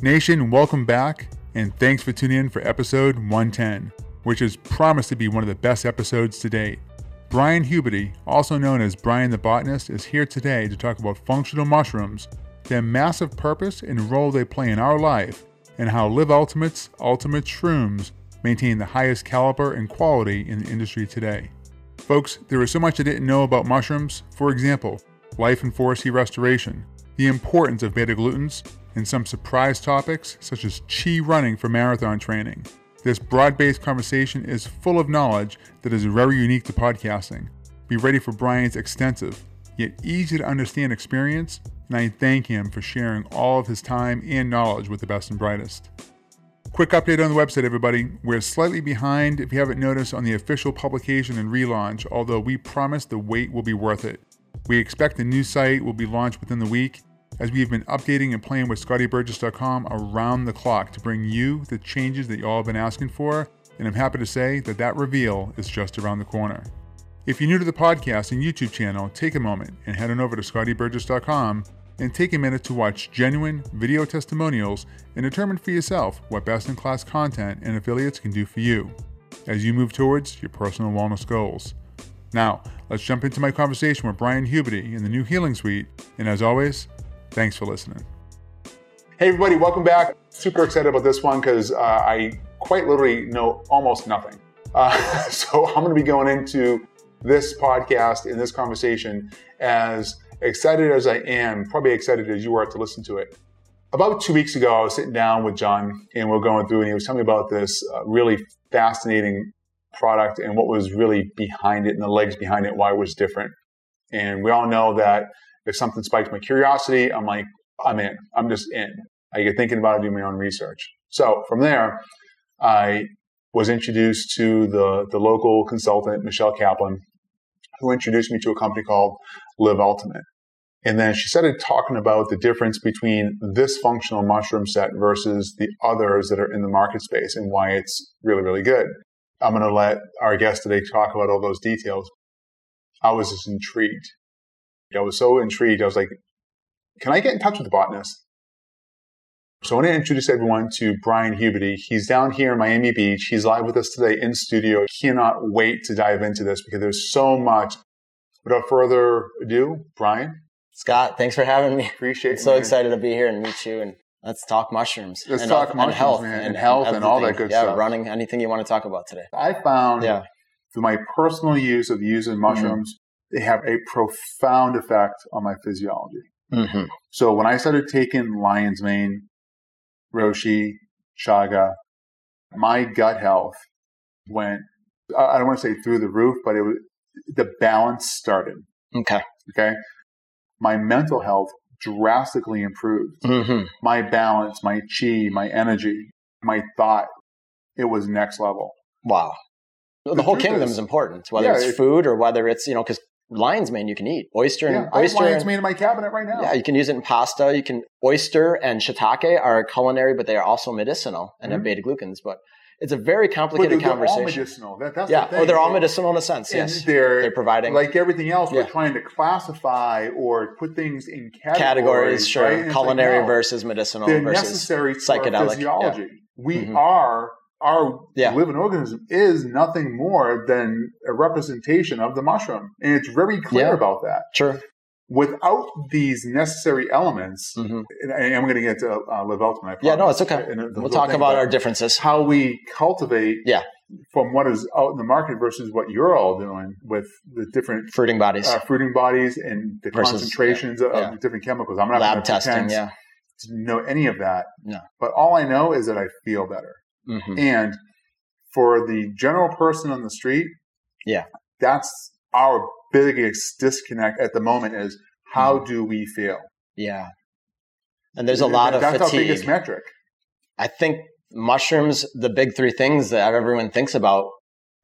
Nation, welcome back, and thanks for tuning in for episode 110, which is promised to be one of the best episodes to date. Brian Huberty, also known as Brian the Botanist, is here today to talk about functional mushrooms, their massive purpose and role they play in our life, and how Live Ultimate's Ultimate Shrooms maintain the highest caliber and quality in the industry today. Folks, there is so much I didn't know about mushrooms. For example, life and forest heat restoration, the importance of beta glucans, and some surprise topics such as chi running for marathon training. This broad based conversation is full of knowledge that is very unique to podcasting. Be ready for Brian's extensive, yet easy to understand experience, and I thank him for sharing all of his time and knowledge with the best and brightest. Quick update on the website, everybody. We're slightly behind, if you haven't noticed, on the official publication and relaunch, although we promise the wait will be worth it. We expect the new site will be launched within the week, as we have been updating and playing with ScottyBurgess.com around the clock to bring you the changes that you all have been asking for, and I'm happy to say that that reveal is just around the corner. If you're new to the podcast and YouTube channel, take a moment and head on over to ScottyBurgess.com and take a minute to watch genuine video testimonials and determine for yourself what best in class content and affiliates can do for you as you move towards your personal wellness goals. Now, let's jump into my conversation with Brian Huberty in the new Healing Suite, and as always, Thanks for listening. Hey, everybody, welcome back. Super excited about this one because uh, I quite literally know almost nothing. Uh, so I'm going to be going into this podcast and this conversation as excited as I am, probably excited as you are to listen to it. About two weeks ago, I was sitting down with John and we are going through, and he was telling me about this uh, really fascinating product and what was really behind it and the legs behind it, why it was different. And we all know that if something spikes my curiosity, I'm like, I'm in. I'm just in. I get thinking about it, do my own research. So from there, I was introduced to the, the local consultant, Michelle Kaplan, who introduced me to a company called Live Ultimate. And then she started talking about the difference between this functional mushroom set versus the others that are in the market space and why it's really, really good. I'm going to let our guest today talk about all those details. I was just intrigued. I was so intrigued. I was like, can I get in touch with the botanist? So I want to introduce everyone to Brian Huberty. He's down here in Miami Beach. He's live with us today in studio. Cannot wait to dive into this because there's so much. Without further ado, Brian. Scott, thanks for having me. Appreciate it. So man. excited to be here and meet you and let's talk mushrooms. Let's and, talk mushrooms, health man, and, and health and, and all that good yeah, stuff. Yeah, running, anything you want to talk about today. I found yeah. through my personal use of using mushrooms, mm-hmm they have a profound effect on my physiology. Mm-hmm. So when I started taking lion's mane, reishi, chaga, my gut health went, I don't want to say through the roof, but it was, the balance started. Okay. Okay. My mental health drastically improved. Mm-hmm. My balance, my chi, my energy, my thought, it was next level. Wow. The, the whole kingdom is, is important, whether yeah, it's it, food or whether it's, you know, because lion's mane you can eat. Oyster and yeah, oyster. I have lion's mane in my cabinet right now. Yeah, you can use it in pasta. You can oyster and shiitake are culinary, but they are also medicinal and mm-hmm. have beta glucans. But it's a very complicated but they're, conversation. All medicinal. That, that's yeah, the oh, they're all medicinal in a sense. Yes, they're, they're providing like everything else. Yeah. We're trying to classify or put things in categories. Categories, sure. Right? Culinary like, no, versus medicinal. Versus necessary psychedelic. physiology. Yeah. We mm-hmm. are our yeah. living organism is nothing more than a representation of the mushroom. And it's very clear yeah. about that. Sure. Without these necessary elements, mm-hmm. and, I'm going to get to uh, Live Ultimate. Yeah, no, it's okay. we'll talk about our differences. How we cultivate yeah. from what is out in the market versus what you're all doing with the different fruiting bodies, uh, fruiting bodies, and the versus, concentrations yeah. of yeah. different chemicals. I'm not lab testing, yeah. to know any of that. No. But all I know is that I feel better. Mm-hmm. And for the general person on the street, yeah, that's our biggest disconnect at the moment is how mm-hmm. do we feel? Yeah. And there's a lot of that's fatigue. our biggest metric. I think mushrooms, the big three things that everyone thinks about,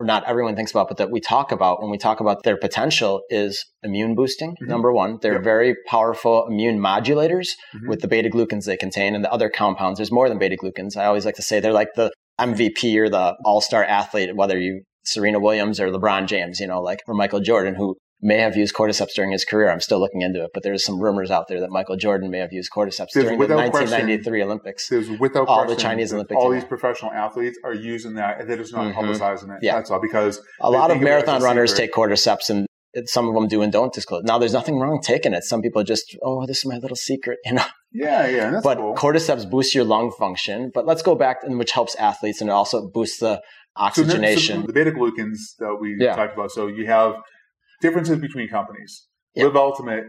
not everyone thinks about, but that we talk about when we talk about their potential is immune boosting. Mm-hmm. Number one, they're yep. very powerful immune modulators mm-hmm. with the beta glucans they contain and the other compounds. There's more than beta glucans. I always like to say they're like the MVP or the all star athlete, whether you Serena Williams or LeBron James, you know, like or Michael Jordan, who may have used cordyceps during his career. I'm still looking into it, but there's some rumors out there that Michael Jordan may have used cordyceps There's during the 1993 question- Olympics. There's without All the Chinese that Olympic all these professional athletes are using that, and they're just not Mhm. publicizing it. Yeah. That's all because A lot of think of it as a marathon runners secret. take cordyceps and some of them do and don't disclose. Now, there's nothing wrong taking it. Some people just, oh, this is my little secret, you know. yeah, yeah, that's but cool. cordyceps boosts your lung function. But let's go back, and which helps athletes, and it also boosts the So then- so oxygenation. the beta glucans that we Yeah. talked about. So you have differences between companies. Yeah. Live Ultimate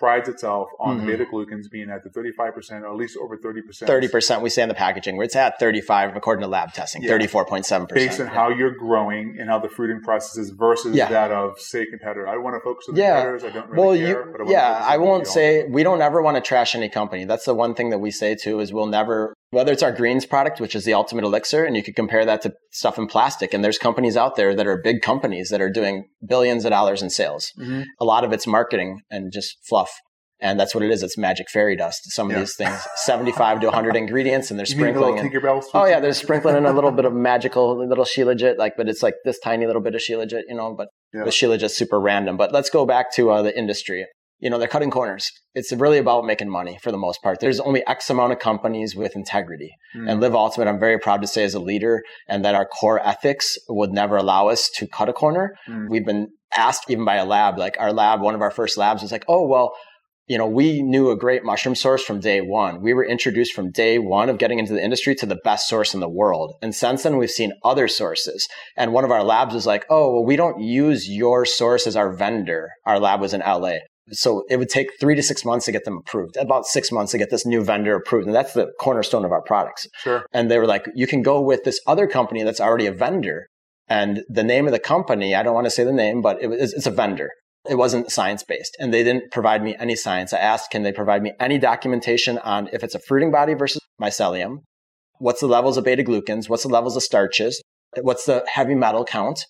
prides itself on Mhm. the beta glucans being at the 35% or at least over 30%. Thirty percent we say in the packaging, where it's at thirty-five according to lab testing, Yeah. thirty-four point seven Based on percent. how you're growing and how the fruiting process is versus Yeah. that of, say, competitor. I want to focus on the Yeah. competitors. I don't really Well, care. you, I yeah, I won't say we don't ever want to trash any company. That's the one thing that we say too is we'll never whether it's our greens product, which is the ultimate elixir, and you could compare that to stuff in plastic. And there's companies out there that are big companies that are doing billions of dollars in sales. Mhm. A lot of it's marketing and just fluff. And that's what it is. It's magic fairy dust. Some of Yeah. these things, 75 to 100 ingredients, and they're You sprinkling. Oh yeah, they're sprinkling in a little bit of magical little shilajit, like, but it's like this tiny little bit of shilajit, you know. But Yeah. the shilajit's super random. But let's go back to uh, the industry. You know, they're cutting corners. It's really about making money for the most part. There's only X amount of companies with integrity, Mm. and Live Ultimate, I'm very proud to say, is a leader, and that our core ethics would never allow us to cut a corner. Mm. We've been asked even by a lab, like our lab, one of our first labs was like, oh well you know, we knew a great mushroom source from day one. We were introduced from day one of getting into the industry to the best source in the world. And since then, we've seen other sources. And one of our labs was like, oh, well, we don't use your source as our vendor. Our lab was in LA. So it would take three to six months to get them approved, about six months to get this new vendor approved. And that's the cornerstone of our products. Sure. And they were like, you can go with this other company that's already a vendor. And the name of the company, I don't want to say the name, but it was, it's a vendor. It wasn't science based and they didn't provide me any science. I asked, can they provide me any documentation on if it's a fruiting body versus mycelium? What's the levels of beta glucans? What's the levels of starches? What's the heavy metal count?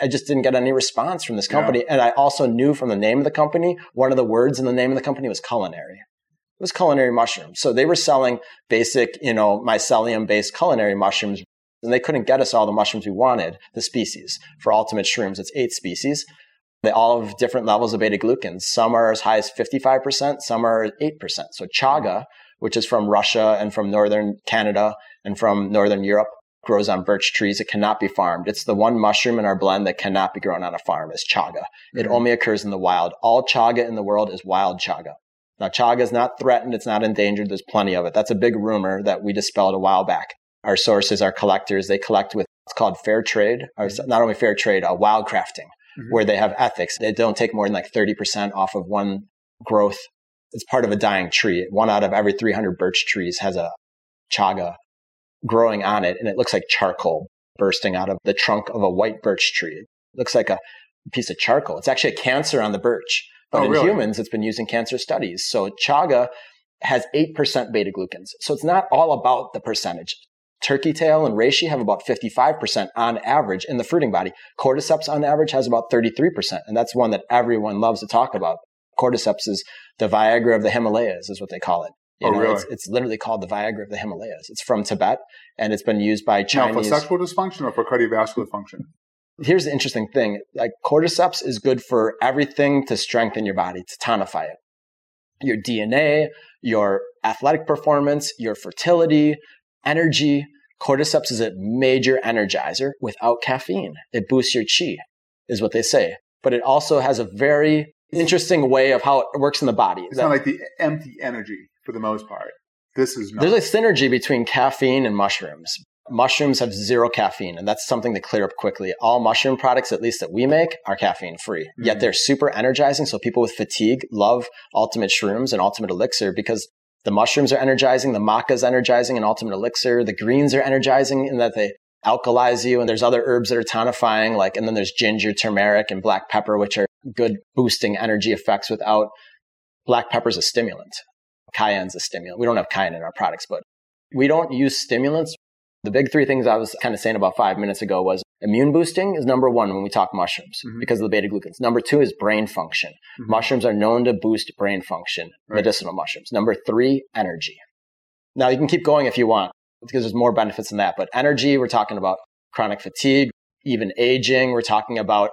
I just didn't get any response from this company. And I also knew from the name of the company, one of the words in the name of the company was culinary. It was culinary mushrooms. So they were selling basic, you know, mycelium based culinary mushrooms and they couldn't get us all the mushrooms we wanted, the species. For ultimate shrooms, it's eight species. They all have different levels of beta glucans. Some are as high as 55%, some are 8%. So chaga, which is from Russia and from northern Canada and from northern Europe, grows on birch trees. It cannot be farmed. It's the one mushroom in our blend that cannot be grown on a farm is chaga. It Mhm. only occurs in the wild. All chaga in the world is wild chaga. Now, chaga is not threatened. It's not endangered. There's plenty of it. That's a big rumor that we dispelled a while back. Our sources, our collectors, they collect with it's called fair trade, or not only fair trade, uh, wild crafting, Mhm. where they have ethics. They don't take more than like 30% off of one growth. It's part of a dying tree. One out of every 300 birch trees has a chaga growing on it, and it looks like charcoal bursting out of the trunk of a white birch tree. It looks like a piece of charcoal. It's actually a cancer on the birch. Oh, but Oh, in really? humans, it's been used in cancer studies. So chaga has 8% beta glucans. So it's not all about the percentage. Turkey tail and reishi have about 55% on average in the fruiting body. Cordyceps on average has about 33%. And that's one that everyone loves to talk about. Cordyceps is the Viagra of the Himalayas is what they call it. Oh, you Oh, know, really? it's, it's literally called the Viagra of the Himalayas. It's from Tibet and it's been used by Now, for sexual dysfunction or for cardiovascular function? Here's the interesting thing. Like cordyceps is good for everything to strengthen your body, to tonify it. Your DNA, your athletic performance, your fertility, energy. Cordyceps is a major energizer without caffeine. It boosts your chi, is what they say. But it also has a very interesting way of how it works in the body. It's That- not like the empty energy for the most part. This is not. There's a synergy between caffeine and mushrooms. Mushrooms have zero caffeine, and that's something to clear up quickly. All mushroom products, at least that we make, are caffeine free. Yet Mhm. they're super energizing. So people with fatigue love ultimate shrooms and ultimate elixir because the mushrooms are energizing, the maca is energizing and ultimate elixir. The greens are energizing in that they alkalize you. And there's other herbs that are tonifying, like, and then there's ginger, turmeric, and black pepper, which are good boosting energy effects without black pepper's a stimulant. Cayenne's a stimulant. We don't have cayenne in our products, but we don't use stimulants. The big three things I was kind of saying about five minutes ago was immune boosting is number one when we talk mushrooms Mhm. because of the beta glucans. Number two is brain function. Mhm. Mushrooms are known to boost brain function, Right. medicinal mushrooms. Number three, energy. Now you can keep going if you want because there's more benefits than that. But energy, we're talking about chronic fatigue, even aging. We're talking about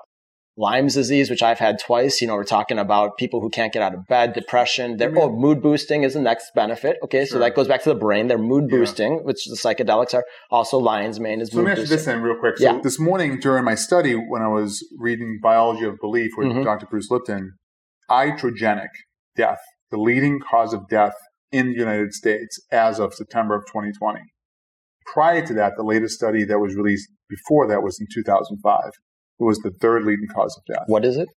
Lyme's disease, which I've had twice. You know, we're talking about people who can't get out of bed, depression. They're, oh, mood boosting is the next benefit. Okay, sure. so that goes back to the brain. They're mood boosting, yeah. which the psychedelics are. Also, lion's mane is so mood let me ask you this then, real quick. So yeah. this morning during my study, when I was reading Biology of Belief with mm-hmm. Dr. Bruce Lipton, iatrogenic death, the leading cause of death in the United States as of September of 2020. Prior to that, the latest study that was released before that was in 2005 it was the third leading cause of death. What is it?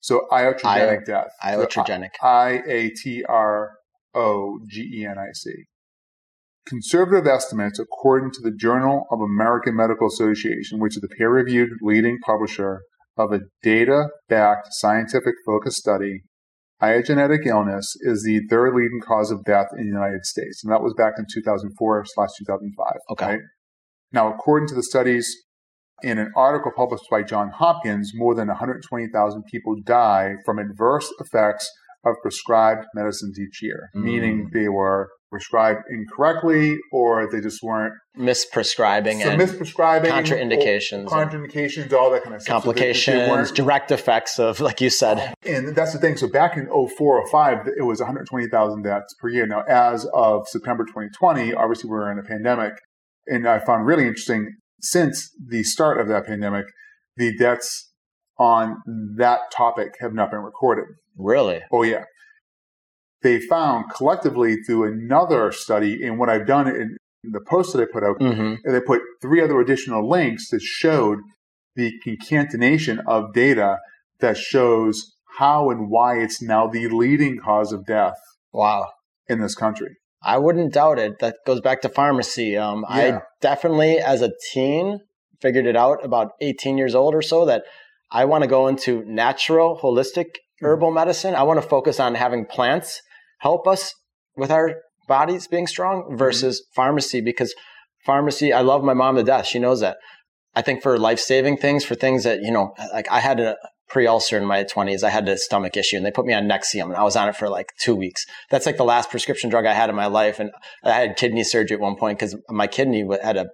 So iatrogenic I- death. Uh, iatrogenic. I A T R O G E N I C. Conservative estimates, according to the Journal of American Medical Association, which is the peer reviewed leading publisher of a data backed scientific focused study, iatrogenic illness is the third leading cause of death in the United States. And that was back in 2004 slash 2005. Okay. Right? Now, according to the studies in an article published by John Hopkins, more than 120,000 people die from adverse effects of prescribed medicines each year, mm. meaning they were prescribed incorrectly or they just weren't misprescribing so and misprescribing contraindications contraindications all that kind of stuff. Complications direct effects of like you said. And that's the thing. So back in 04 05 it was 120,000 deaths per year. Now as of September 2020 obviously we're in a pandemic. And I found really interesting since the start of that pandemic, the deaths on that topic have not been recorded. Really? Oh, yeah. They found collectively through another study, and what I've done in the post that I put out, mm-hmm. they put three other additional links that showed the concatenation of data that shows how and why it's now the leading cause of death. Wow. In this country. I wouldn't doubt it. That goes back to pharmacy. Um, yeah. I definitely, as a teen, figured it out about 18 years old or so that I want to go into natural, holistic hmm. herbal medicine. I want to focus on having plants help us with our bodies being strong hmm. versus mm-hmm. pharmacy because pharmacy, I love my mom to death. She knows that. I think for life saving things, for things that, you know, like I had a, pre-ulcer in my 20s. I had a stomach issue and they put me on Nexium and I was on it for like two weeks. That's like the last prescription drug I had in my life. And I had kidney surgery at one point because my kidney had a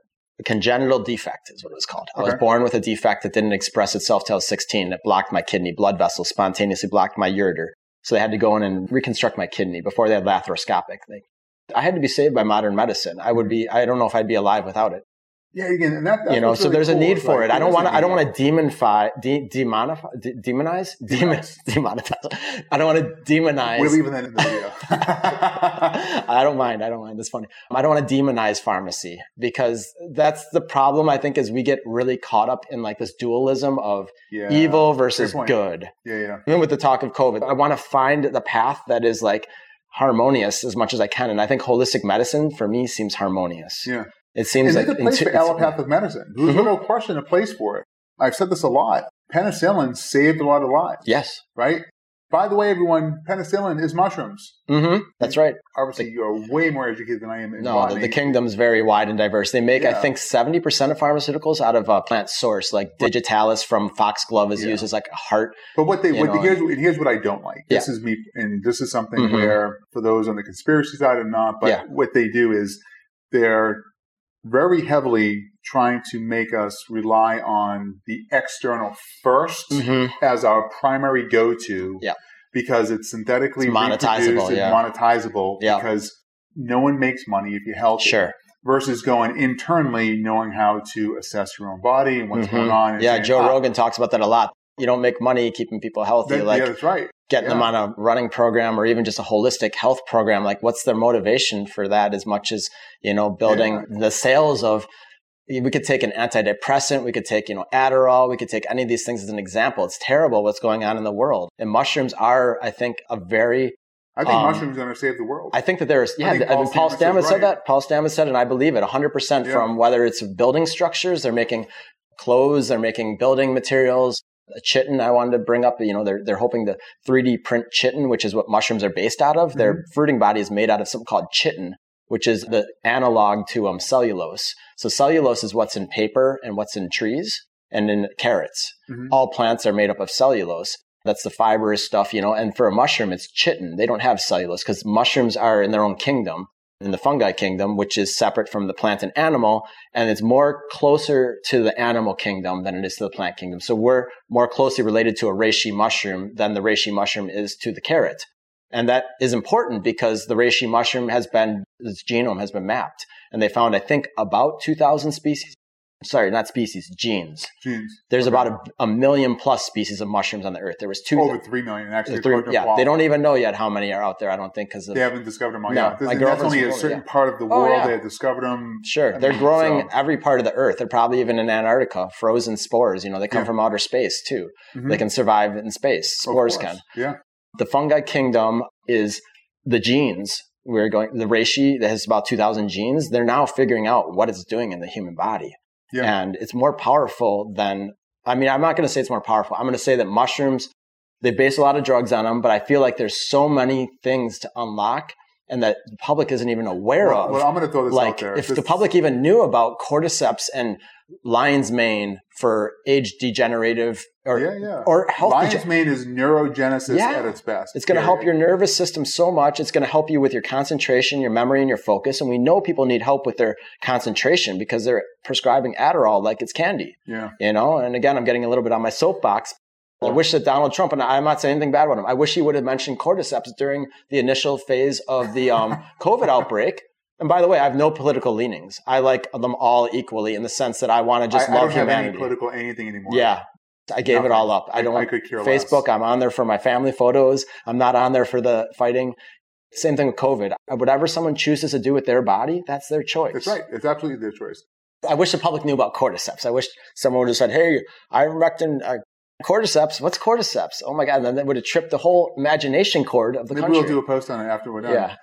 congenital defect is what it was called. Okay. I was born with a defect that didn't express itself till I was 16. It blocked my kidney blood vessels, spontaneously blocked my ureter. So they had to go in and reconstruct my kidney before they had laparoscopic. They, I had to be saved by modern medicine. I would be, I don't know if I'd be alive without it. Yeah, again, and that, you know, so there's cool. a need for like, it. I don't want to. I don't want to demonify, de- demonify, de- demonize, demon, demonetize. I don't want to demonize. We're leaving that in the video. I don't mind. I don't mind. That's funny. I don't want to demonize pharmacy because that's the problem. I think is we get really caught up in like this dualism of yeah. evil versus good. Yeah, yeah. Even with the talk of COVID, I want to find the path that is like harmonious as much as I can, and I think holistic medicine for me seems harmonious. Yeah. It seems and like there's a place for allopathic medicine. There's mm-hmm. no question a place for it. I've said this a lot. Penicillin saved a lot of lives. Yes. Right? By the way, everyone, penicillin is mushrooms. Mm-hmm. That's right. Obviously, you're way more educated than I am. no, the, the, kingdom's very wide and diverse. They make, yeah. I think, 70% of pharmaceuticals out of a plant source, like digitalis from foxglove is yeah. used as like a heart. But what they, what know, here's, here's what I don't like. This yeah. is me, and this is something mm-hmm. where, for those on the conspiracy side or not, but what they do is they're very heavily trying to make us rely on the external 1st mm-hmm. as our primary go-to yeah. because it's synthetically it's monetizable, and yeah. monetizable yeah. because no one makes money if you help sure versus going internally knowing how to assess your own body and what's mm-hmm. going on yeah saying, joe ah, rogan talks about that a lot you don't make money keeping people healthy. That, like yeah, that's right. Getting yeah. them on a running program or even just a holistic health program. Like, what's their motivation for that? As much as you know, building yeah. the sales of. We could take an antidepressant. We could take, you know, Adderall. We could take any of these things as an example. It's terrible what's going on in the world. And mushrooms are, I think, a very I think um, mushrooms are going to save the world. I think that there's, yeah, I, I Paul, Paul Stamets right. said that. Paul Stamets said, and I believe it 100% yeah. from whether it's building structures, they're making clothes, they're making building materials, chitin I wanted to bring up. You know, they're, they're hoping to 3D print chitin, which is what mushrooms are based out of. Mm-hmm. Their fruiting body is made out of something called chitin, which is the analog to um, cellulose. So cellulose is what's in paper and what's in trees and in carrots. Mm-hmm. All plants are made up of cellulose. That's the fibrous stuff, you know, and for a mushroom, it's chitin. They don't have cellulose because mushrooms are in their own kingdom. In the fungi kingdom, which is separate from the plant and animal, and it's more closer to the animal kingdom than it is to the plant kingdom. So we're more closely related to a reishi mushroom than the reishi mushroom is to the carrot. And that is important because the reishi mushroom has been, its genome has been mapped. And they found, I think, about 2,000 species sorry, not species, genes. Genes. There's Okay. about a, a million plus species of mushrooms on the earth. There was two. Over three million, actually. three- yeah, they don't even know yet how many are out there. I don't think because They haven't discovered them all. No, yeah, my that's only a certain Florida, part of the Oh, world yeah. they have discovered them. Sure, I they're mean, growing so- every part of the earth. They're probably even in Antarctica, frozen spores. You know, they come Yeah. from outer space too. Mhm. They can survive in space. Spores can. Yeah. The fungi kingdom is the genes. We're going the reishi that has about 2,000 genes. They're now figuring out what it's doing in the human body, Yeah. and it's more powerful than. I mean, I'm not going to say it's more powerful. I'm going to say that mushrooms they base a lot of drugs on them, but I feel like there's so many things to unlock, and that the public isn't even aware Well, of well, I'm going to throw this out like there. if This- the public even knew about cordyceps and lion's mane for age degenerative or yeah, yeah. or health Lion's degen- mane is neurogenesis Yeah. at its best. it's going to help your nervous system so much it's going to help you with your concentration your memory and your focus and we know people need help with their concentration because they're prescribing adderall like it's candy Yeah. you know and again i'm getting a little bit on my soapbox I wish that Donald Trump, and I'm not saying anything bad about him, I wish he would have mentioned cordyceps during the initial phase of the um, COVID outbreak. And by the way, I have no political leanings. I like them all equally in the sense that I want to just I, I love don't have any political anything anymore. yeah, I gave Nothing. it all up. I don't. I could care less. Facebook. I'm on there for my family photos. I'm not on there for the fighting. Same thing with COVID. Whatever someone chooses to do with their body, that's their choice. That's right. It's absolutely their choice. I wish the public knew about cordyceps. I wish someone would have said, "Hey, ivermectin, uh, cordyceps. What's cordyceps? Oh my god!" And then that would have tripped the whole imagination cord of the Maybe country. we'll do a post on it after we're done. yeah.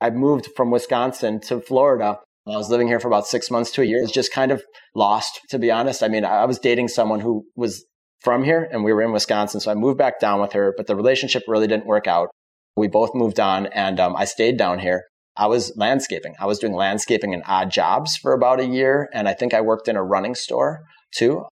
I moved from Wisconsin to Florida. I was living here for about six months to a year. It's just kind of lost, to be honest. I mean, I was dating someone who was from here and we were in Wisconsin. So I moved back down with her, but the relationship really didn't work out. We both moved on and um, I stayed down here. I was landscaping. I was doing landscaping and odd jobs for about a year. And I think I worked in a running store too.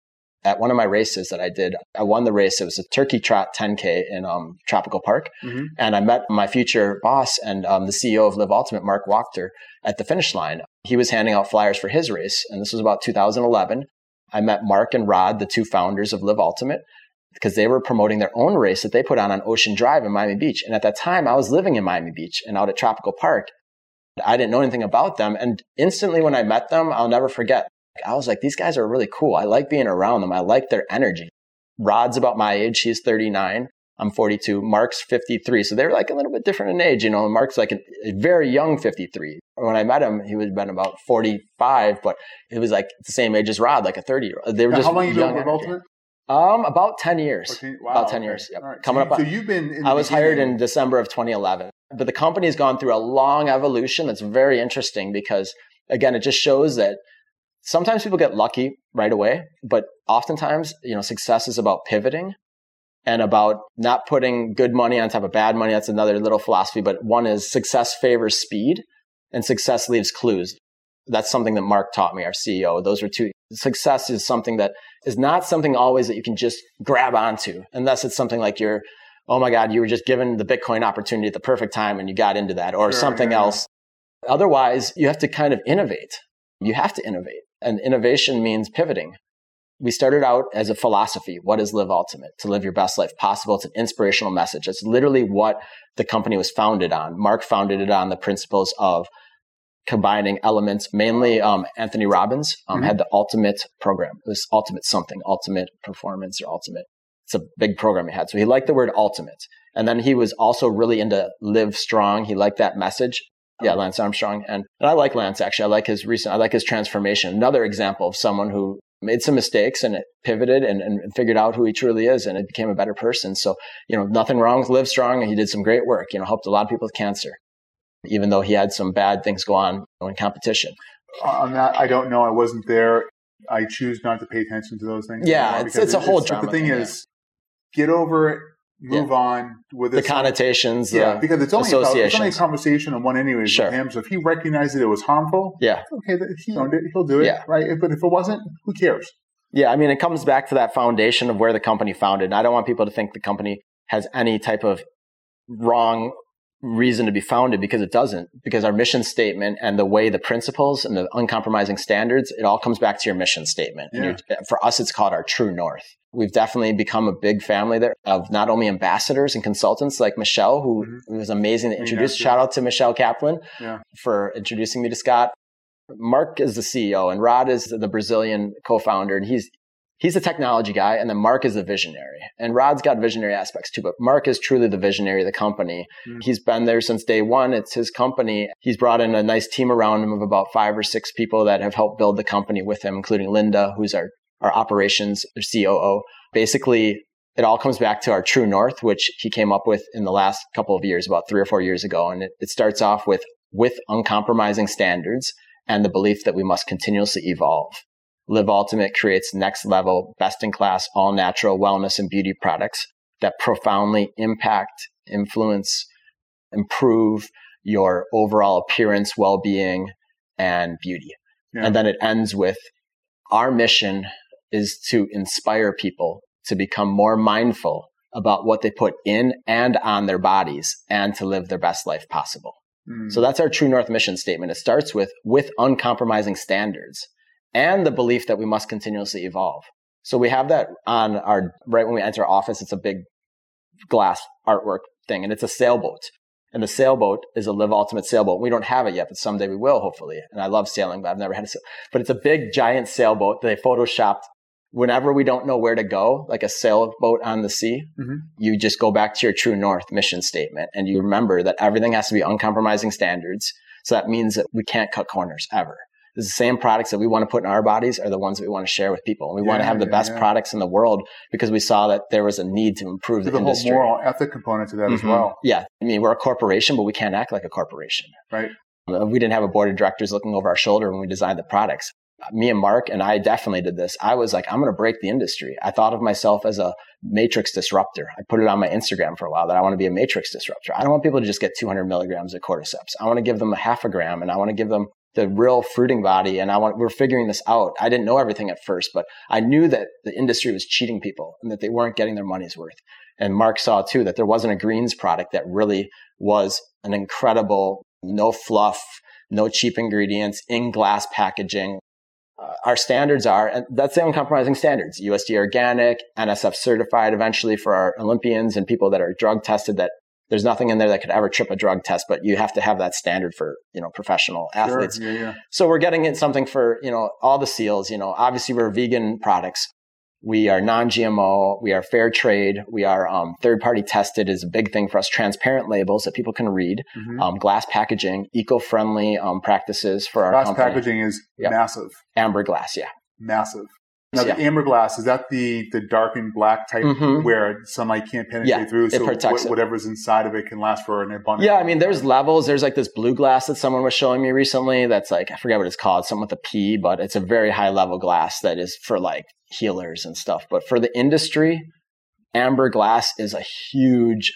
At one of my races that I did, I won the race. It was a turkey trot 10K in um, Tropical Park. Mhm. And I met my future boss and um, the CEO of Live Ultimate, Mark Wachter, at the finish line. He was handing out flyers for his race. And this was about 2011. I met Mark and Rod, the two founders of Live Ultimate, because they were promoting their own race that they put on on Ocean Drive in Miami Beach. And at that time, I was living in Miami Beach and out at Tropical Park. I didn't know anything about them. And instantly when I met them, I'll never forget. I was like, these guys are really cool. I like being around them. I like their energy. Rod's about my age. He's 39. I'm 42. Mark's 53. So they're like a little bit different in age. You know, Mark's like a, a very young 53. When I met him, he would have been about 45, but it was like the same age as Rod, like a 30 year old. They were Now, just how long you been young with. Ultimate? Um, about 10 years. Okay, wow, About 10 okay. years, yep. Right. Coming so, up So you've been. I was hired in December of 2011. But the company's gone through a long evolution that's very interesting because, again, it just shows that sometimes people get lucky right away, but oftentimes, you know, success is about pivoting and about not putting good money on top of bad money. That's another little philosophy. But one is success favors speed and success leaves clues. That's something that Mark taught me, our CEO. Those are two. Success is something that is not something always that you can just grab onto, unless it's something like you're, oh my God, you were just given the Bitcoin opportunity at the perfect time and you got into that, or Sure, something yeah, else. Otherwise, you have to kind of innovate. You have to innovate. And innovation means pivoting. We started out as a philosophy. What is Live Ultimate? To live your best life possible. It's an inspirational message. It's literally what the company was founded on. Mark founded it on the principles of combining elements, mainly um, Anthony Robbins um, Mhm. had the ultimate program. It was ultimate something, ultimate performance or ultimate. It's a big program he had. So he liked the word ultimate. And then he was also really into live strong. He liked that message. Yeah, Lance Armstrong. And, and I like Lance actually. I like his recent, I like his transformation. Another example of someone who made some mistakes and it pivoted and, and figured out who he truly is and it became a better person. So, you know, nothing wrong with Live Strong. And he did some great work, you know, helped a lot of people with cancer, even though he had some bad things go on in competition. on that, I don't know. I wasn't there. I choose not to pay attention to those things. Yeah, it's- it's a whole drama The thing thing, is, get over move on with The connotations, yeah, because it's only, a, it's only a conversation on one anyways Sure. with him. So if he recognized that it was harmful, yeah. okay, he owned it. He'll do it, Yeah. right? But if it wasn't, who cares? Yeah, I mean, it comes back to that foundation of where the company founded. And I don't want people to think the company has any type of wrong reason to be founded because it doesn't. Because our mission statement and the way the principles and the uncompromising standards, it all comes back to your mission statement. Yeah. And for us, it's called our true north. We've definitely become a big family there of not only ambassadors and consultants like Michelle, who Mhm. was amazing to introduce. yeah. Shout out to Michelle Kaplan Yeah. for introducing me to Scott. Mark is the CEO and Rod is the Brazilian co-founder and he's he's a technology guy and then Mark is the visionary. And Rod's got visionary aspects too, but Mark is truly the visionary of the company. Mm. He's been there since day one. It's his company. He's brought in a nice team around him of about five or six people that have helped build the company with him, including Linda, who's our, our operations or COO. Basically, it all comes back to our true north, which he came up with in the last couple of years, about three or four years ago. And it, it starts off with, with uncompromising standards and the belief that we must continuously evolve. Live Ultimate creates next level, best in class, all natural wellness and beauty products that profoundly impact, influence, improve your overall appearance, well being, and beauty. Yeah. And then it ends with our mission is to inspire people to become more mindful about what they put in and on their bodies and to live their best life possible. Mm. So that's our true north mission statement. It starts with with uncompromising standards and the belief that we must continuously evolve. So we have that on our right when we enter office. It's a big glass artwork thing, and it's a sailboat. And the sailboat is a Live Ultimate sailboat. We don't have it yet, but someday we will, hopefully. And I love sailing, but I've never had a sail. But it's a big, giant sailboat that they photoshopped. Whenever we don't know where to go, like a sailboat on the sea, Mhm. you just go back to your true north mission statement and you remember that everything has to be uncompromising standards. So that means that we can't cut corners ever. The same products that we want to put in our bodies are the ones that we want to share with people. And we want to have the yeah, best yeah. products in the world because we saw that there was a need to improve There's the whole industry. moral ethic component to that as Mhm. well, Yeah. I mean, we're a corporation, but we can't act like a corporation. right? Uh, We didn't have a board of directors looking over our shoulder when we designed the products. Me and Mark and I definitely did this. I was like, I'm going to break the industry. I thought of myself as a matrix disruptor. I put it on my Instagram for a while that I want to be a matrix disruptor. I don't want people to just get 200 milligrams of cordyceps. I want to give them a half a gram and I want to give them the real fruiting body. And I want, we're figuring this out. I didn't know everything at first, but I knew that the industry was cheating people and that they weren't getting their money's worth. And Mark saw too that there wasn't a greens product that really was an incredible, no fluff, no cheap ingredients in glass packaging. Uh, our standards are, and that's the uncompromising standards, USD organic, NSF certified eventually for our Olympians and people that are drug tested that there's nothing in there that could ever trip a drug test, but you have to have that standard for, you know, professional athletes. Sure. Yeah, yeah. So we're getting it something for, you know, all the seals, you know, obviously we're vegan products. We are non-GMO. We are fair trade. We are um, third-party tested is a big thing for us. Transparent labels that people can read. Mhm. Um, glass packaging, eco-friendly um, practices for our Glass company. packaging is Yep. massive, Amber glass, yeah. massive. Now Yeah. the amber glass is that the the darkened black type Mhm. where sunlight can't penetrate Yeah, through, so it. whatever's inside of it can last for an abundant. Yeah, I mean, there's levels. There's like this blue glass that someone was showing me recently. That's like I forget what it's called, something with a P, but it's a very high level glass that is for like healers and stuff. But for the industry, amber glass is a huge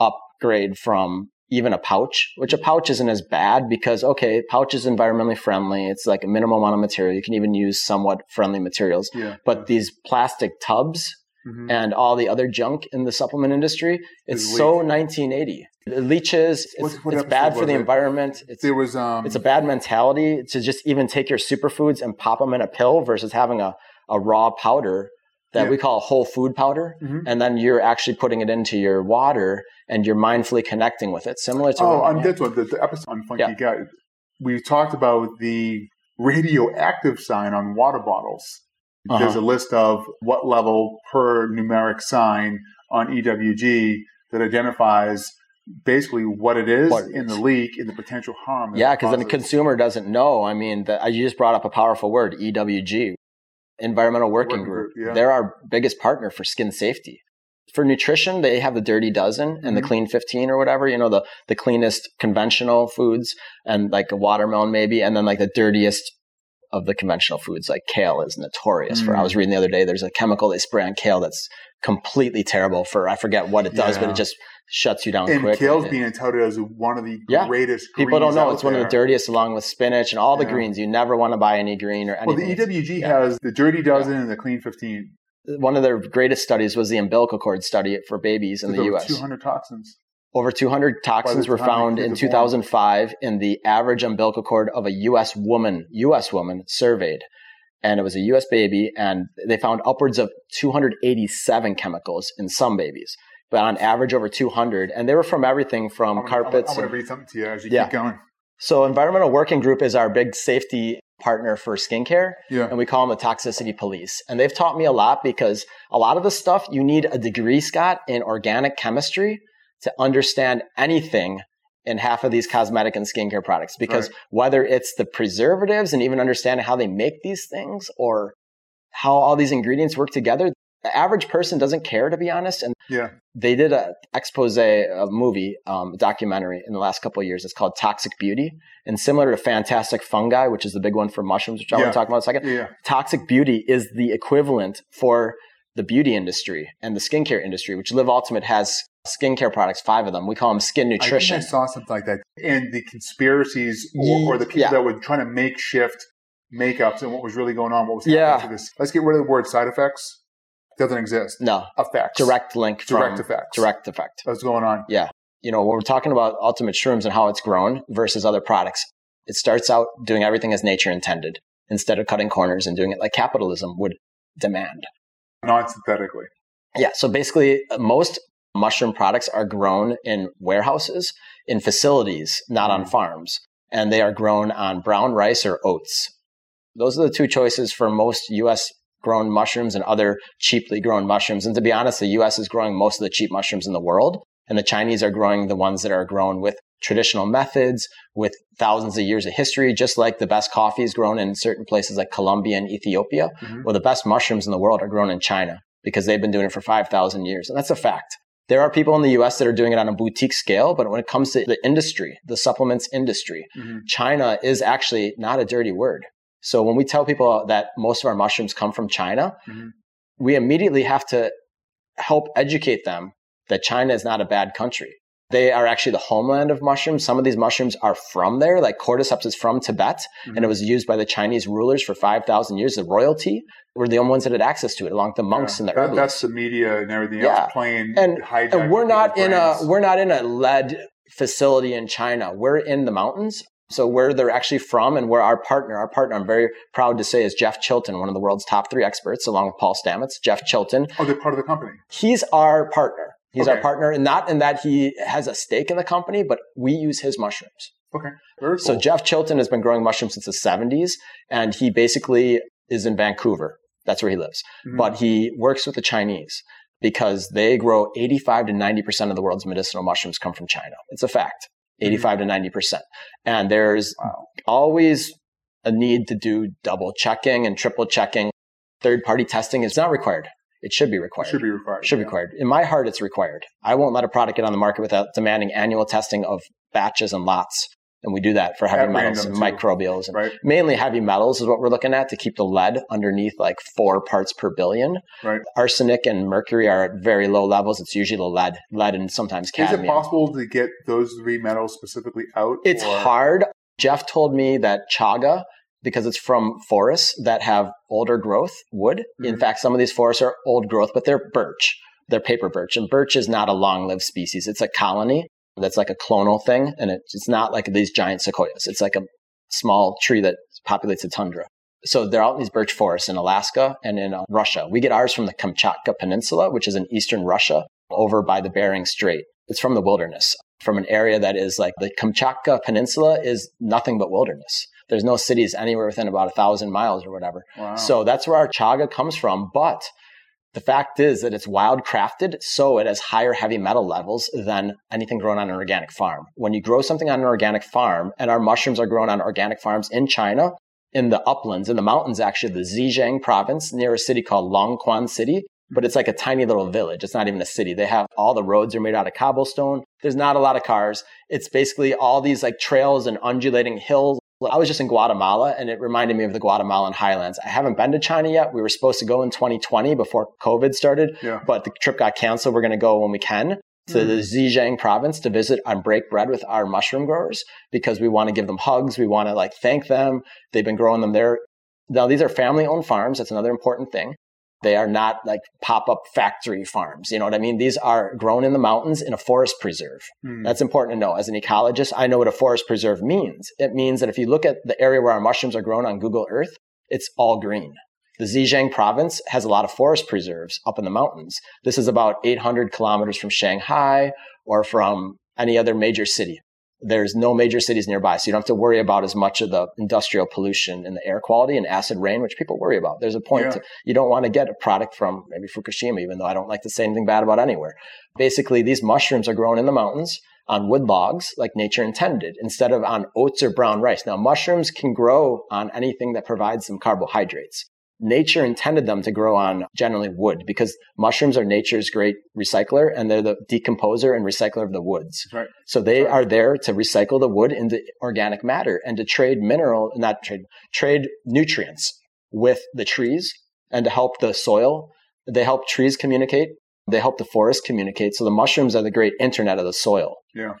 upgrade from even a pouch, which a pouch isn't as bad because okay, pouch is environmentally friendly. It's like a minimal amount of material. You can even use somewhat friendly materials. yeah. But these plastic tubs Mhm. and all the other junk in the supplement industry. It's so 1980. It leaches. It's, what it's bad for the it? environment. It's, there was um it's a bad mentality to just even take your superfoods and pop them in a pill versus having a, a raw powder that Yeah. we call whole food powder. Mhm. And then you're actually putting it into your water and you're mindfully connecting with it, similar to oh on this one the, the episode on Funky Yeah. Gut. We talked about the radioactive sign on water bottles. Uh-huh. There's a list of what level per numeric sign on EWG that identifies basically what it is What in the leak and the potential harm. Yeah, because then the consumer doesn't know. I mean, the, you just brought up a powerful word, EWG, Environmental Working, Working Group. Group, yeah. They're our biggest partner for skin safety. For nutrition, they have the Dirty Dozen and the Mhm. Clean 15 or whatever, you know, the, the cleanest conventional foods and like a watermelon maybe, and then like the dirtiest of the conventional foods, like kale is notorious for. I Mm. was reading the other day, there's a chemical they spray on kale that's completely terrible for, I forget what it does, but it just shuts you down and quick. kale's touted as one of the Yeah. greatest. People don't know it's one of the dirtiest, along with spinach and all the Yeah. greens. You never want to buy any green or anything. Well, the EWG Yeah. has the Dirty Dozen and the Clean 15. One of their greatest studies was the umbilical cord study for babies in the over U.S. 200 toxins. Over 200 toxins were found in 2005 in the average umbilical cord of a U.S. woman, U.S. woman surveyed. And it was a U.S. baby, and they found upwards of 287 chemicals in some babies, but on average over 200. And they were from everything from I'm, carpets. I'm, I'm going to read something to you as you yeah. keep going. So, Environmental Working Group is our big safety partner for skincare. Yeah. And we call them the toxicity police. And they've taught me a lot because a lot of the stuff you need a degree, Scott, in organic chemistry to understand anything in half of these cosmetic and skincare products. Because right. whether it's the preservatives and even understanding how they make these things or how all these ingredients work together, the average person doesn't care to be honest and yeah they did a expose a movie um, a documentary in the last couple of years it's called toxic beauty and similar to fantastic fungi which is the big one for mushrooms which i yeah. want to talk about in a second yeah. toxic beauty is the equivalent for the beauty industry and the skincare industry which live ultimate has skincare products five of them we call them skin nutrition i, I saw something like that and the conspiracies or, or the people yeah. that were trying to make shift makeups and what was really going on what was happening yeah. to this let's get rid of the word side effects doesn't exist. No. Effects. Direct link. Direct effects. Direct effect. What's going on? Yeah. You know, when we're talking about ultimate shrooms and how it's grown versus other products, it starts out doing everything as nature intended instead of cutting corners and doing it like capitalism would demand. Non synthetically. Yeah. So basically, most mushroom products are grown in warehouses, in facilities, not on mm. farms. And they are grown on brown rice or oats. Those are the two choices for most US grown mushrooms and other cheaply grown mushrooms. And to be honest, the US is growing most of the cheap mushrooms in the world. And the Chinese are growing the ones that are grown with traditional methods, with thousands of years of history, just like the best coffee is grown in certain places like Colombia and Ethiopia. Mm-hmm. Well, the best mushrooms in the world are grown in China because they've been doing it for 5,000 years. And that's a fact. There are people in the US that are doing it on a boutique scale, but when it comes to the industry, the supplements industry, mm-hmm. China is actually not a dirty word. So when we tell people that most of our mushrooms come from China, mm-hmm. we immediately have to help educate them that China is not a bad country. They are actually the homeland of mushrooms. Some of these mushrooms are from there, like cordyceps is from Tibet, mm-hmm. and it was used by the Chinese rulers for 5,000 years. The royalty were the only ones that had access to it, along with the monks yeah, and the that, That's the media and everything yeah. else playing. And, and we're not in a we're not in a lead facility in China. We're in the mountains so where they're actually from and where our partner, our partner, I'm very proud to say is Jeff Chilton, one of the world's top three experts, along with Paul Stamets. Jeff Chilton. Oh, they're part of the company. He's our partner. He's okay. our partner, and not in that he has a stake in the company, but we use his mushrooms. Okay. Very cool. So Jeff Chilton has been growing mushrooms since the 70s, and he basically is in Vancouver. That's where he lives. Mm-hmm. But he works with the Chinese because they grow 85 to 90% of the world's medicinal mushrooms come from China. It's a fact. 85 mm-hmm. to 90%. And there's wow. always a need to do double checking and triple checking. Third party testing is not required. It should be required. It should be required. Should yeah. be required. In my heart, it's required. I won't let a product get on the market without demanding annual testing of batches and lots. And we do that for heavy at metals and microbials. And right. Mainly heavy metals is what we're looking at to keep the lead underneath like four parts per billion. Right. Arsenic and mercury are at very low levels. It's usually the lead, lead and sometimes cadmium. Is it possible to get those three metals specifically out? It's or? hard. Jeff told me that chaga, because it's from forests that have older growth wood. Mm-hmm. In fact, some of these forests are old growth, but they're birch. They're paper birch. And birch is not a long lived species. It's a colony that's like a clonal thing. And it's not like these giant sequoias. It's like a small tree that populates the tundra. So they're out in these birch forests in Alaska and in uh, Russia. We get ours from the Kamchatka Peninsula, which is in eastern Russia over by the Bering Strait. It's from the wilderness, from an area that is like the Kamchatka Peninsula is nothing but wilderness. There's no cities anywhere within about a thousand miles or whatever. Wow. So that's where our chaga comes from. But the fact is that it's wild crafted, so it has higher heavy metal levels than anything grown on an organic farm. When you grow something on an organic farm, and our mushrooms are grown on organic farms in China, in the uplands, in the mountains, actually, the Zhejiang province, near a city called Longquan City, but it's like a tiny little village. It's not even a city. They have all the roads are made out of cobblestone. There's not a lot of cars. It's basically all these like trails and undulating hills I was just in Guatemala and it reminded me of the Guatemalan highlands. I haven't been to China yet. We were supposed to go in 2020 before COVID started, yeah. but the trip got canceled. We're going to go when we can to mm. the Zhejiang province to visit and break bread with our mushroom growers because we want to give them hugs. We want to like thank them. They've been growing them there. Now, these are family owned farms. That's another important thing. They are not like pop up factory farms. You know what I mean? These are grown in the mountains in a forest preserve. Mm. That's important to know. As an ecologist, I know what a forest preserve means. It means that if you look at the area where our mushrooms are grown on Google Earth, it's all green. The Zhejiang province has a lot of forest preserves up in the mountains. This is about 800 kilometers from Shanghai or from any other major city. There's no major cities nearby, so you don't have to worry about as much of the industrial pollution and the air quality and acid rain, which people worry about. There's a point yeah. to, you don't want to get a product from maybe Fukushima, even though I don't like to say anything bad about anywhere. Basically, these mushrooms are grown in the mountains on wood logs like nature intended instead of on oats or brown rice. Now, mushrooms can grow on anything that provides them carbohydrates nature intended them to grow on generally wood because mushrooms are nature's great recycler and they're the decomposer and recycler of the woods. Right. So they right. are there to recycle the wood into organic matter and to trade mineral, not trade, trade nutrients with the trees and to help the soil. They help trees communicate. They help the forest communicate. So the mushrooms are the great internet of the soil. Yeah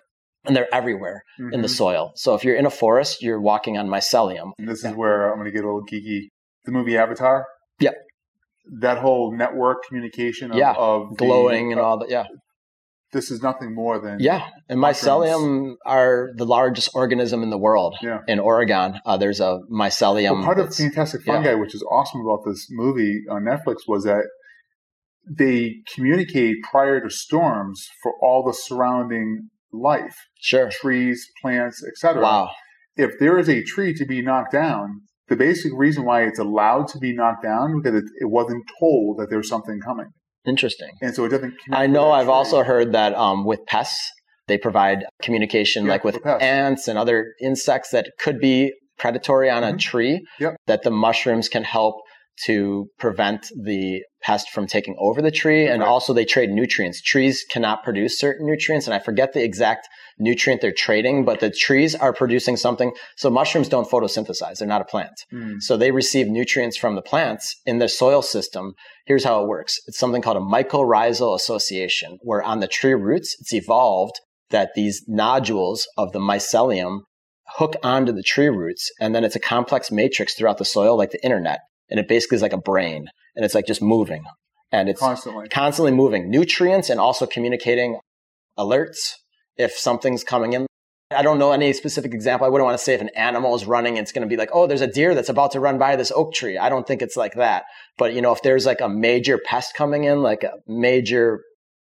and they're everywhere mm-hmm. in the mm-hmm. soil. So if you're in a forest, you're walking on mycelium. And this is where I'm going to get a little geeky the movie Avatar. Yep. That whole network communication of, yeah. of glowing the, and all that. Yeah. This is nothing more than yeah, and mycelium are the largest organism in the world. Yeah. in Oregon, uh, there's a mycelium. Well, part of Fantastic Fungi, yeah. which is awesome about this movie on Netflix, was that they communicate prior to storms for all the surrounding life. Sure. Trees, plants, etc. Wow. If there is a tree to be knocked down, the basic reason why it's allowed to be knocked down because it, it wasn't told that there's something coming. Interesting. And so it doesn't. I know. I've also heard that um, with pests, they provide communication yeah, like with ants and other insects that could be predatory on mm-hmm. a tree. Yep. That the mushrooms can help to prevent the pest from taking over the tree. And right. also they trade nutrients. Trees cannot produce certain nutrients. And I forget the exact nutrient they're trading, but the trees are producing something. So mushrooms don't photosynthesize. They're not a plant. Mm. So they receive nutrients from the plants in the soil system. Here's how it works. It's something called a mycorrhizal association where on the tree roots, it's evolved that these nodules of the mycelium hook onto the tree roots. And then it's a complex matrix throughout the soil, like the internet and it basically is like a brain and it's like just moving and it's constantly. constantly moving. Nutrients and also communicating alerts if something's coming in. I don't know any specific example. I wouldn't want to say if an animal is running it's going to be like oh there's a deer that's about to run by this oak tree. I don't think it's like that. But you know if there's like a major pest coming in like a major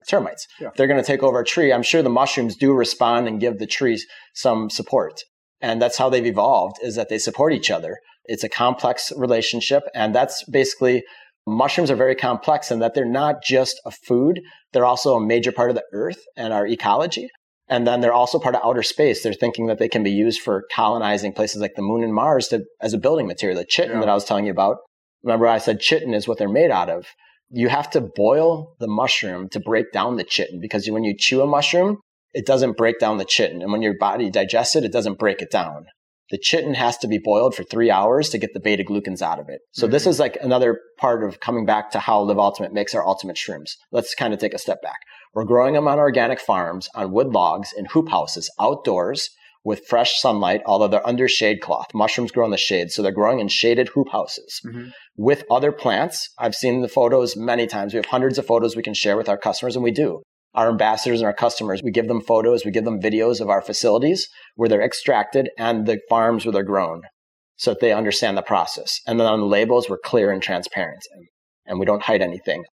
termites yeah. if they're going to take over a tree. I'm sure the mushrooms do respond and give the trees some support. And that's how they've evolved is that they support each other it's a complex relationship. And that's basically mushrooms are very complex in that they're not just a food. They're also a major part of the earth and our ecology. And then they're also part of outer space. They're thinking that they can be used for colonizing places like the moon and Mars to, as a building material. The chitin yeah. that I was telling you about. Remember I said chitin is what they're made out of. You have to boil the mushroom to break down the chitin because when you chew a mushroom, it doesn't break down the chitin. And when your body digests it, it doesn't break it down the chitin has to be boiled for three hours to get the beta glucans out of it. So mm-hmm. this is like another part of coming back to how Live Ultimate makes our ultimate shrooms. Let's kind of take a step back. We're growing them on organic farms on wood logs in hoop houses outdoors with fresh sunlight, although they're under shade cloth. Mushrooms grow in the shade, so they're growing in shaded hoop houses mm-hmm. with other plants. I've seen the photos many times. We have hundreds of photos we can share with our customers, and we do our ambassadors and our customers. We give them photos, we give them videos of our facilities where they're extracted and the farms where they're grown so that they understand the process. And then on the labels, we're clear and transparent and, and we don't hide anything.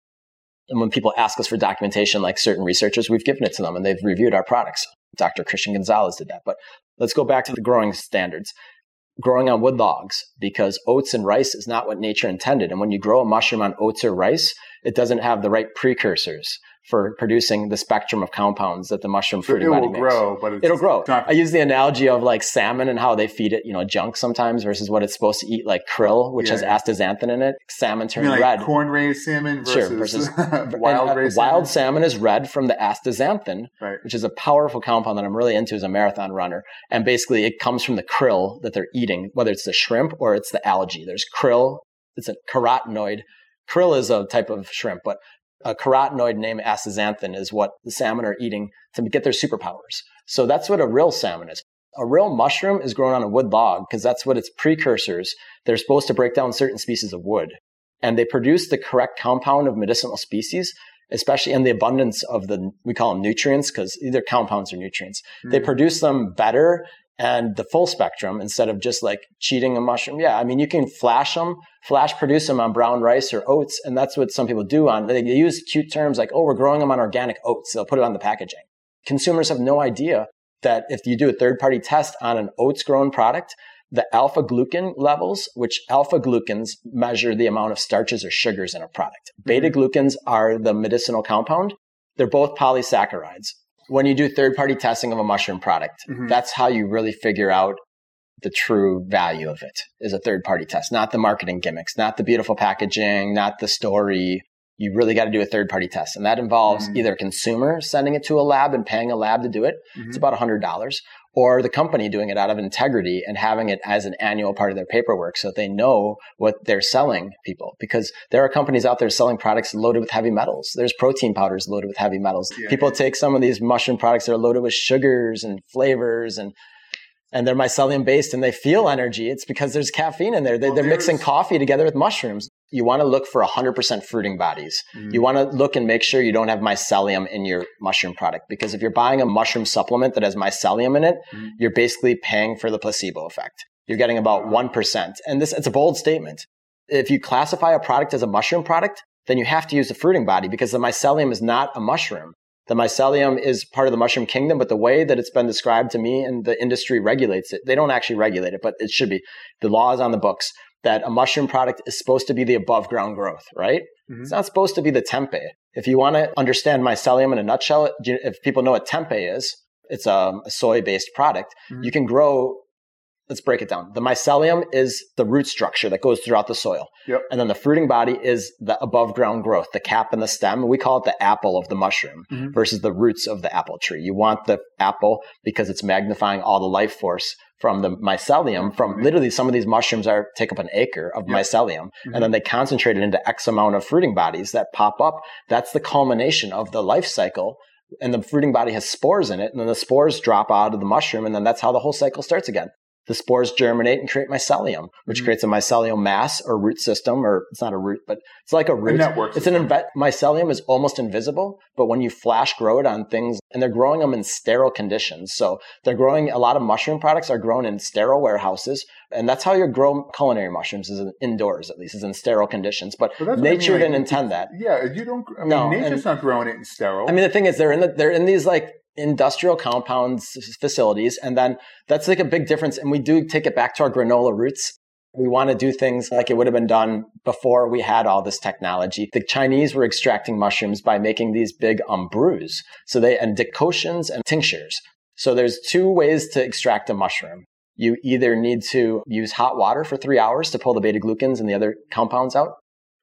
And when people ask us for documentation, like certain researchers, we've given it to them and they've reviewed our products. Dr. Christian Gonzalez did that. But let's go back to the growing standards. Growing on wood logs, because oats and rice is not what nature intended. And when you grow a mushroom on oats or rice, it doesn't have the right precursors for producing the spectrum of compounds that the mushroom fruity so it body will makes. grow, but it'll grow. I use the analogy of like salmon and how they feed it, you know, junk sometimes versus what it's supposed to eat, like krill, which yeah, has yeah. astaxanthin in it. Salmon turns like red. Corn raised salmon versus, sure, versus uh, wild raised salmon. Wild salmon is red from the astaxanthin, right. which is a powerful compound that I'm really into as a marathon runner. And basically, it comes from the krill that they're eating, whether it's the shrimp or it's the algae. There's krill. It's a carotenoid. Krill is a type of shrimp, but a carotenoid named astaxanthin is what the salmon are eating to get their superpowers. So that's what a real salmon is. A real mushroom is grown on a wood log because that's what its precursors. They're supposed to break down certain species of wood. and they produce the correct compound of medicinal species, especially in the abundance of the, we call them nutrients because either compounds or nutrients. Mm-hmm. They produce them better and the full spectrum instead of just like cheating a mushroom. Yeah, I mean, you can flash them, flash produce them on brown rice or oats, and that's what some people do on, they use cute terms like, oh, we're growing them on organic oats. They'll put it on the packaging. Consumers have no idea that if you do a third party test on an oats grown product, the alpha glucan levels, which alpha glucans measure the amount of starches or sugars in a product. Mm-hmm. Beta glucans are the medicinal compound. They're both polysaccharides. When you do third party testing of a mushroom product, mm-hmm. that's how you really figure out the true value of it is a third party test, not the marketing gimmicks, not the beautiful packaging, not the story, you really got to do a third party test. And that involves mm-hmm. either a consumer sending it to a lab and paying a lab to do it. Mm-hmm. It's about $100 or the company doing it out of integrity and having it as an annual part of their paperwork so they know what they're selling people. Because there are companies out there selling products loaded with heavy metals. There's protein powders loaded with heavy metals. Yeah, people take some of these mushroom products that are loaded with sugars and flavors and and they're mycelium based and they feel energy. It's because there's caffeine in there. They, are mixing coffee together with mushrooms you want to look for 100% fruiting bodies. Mm-hmm. You want to look and make sure you don't have mycelium in your mushroom product because if you're buying a mushroom supplement that has mycelium in it, mm-hmm. you're basically paying for the placebo effect. You're getting about 1%. And this, it's a bold statement. If you classify a product as a mushroom product, then you have to use the fruiting body because the mycelium is not a mushroom. The mycelium is part of the mushroom kingdom, but the way that it's been described to me and the industry regulates it, they don't actually regulate it, but it should be. The law is on the books that a mushroom product is supposed to be the above ground growth, right? Mm-hmm. It's not supposed to be the tempeh. If you want to understand mycelium in a nutshell, if people know what tempeh is, it's a, a soy based product. Mm-hmm. You can grow let's break it down. The mycelium is the root structure that goes throughout the soil. Yep. And then the fruiting body is the above ground growth, the cap and the stem. We call it the apple of the mushroom mm-hmm. versus the roots of the apple tree. You want the apple because it's magnifying all the life force from the mycelium from mm-hmm. literally some of these mushrooms are take up an acre of yep. mycelium mm-hmm. and then they concentrate it into x amount of fruiting bodies that pop up that's the culmination of the life cycle and the fruiting body has spores in it and then the spores drop out of the mushroom and then that's how the whole cycle starts again the spores germinate and create mycelium, which mm-hmm. creates a mycelium mass or root system, or it's not a root, but it's like a root. A network it's system. an inve- mycelium is almost invisible, but when you flash grow it on things, and they're growing them in sterile conditions. So they're growing a lot of mushroom products are grown in sterile warehouses, and that's how you grow culinary mushrooms is indoors at least, is in sterile conditions. But, but nature I mean, didn't intend that. Yeah, you don't. I mean, no, nature's and, not growing it in sterile. I mean, the thing is, they're in the, they're in these like industrial compounds facilities. And then that's like a big difference. And we do take it back to our granola roots. We want to do things like it would have been done before we had all this technology. The Chinese were extracting mushrooms by making these big um. So they, and decoctions and tinctures. So there's two ways to extract a mushroom. You either need to use hot water for three hours to pull the beta glucans and the other compounds out,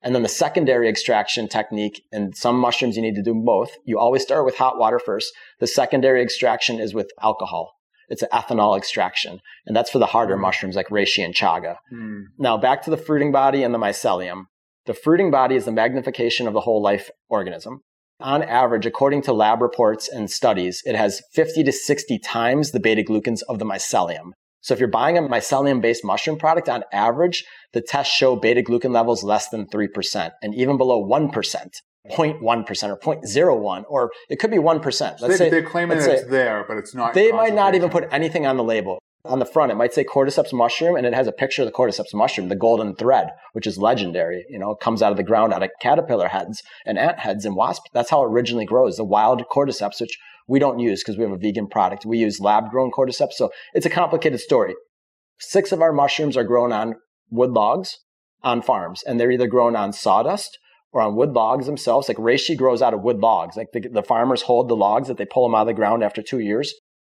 and then the secondary extraction technique, and some mushrooms you need to do both. You always start with hot water first. The secondary extraction is with alcohol. It's an ethanol extraction. And that's for the harder mm. mushrooms like reishi and chaga. Mm. Now back to the fruiting body and the mycelium. The fruiting body is the magnification of the whole life organism. On average, according to lab reports and studies, it has 50 to 60 times the beta glucans of the mycelium. So if you're buying a mycelium based mushroom product on average, the tests show beta glucan levels less than 3% and even below 1%. 0.1% or 0.01, or it could be 1%. Let's so they, say, they're claiming that it's there, but it's not. They might not even put anything on the label. On the front, it might say cordyceps mushroom, and it has a picture of the cordyceps mushroom, the golden thread, which is legendary. You know, it comes out of the ground out of caterpillar heads and ant heads and wasp. That's how it originally grows. The wild cordyceps, which we don't use because we have a vegan product. We use lab grown cordyceps. So it's a complicated story. Six of our mushrooms are grown on wood logs on farms, and they're either grown on sawdust or on wood logs themselves. Like reishi grows out of wood logs. Like the, the farmers hold the logs that they pull them out of the ground after two years.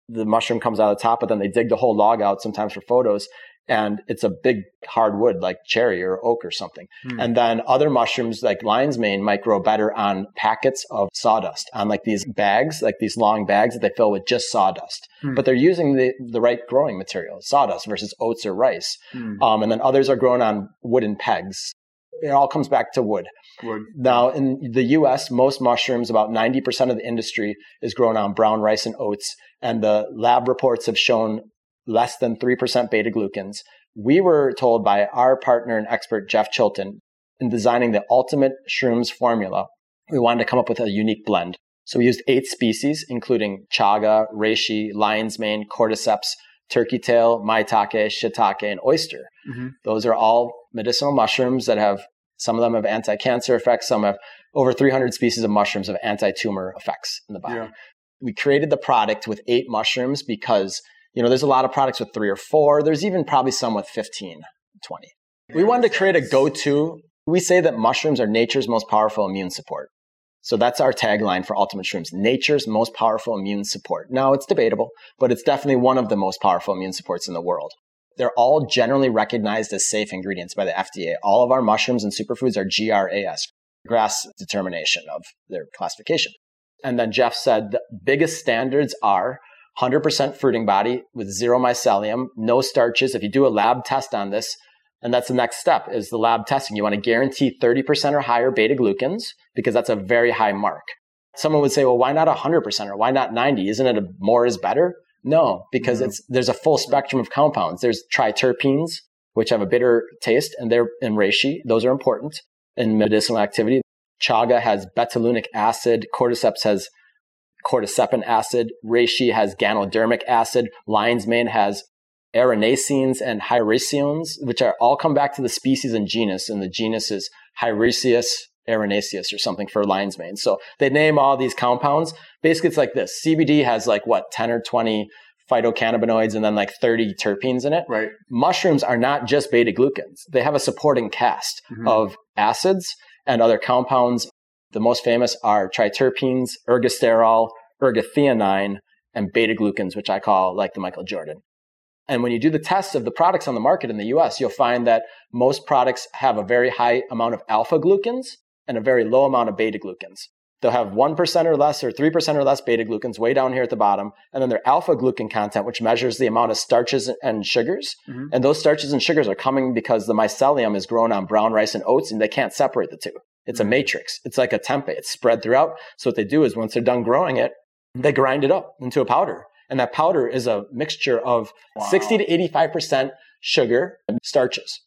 The mushroom comes out of the top, but then they dig the whole log out sometimes for photos and it's a big hardwood like cherry or oak or something. Mm. And then other mushrooms like lion's mane might grow better on packets of sawdust, on like these bags, like these long bags that they fill with just sawdust. Mm. But they're using the, the right growing material, sawdust versus oats or rice. Mm. Um, and then others are grown on wooden pegs. It all comes back to wood. wood. Now, in the US, most mushrooms, about 90% of the industry is grown on brown rice and oats. And the lab reports have shown less than 3% beta glucans. We were told by our partner and expert, Jeff Chilton, in designing the ultimate shrooms formula, we wanted to come up with a unique blend. So we used eight species, including chaga, reishi, lion's mane, cordyceps, turkey tail, maitake, shiitake, and oyster. Mm-hmm. Those are all medicinal mushrooms that have, some of them have anti-cancer effects, some have over 300 species of mushrooms have anti-tumor effects in the body. Yeah. We created the product with eight mushrooms because, you know, there's a lot of products with three or four. There's even probably some with 15, 20. We wanted to create a go-to. We say that mushrooms are nature's most powerful immune support. So that's our tagline for Ultimate Shrooms, nature's most powerful immune support. Now it's debatable, but it's definitely one of the most powerful immune supports in the world. They're all generally recognized as safe ingredients by the FDA. All of our mushrooms and superfoods are GRAS, GRAS determination of their classification. And then Jeff said the biggest standards are 100% fruiting body with zero mycelium, no starches. If you do a lab test on this, and that's the next step is the lab testing. You want to guarantee 30% or higher beta glucans because that's a very high mark. Someone would say, well, why not 100% or why not 90? Isn't it a more is better? No, because mm-hmm. it's, there's a full spectrum of compounds. There's triterpenes, which have a bitter taste and they're in reishi. Those are important in medicinal activity. Chaga has betulinic acid. Cordyceps has cordycepin acid. Reishi has ganodermic acid. Lion's mane has erinacines and hericenones, which are all come back to the species and genus, and the genus is Hericium erinaceus or something for lion's mane. So they name all these compounds. Basically, it's like this. CBD has like what, 10 or 20 phytocannabinoids and then like 30 terpenes in it. Right. Mushrooms are not just beta glucans. They have a supporting cast mm-hmm. of acids and other compounds. The most famous are triterpenes, ergosterol, ergothioneine, and beta glucans, which I call like the Michael Jordan. And when you do the tests of the products on the market in the US, you'll find that most products have a very high amount of alpha glucans and a very low amount of beta glucans. They'll have 1% or less or 3% or less beta glucans way down here at the bottom. And then their alpha glucan content, which measures the amount of starches and sugars. Mm-hmm. And those starches and sugars are coming because the mycelium is grown on brown rice and oats and they can't separate the two. It's a matrix. It's like a tempeh. It's spread throughout. So what they do is once they're done growing it, they grind it up into a powder. And that powder is a mixture of wow. 60 to 85% sugar and starches.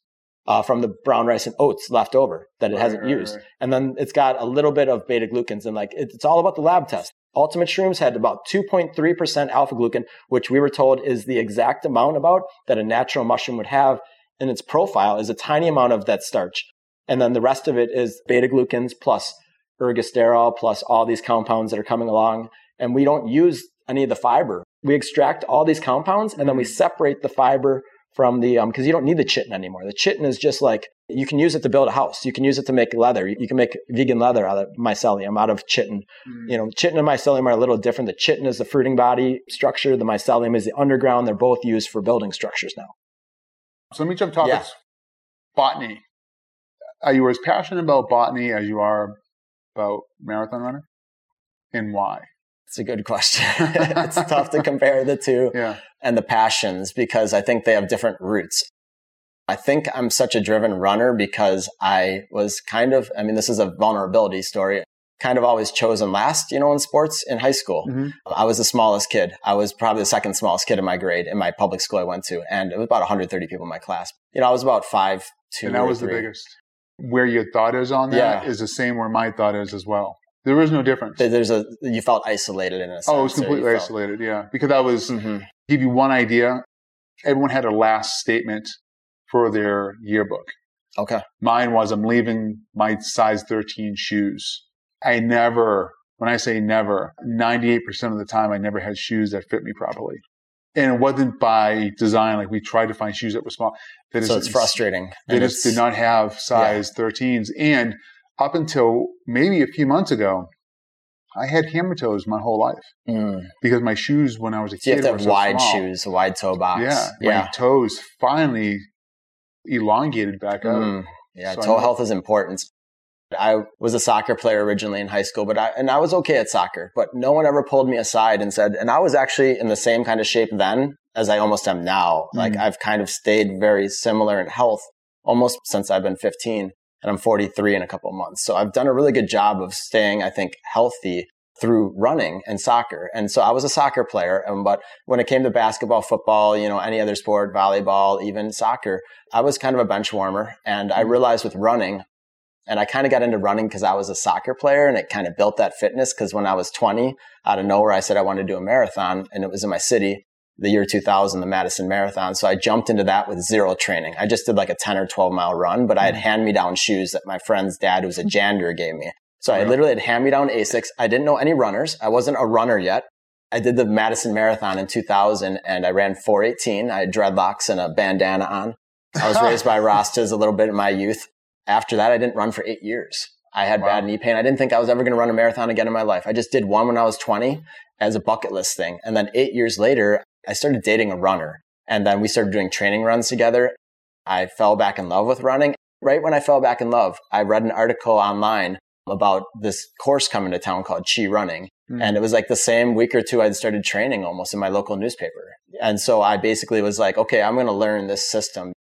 Uh, from the brown rice and oats left over that it right, hasn't right, used. Right. And then it's got a little bit of beta glucans and like it's all about the lab test. Ultimate Shrooms had about 2.3% alpha glucan, which we were told is the exact amount about that a natural mushroom would have in its profile is a tiny amount of that starch. And then the rest of it is beta glucans plus ergosterol plus all these compounds that are coming along. And we don't use any of the fiber we extract all these compounds and then we separate the fiber from the because um, you don't need the chitin anymore. The chitin is just like you can use it to build a house. You can use it to make leather. You can make vegan leather out of mycelium, out of chitin. Mm. You know, chitin and mycelium are a little different. The chitin is the fruiting body structure. The mycelium is the underground. They're both used for building structures now. So let me jump topics. Yeah. Botany. Are you as passionate about botany as you are about marathon running? And why? It's a good question. it's tough to compare the two yeah. and the passions because I think they have different roots. I think I'm such a driven runner because I was kind of, I mean, this is a vulnerability story, kind of always chosen last, you know, in sports in high school. Mm-hmm. I was the smallest kid. I was probably the second smallest kid in my grade in my public school I went to. And it was about 130 people in my class. You know, I was about five, two. And that was three. the biggest. Where your thought is on that yeah. is the same where my thought is as well. There was no difference. There's a you felt isolated in a sense. Oh, it was completely isolated. Yeah, because I was mm-hmm. give you one idea. Everyone had a last statement for their yearbook. Okay. Mine was I'm leaving my size 13 shoes. I never, when I say never, 98% of the time I never had shoes that fit me properly. And it wasn't by design. Like we tried to find shoes that were small. That so is, it's frustrating. They just did not have size yeah. 13s. And up until maybe a few months ago, I had hammer toes my whole life mm. because my shoes when I was a so kid. You have to have so wide small. shoes, a wide toe box. Yeah, yeah. My toes finally elongated back up. Mm. Yeah, so toe health is important. I was a soccer player originally in high school, but I, and I was okay at soccer, but no one ever pulled me aside and said, and I was actually in the same kind of shape then as I almost am now. Mm. Like I've kind of stayed very similar in health almost since I've been 15 and I'm 43 in a couple months. So I've done a really good job of staying, I think, healthy through running and soccer. And so I was a soccer player. Um, but when it came to basketball, football, you know, any other sport, volleyball, even soccer, I was kind of a bench warmer. And I mm-hmm. realized with running, And I kind of got into running because I was a soccer player and it kind of built that fitness. Because when I was 20, out of nowhere, I said I wanted to do a marathon and it was in my city, the year 2000, the Madison Marathon. So I jumped into that with zero training. I just did like a 10 or 12 mile run, but I had mm. hand me down shoes that my friend's dad, who was a janitor, gave me. So I literally had hand me down Asics. I didn't know any runners. I wasn't a runner yet. I did the Madison Marathon in 2000 and I ran 418. I had dreadlocks and a bandana on. I was raised by Rastas a little bit in my youth. After that, I didn't run for eight years. I had wow. bad knee pain. I didn't think I was ever going to run a marathon again in my life. I just did one when I was 20 as a bucket list thing. And then eight years later, I started dating a runner and then we started doing training runs together. I fell back in love with running. Right when I fell back in love, I read an article online about this course coming to town called Chi Running. Mm. And it was like the same week or two I'd started training almost in my local newspaper. And so I basically was like, okay, I'm going to learn this system.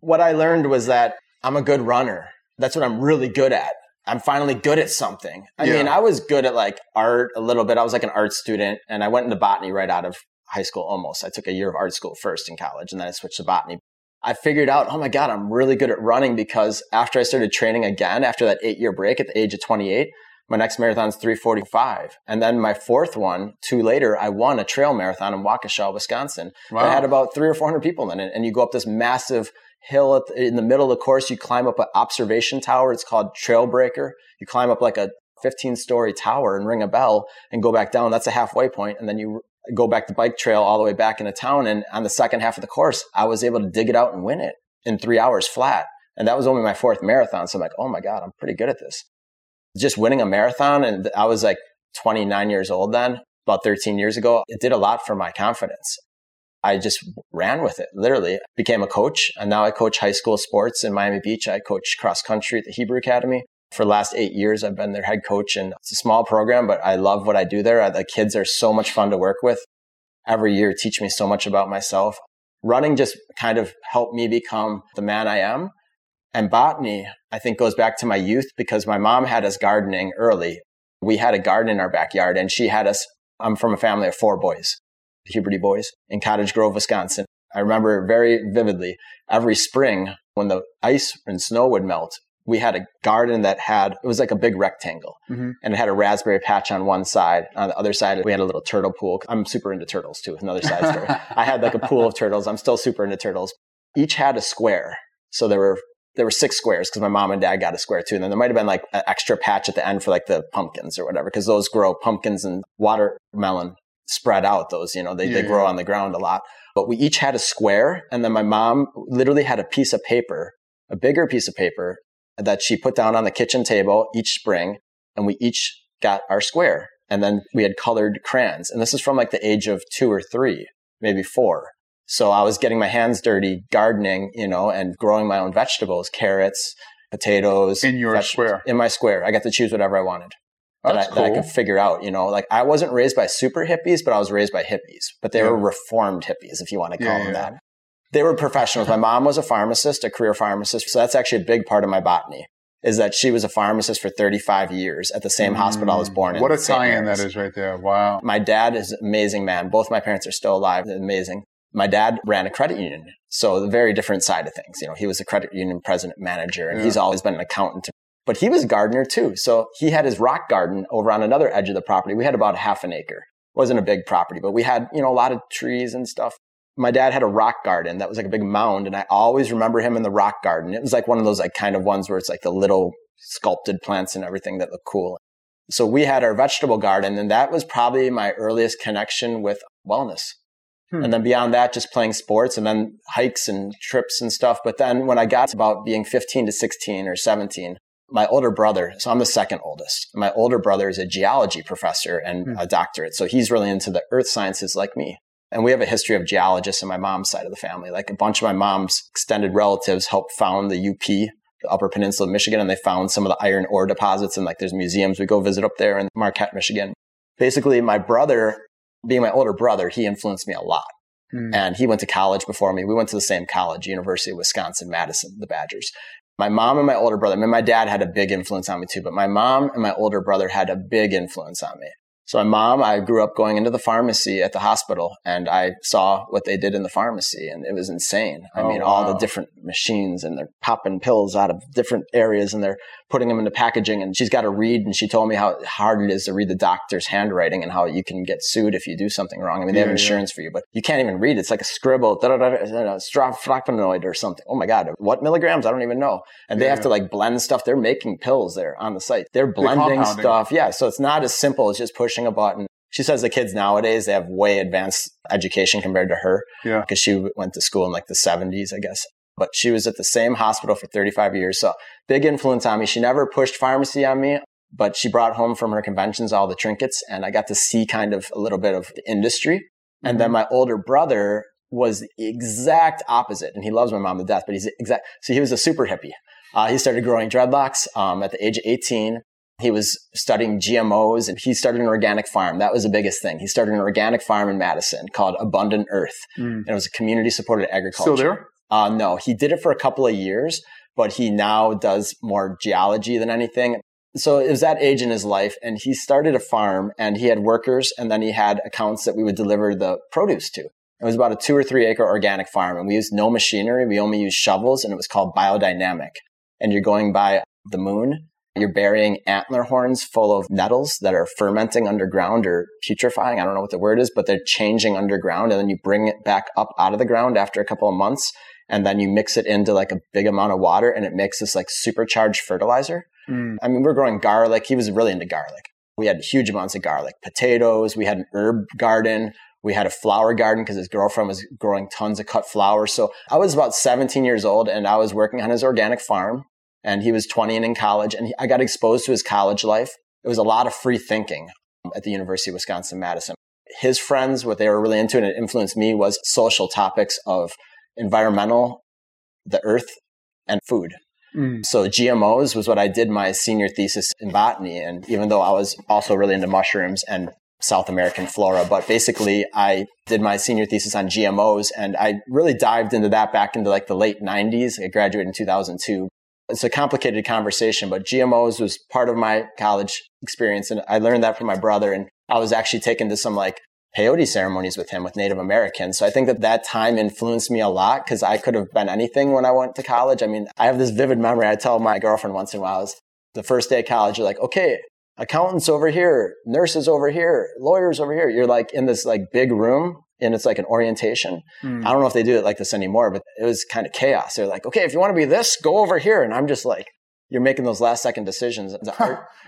What I learned was that I'm a good runner. That's what I'm really good at. I'm finally good at something. I yeah. mean, I was good at like art a little bit. I was like an art student and I went into botany right out of high school almost. I took a year of art school first in college and then I switched to botany. I figured out, oh my God, I'm really good at running because after I started training again, after that eight year break at the age of 28, my next marathon's 345. And then my fourth one, two later, I won a trail marathon in Waukesha, Wisconsin. Wow. I had about three or 400 people in it. And you go up this massive hill the, in the middle of the course. You climb up an observation tower. It's called Trailbreaker. You climb up like a 15 story tower and ring a bell and go back down. That's a halfway point, And then you go back the bike trail all the way back into town. And on the second half of the course, I was able to dig it out and win it in three hours flat. And that was only my fourth marathon. So I'm like, oh my God, I'm pretty good at this. Just winning a marathon. And I was like 29 years old then, about 13 years ago. It did a lot for my confidence. I just ran with it, literally. Became a coach. And now I coach high school sports in Miami Beach. I coach cross country at the Hebrew Academy. For the last eight years, I've been their head coach and it's a small program, but I love what I do there. Uh, the kids are so much fun to work with. Every year teach me so much about myself. Running just kind of helped me become the man I am. And botany, I think goes back to my youth because my mom had us gardening early. We had a garden in our backyard and she had us, I'm from a family of four boys, Huberty boys in Cottage Grove, Wisconsin. I remember very vividly every spring when the ice and snow would melt, we had a garden that had it was like a big rectangle. Mm-hmm. and it had a raspberry patch on one side. On the other side we had a little turtle pool. I'm super into turtles too. Another side story. I had like a pool of turtles. I'm still super into turtles. Each had a square. So there were there were six squares because my mom and dad got a square too. And then there might have been like an extra patch at the end for like the pumpkins or whatever because those grow pumpkins and watermelon spread out those you know they, yeah, they grow yeah. on the ground a lot. But we each had a square and then my mom literally had a piece of paper a bigger piece of paper that she put down on the kitchen table each spring and we each got our square. And then we had colored crayons. And this is from like the age of two or three maybe four. So i was getting my hands dirty gardening you know and growing my own vegetables carrots potatoes in your square. in my square. I got to choose whatever i wanted that I, cool. that I, could figure out, you know, like I wasn't raised by super hippies, but I was raised by hippies, but they yeah. were reformed hippies, if you want to call yeah, them that they were professionals. My mom was a pharmacist, a career pharmacist. So that's actually a big part of my botany is that she was a pharmacist for 35 years at the same mm, hospital I was born in. What a tie-in that is right there. Wow. My dad is an amazing man. Both my parents are still alive. Amazing. My dad ran a credit union. So the very different side of things. You know, he was a credit union president manager and yeah. he's always been an accountant. But he was gardener too. So he had his rock garden over on another edge of the property. We had about half an acre. It wasn't a big property, but we had, you know, a lot of trees and stuff my dad had a rock garden that was like a big mound and I always remember him in the rock garden. It was like one of those like kind of ones where it's like the little sculpted plants and everything that look cool. So we had our vegetable garden and that was probably my earliest connection with wellness. Hmm. And then beyond that, just playing sports and then hikes and trips and stuff. But then when I got to about being 15 to 16 or 17, my older brother, so I'm the second oldest. My older brother is a geology professor and hmm. a doctorate. So he's really into the earth sciences like me. And we have a history of geologists in my mom's side of the family. Like a bunch of my mom's extended relatives helped found the UP, the Upper Peninsula of Michigan, and they found some of the iron ore deposits. And like there's museums we go visit up there in Marquette, Michigan. Basically, my brother, being my older brother, he influenced me a lot. Hmm. And he went to college before me. We went to the same college, University of Wisconsin, Madison, the Badgers. My mom and my older brother, I mean, my dad had a big influence on me too, but my mom and my older brother had a big influence on me. So my mom, I grew up going into the pharmacy at the hospital and I saw what they did in the pharmacy and it was insane. I Oh, mean, all the different machines and they're popping pills out of different areas and they're putting them into packaging and she's got to read and she told me how hard it is to read the doctor's handwriting and how you can get sued if you do something wrong. I mean, they Yeah, have yeah. insurance for you, but you can't even read. It's like a scribble, straflavonoid or something. Oh my God. What milligrams? I don't even know. And they Yeah, have to like blend stuff. They're making pills there on the site. They're blending compounding. stuff. Yeah. So it's not as simple as just pushing a button. She says the kids nowadays, they have way advanced education compared to her Yeah. because she went to school in like the 70s, I guess. But she was at the same hospital for 35 years. So big influence on me. She never pushed pharmacy on me, but she brought home from her conventions all the trinkets and I got to see kind of a little bit of the industry. And then my older brother was the exact opposite. And he loves my mom to death, but he's exact. So he was a super hippie. Uh, he started growing dreadlocks um, at the age of 18. He was studying GMOs and he started an organic farm. That was the biggest thing. He started an organic farm in Madison called Abundant Earth. Mm. And it was a community supported agriculture. Still there? Uh, no, he did it for a couple of years, but he now does more geology than anything. So it was that age in his life, and he started a farm, and he had workers, and then he had accounts that we would deliver the produce to. It was about a two or three acre organic farm, and we used no machinery. We only used shovels, and it was called biodynamic. And you're going by the moon. You're burying antler horns full of nettles that are fermenting underground or putrefying. I don't know what the word is, but they're changing underground. And then you bring it back up out of the ground after a couple of months. And then you mix it into like a big amount of water and it makes this like supercharged fertilizer. Mm. I mean, we're growing garlic. He was really into garlic. We had huge amounts of garlic, potatoes. We had an herb garden. We had a flower garden because his girlfriend was growing tons of cut flowers. So I was about 17 years old and I was working on his organic farm and he was 20 and in college and he, I got exposed to his college life. It was a lot of free thinking at the University of Wisconsin Madison. His friends, what they were really into and it influenced me was social topics of environmental, the earth, and food. Mm. So GMOs was what I did my senior thesis in botany. And even though I was also really into mushrooms and South American flora, but basically I did my senior thesis on GMOs and I really dived into that back into like the late 90s. I graduated in 2002. It's a complicated conversation, but GMOs was part of my college experience. And I learned that from my brother. And I was actually taken to some like peyote ceremonies with him with Native Americans. So I think that that time influenced me a lot because I could have been anything when I went to college. I mean, I have this vivid memory. I tell my girlfriend once in a while, I was the first day of college, you're like, okay, accountants over here, nurses over here, lawyers over here. You're like in this like big room and it's like an orientation. Mm. I don't know if they do it like this anymore, but it was kind of chaos. They're like, okay, if you want to be this, go over here. And I'm just like, you're making those last second decisions.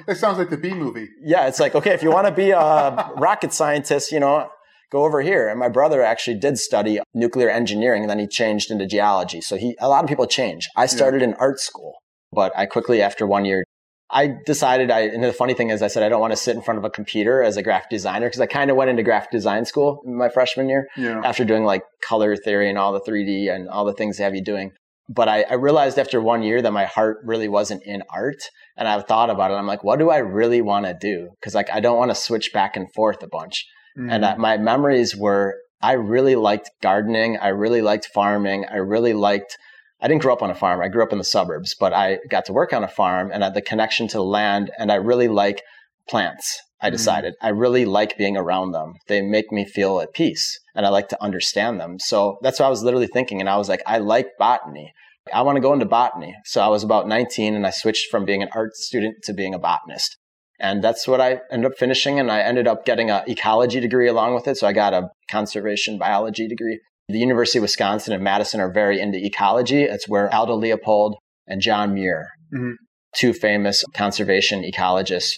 It sounds like the B movie. yeah, it's like, okay, if you want to be a rocket scientist, you know, go over here. And my brother actually did study nuclear engineering and then he changed into geology. So he, a lot of people change. I started in art school, but I quickly, after one year, I decided I, and the funny thing is I said, I don't want to sit in front of a computer as a graphic designer because I kind of went into graphic design school my freshman year Yeah. after doing like color theory and all the 3D and all the things they have you doing. But I, I realized after one year that my heart really wasn't in art. And I've thought about it. I'm like, what do I really want to do? Cause like, I don't want to switch back and forth a bunch. Mm. And uh, my memories were, I really liked gardening. I really liked farming. I really liked, I didn't grow up on a farm. I grew up in the suburbs, but I got to work on a farm and I had the connection to the land. And I really like plants. I Mm. decided I really like being around them. They make me feel at peace and I like to understand them. So that's what I was literally thinking. And I was like, I like botany. I want to go into botany. So I was about 19 and I switched from being an art student to being a botanist. And that's what I ended up finishing. And I ended up getting an ecology degree along with it. So I got a conservation biology degree. The University of Wisconsin and Madison are very into ecology. It's where Aldo Leopold and John Muir, Mhm. two famous conservation ecologists,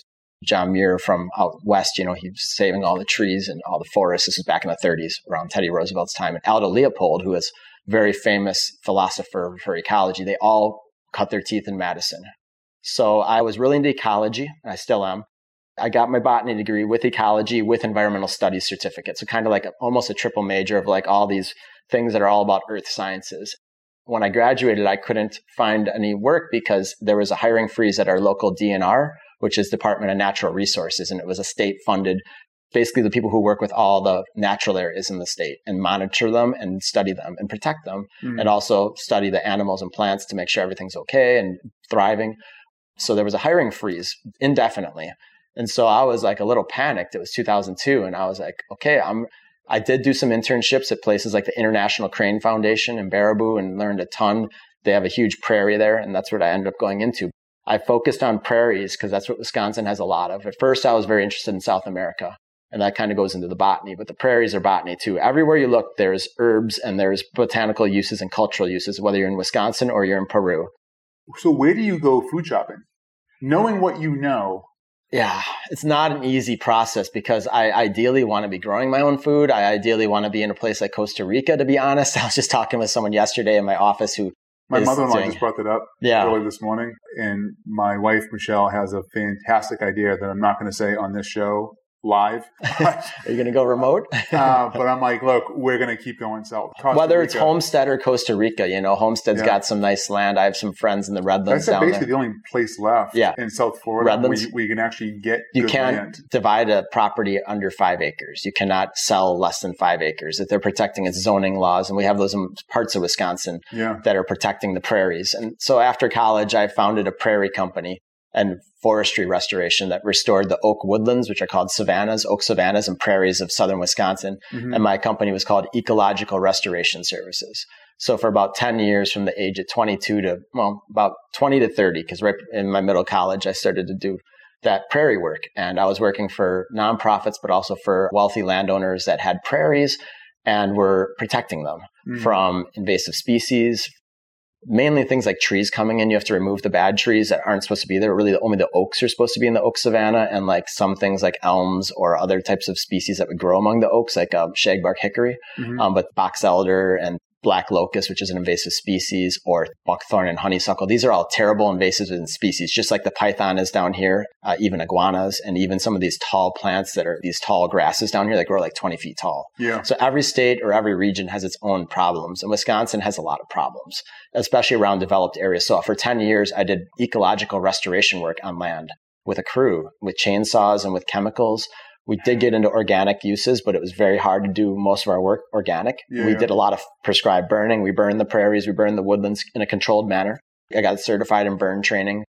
John Muir from out west, you know, he's saving all the trees and all the forests. This is back in the 30s, around Teddy Roosevelt's time. And Aldo Leopold, who is a very famous philosopher for ecology, they all cut their teeth in Madison. So I was really into ecology, and I still am. I got my botany degree with ecology with environmental studies certificate. So kind of like a, almost a triple major of like all these things that are all about earth sciences. When I graduated, I couldn't find any work because there was a hiring freeze at our local DNR, which is Department of Natural Resources, and it was a state funded basically the people who work with all the natural areas in the state and monitor them and study them and protect them Mm. and also study the animals and plants to make sure everything's okay and thriving. So there was a hiring freeze indefinitely. And so I was like a little panicked. It was 2002 and I was like, okay, I'm, I did do some internships at places like the International Crane Foundation in Baraboo and learned a ton. They have a huge prairie there and that's what I ended up going into. I focused on prairies because that's what Wisconsin has a lot of. At first, I was very interested in South America and that kind of goes into the botany, but the prairies are botany too. Everywhere you look, there's herbs and there's botanical uses and cultural uses, whether you're in Wisconsin or you're in Peru. So where do you go food shopping? Knowing what you know, yeah, it's not an easy process because I ideally want to be growing my own food. I ideally want to be in a place like Costa Rica, to be honest. I was just talking with someone yesterday in my office who. My mother in law just brought that up yeah. early this morning. And my wife, Michelle, has a fantastic idea that I'm not going to say on this show live. Are you going to go remote? uh, but I'm like, look, we're going to keep going south. Costa Whether Rica. it's Homestead or Costa Rica, you know, Homestead's yeah. got some nice land. I have some friends in the Redlands. That's basically there. the only place left yeah. in South Florida Redlands. where you, can actually get You can't land. divide a property under five acres. You cannot sell less than five acres. If they're protecting its zoning laws, and we have those in parts of Wisconsin yeah. that are protecting the prairies. And so after college, I founded a prairie company and forestry restoration that restored the oak woodlands, which are called savannas, oak savannas and prairies of southern Wisconsin. Mm-hmm. And my company was called Ecological Restoration Services. So for about 10 years from the age of 22 to, well, about 20 to 30, because right in my middle college, I started to do that prairie work. And I was working for nonprofits, but also for wealthy landowners that had prairies and were protecting them mm. from invasive species, mainly things like trees coming in. You have to remove the bad trees that aren't supposed to be there. Really, only the oaks are supposed to be in the oak savanna, and like some things like elms or other types of species that would grow among the oaks, like um, shagbark hickory. Mm-hmm. Um, but box elder and black locust, which is an invasive species, or buckthorn and honeysuckle. These are all terrible invasive species, just like the python is down here, uh, even iguanas, and even some of these tall plants that are these tall grasses down here that grow like 20 feet tall. Yeah. So every state or every region has its own problems, and Wisconsin has a lot of problems, especially around developed areas. So for 10 years, I did ecological restoration work on land with a crew, with chainsaws and with chemicals we did get into organic uses, but it was very hard to do most of our work organic. Yeah, we did a lot of prescribed burning. We burned the prairies, we burned the woodlands in a controlled manner. I got certified in burn training.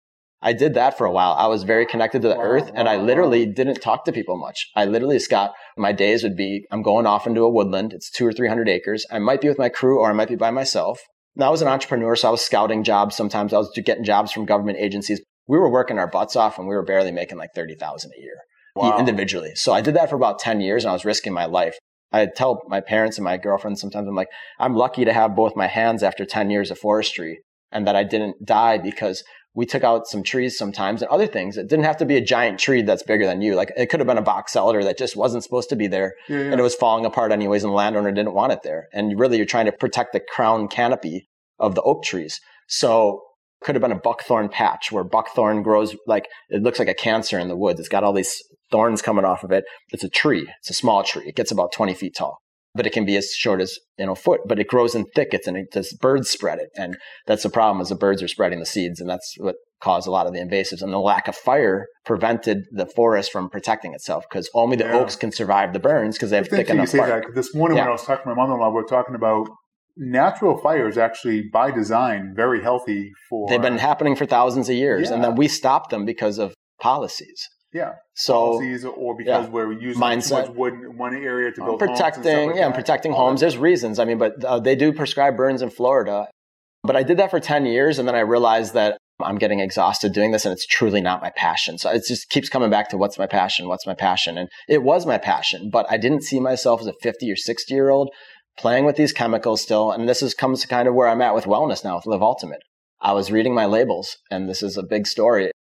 I did that for a while. I was very connected to the wow, earth and I literally wow. didn't talk to people much. I literally, Scott, my days would be, I'm going off into a woodland. It's two or 300 acres. I might be with my crew or I might be by myself. Now I was an entrepreneur, so I was scouting jobs. Sometimes I was getting jobs from government agencies. We were working our butts off and we were barely making like 30,000 a year wow. individually. So I did that for about 10 years and I was risking my life. I tell my parents and my girlfriend sometimes, I'm like, I'm lucky to have both my hands after 10 years of forestry and that I didn't die because we took out some trees sometimes and other things. It didn't have to be a giant tree that's bigger than you. Like it could have been a box elder that just wasn't supposed to be there yeah, yeah. and it was falling apart anyways and the landowner didn't want it there. And really you're trying to protect the crown canopy of the oak trees. So could have been a buckthorn patch where buckthorn grows like it looks like a cancer in the woods. It's got all these thorns coming off of it. It's a tree. It's a small tree. It gets about 20 feet tall, but it can be as short as, you know, foot, but it grows in thickets and it does birds spread it. And that's the problem is the birds are spreading the seeds. And that's what caused a lot of the invasives and the lack of fire prevented the forest from protecting itself because only the yeah. oaks can survive the burns because they have thick enough you say bark. That, this morning yeah. when I was talking to my mother-in-law, we were talking about natural fires actually by design very healthy for they've been happening for thousands of years yeah. and then we stopped them because of policies yeah. So policies or because yeah. we're using Mindset. too much wood in one area to build protecting, like yeah, protecting homes. There's reasons. I mean, but uh, they do prescribe burns in Florida. But I did that for 10 years and then I realized that I'm getting exhausted doing this and it's truly not my passion. So it just keeps coming back to what's my passion? What's my passion? And it was my passion, but I didn't see myself as a 50 or 60 year old playing with these chemicals still. And this is comes to kind of where I'm at with wellness now with Live Ultimate. I was reading my labels and this is a big story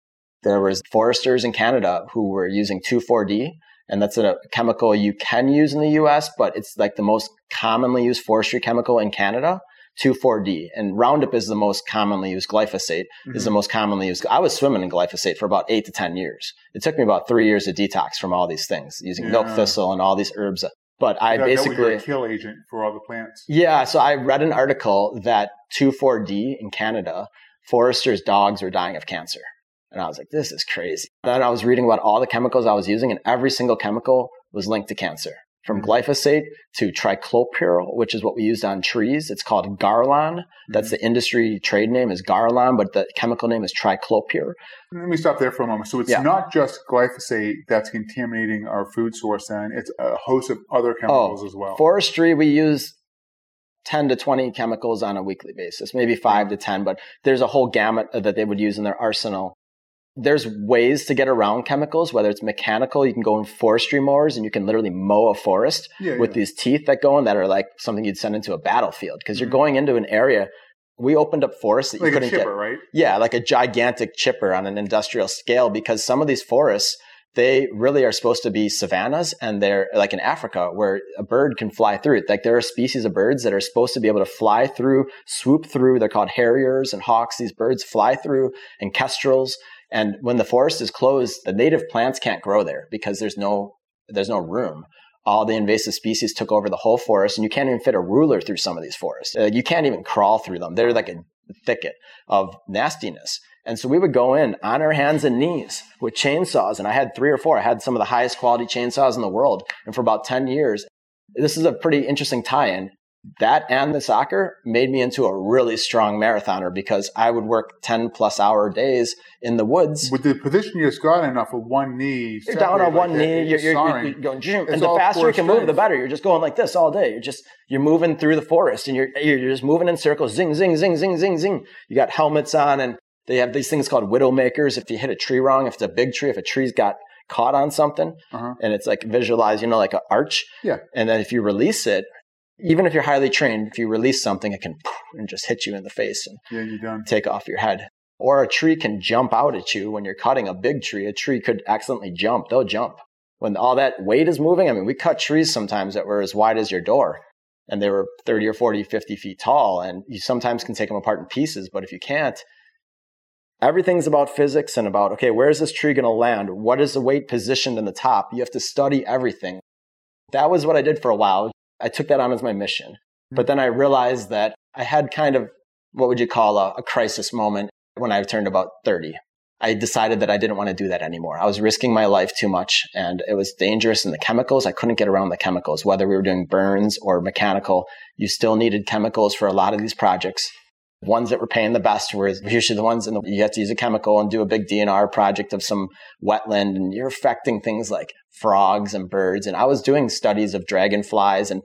there was foresters in Canada who were using 2,4-D, and that's a chemical you can use in the US, but it's like the most commonly used forestry chemical in Canada. 2,4-D. And Roundup is the most commonly used. Glyphosate mm-hmm. is the most commonly used. I was swimming in glyphosate for about eight to 10 years. It took me about three years to detox from all these things using yeah. milk thistle and all these herbs. But I that, basically. Kill agent for all the plants. Yeah. So I read an article that 2,4-D in Canada, foresters' dogs are dying of cancer. And I was like, this is crazy. Then I was reading about all the chemicals I was using, and every single chemical was linked to cancer from glyphosate to triclopyr, which is what we used on trees. It's called Garlon. That's mm-hmm. the industry trade name is Garlon, but the chemical name is triclopyr. Let me stop there for a moment. So it's yeah. not just glyphosate that's contaminating our food source then, it's a host of other chemicals oh, as well. Forestry, we use 10 to 20 chemicals on a weekly basis, maybe five to 10, but there's a whole gamut that they would use in their arsenal. There's ways to get around chemicals, whether it's mechanical, you can go in forestry mowers and you can literally mow a forest yeah, with yeah. these teeth that go in that are like something you'd send into a battlefield because you're mm-hmm. going into an area. We opened up forests that like you couldn't chipper, get. right? Yeah, like a gigantic chipper on an industrial scale because some of these forests they really are supposed to be savannas and they're like in Africa where a bird can fly through it. Like there are species of birds that are supposed to be able to fly through, swoop through. They're called harriers and hawks. These birds fly through and kestrels. And when the forest is closed, the native plants can't grow there because there's no, there's no room. All the invasive species took over the whole forest and you can't even fit a ruler through some of these forests. Uh, you can't even crawl through them. They're like a thicket of nastiness. And so we would go in on our hands and knees with chainsaws. And I had three or four. I had some of the highest quality chainsaws in the world. And for about 10 years, this is a pretty interesting tie in. That and the soccer made me into a really strong marathoner because I would work 10 plus hour days in the woods. With the position you just got enough of one knee. You're down on one knee. You're, you're, you're, going, and the faster you can move, the better. You're just going like this all day. You're just, you're moving through the forest and you're, you're just moving in circles. Zing, zing, zing, zing, zing, zing. You got helmets on and they have these things called widow makers. If you hit a tree wrong, if it's a big tree, if a tree's got caught on something uh-huh. and it's like visualize, you know, like an arch. Yeah. And then if you release it, even if you're highly trained, if you release something, it can and just hit you in the face and yeah, you're done. take off your head. Or a tree can jump out at you when you're cutting a big tree. A tree could accidentally jump. They'll jump. When all that weight is moving, I mean, we cut trees sometimes that were as wide as your door and they were 30 or 40, 50 feet tall. And you sometimes can take them apart in pieces, but if you can't, everything's about physics and about, okay, where is this tree going to land? What is the weight positioned in the top? You have to study everything. That was what I did for a while. I took that on as my mission. But mm-hmm. then I realized that I had kind of what would you call a, a crisis moment when I turned about 30. I decided that I didn't want to do that anymore. I was risking my life too much and it was dangerous in the chemicals, I couldn't get around the chemicals. Whether we were doing burns or mechanical, you still needed chemicals for a lot of these projects The ones that were paying the best were usually the ones in the, you have to use a chemical and do a big DNR project of some wetland and you're affecting things like frogs and birds. And I was doing studies of dragonflies and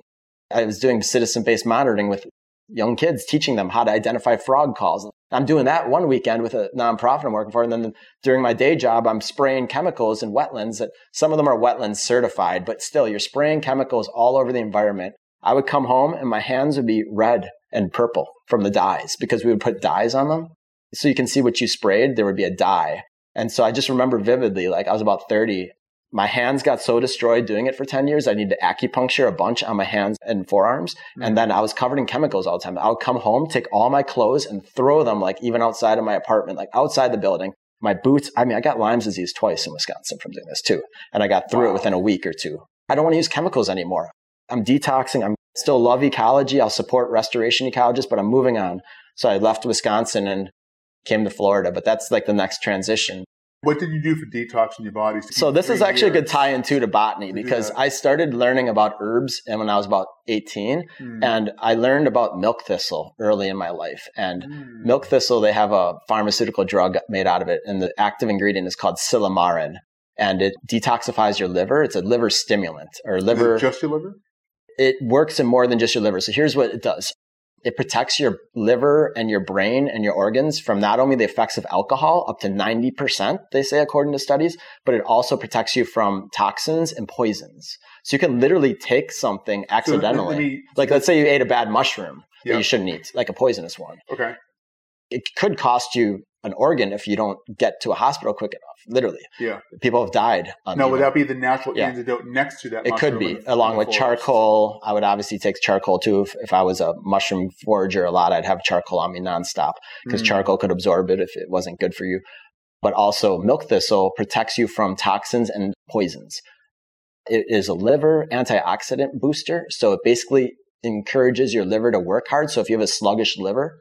I was doing citizen based monitoring with young kids, teaching them how to identify frog calls. I'm doing that one weekend with a nonprofit I'm working for. And then during my day job, I'm spraying chemicals in wetlands that some of them are wetlands certified, but still you're spraying chemicals all over the environment. I would come home and my hands would be red and purple from the dyes because we would put dyes on them. So you can see what you sprayed, there would be a dye. And so I just remember vividly, like I was about 30. My hands got so destroyed doing it for 10 years. I needed to acupuncture a bunch on my hands and forearms. Mm-hmm. And then I was covered in chemicals all the time. I would come home, take all my clothes and throw them like even outside of my apartment, like outside the building. My boots, I mean, I got Lyme's disease twice in Wisconsin from doing this too. And I got through wow. it within a week or two. I don't want to use chemicals anymore. I'm detoxing. I'm still love ecology. I'll support restoration ecologists, but I'm moving on. So I left Wisconsin and came to Florida, but that's like the next transition. What did you do for detoxing your body? So this is actually years? a good tie into to botany because I started learning about herbs and when I was about 18 mm. and I learned about milk thistle early in my life. And mm. milk thistle, they have a pharmaceutical drug made out of it and the active ingredient is called silymarin and it detoxifies your liver. It's a liver stimulant or liver. just your liver? it works in more than just your liver. So here's what it does. It protects your liver and your brain and your organs from not only the effects of alcohol, up to 90%, they say, according to studies, but it also protects you from toxins and poisons. So you can literally take something accidentally. So me, like, let's say you ate a bad mushroom yeah. that you shouldn't eat, like a poisonous one. Okay. It could cost you an organ if you don't get to a hospital quick enough. Literally, yeah. People have died. no, would that be the natural yeah. antidote next to that? It could be, along with charcoal. I would obviously take charcoal too. If, if I was a mushroom forager a lot, I'd have charcoal on me nonstop because mm. charcoal could absorb it if it wasn't good for you. But also, milk thistle protects you from toxins and poisons. It is a liver antioxidant booster, so it basically encourages your liver to work hard. So if you have a sluggish liver,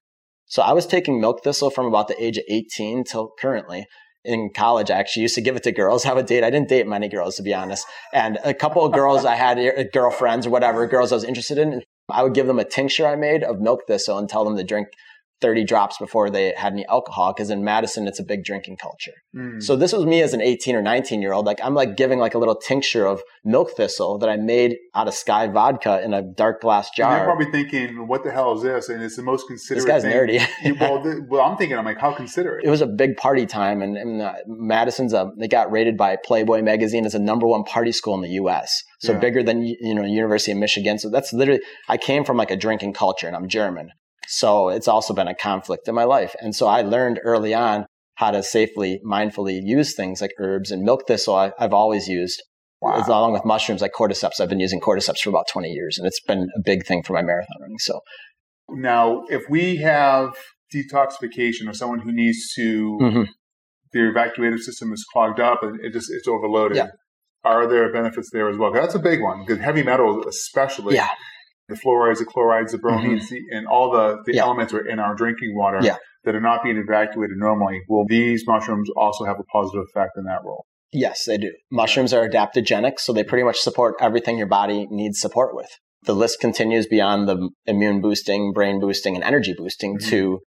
so I was taking milk thistle from about the age of 18 till currently. in college, I actually used to give it to girls. I would date. I didn't date many girls, to be honest. And a couple of girls I had, uh, girlfriends or whatever, girls I was interested in, I would give them a tincture I made of milk thistle and tell them to drink 30 drops before they had any alcohol because in Madison it's a big drinking culture. Mm. So this was me as an 18 or 19 year old like I'm like giving like a little tincture of milk thistle that I made out of Skyy vodka in a dark glass jar. And you're probably thinking what the hell is this and it's the most considerate This guy's thing. nerdy. well, th- well, I'm thinking I'm like how considerate. It was a big party time and, and uh, Madison's a they got rated by Playboy magazine as a number 1 party school in the US. So yeah. bigger than you know University of Michigan. So that's literally I came from like a drinking culture and I'm German. So it's also been a conflict in my life. And so I learned early on how to safely, mindfully use things like herbs and milk thistle. I, have always used wow. along with mushrooms like cordyceps. I've been using cordyceps for about 20 years and it's been a big thing for my marathon running. So now if we have detoxification or someone who needs to, mm-hmm. their evacuative system is clogged up and it just, it's overloaded. Yeah. Are there benefits there as well? That's a big one because heavy metals, especially, yeah the fluorides, the chlorides, the bromines, mm-hmm. and all the, the yeah. elements are in our drinking water yeah. that are not being evacuated normally. Will these mushrooms also have a positive effect in that role? Yes, they do. Mushrooms are adaptogenic, so they pretty much support everything your body needs support with. The list continues beyond the immune boosting, brain boosting, and energy boosting mm-hmm. to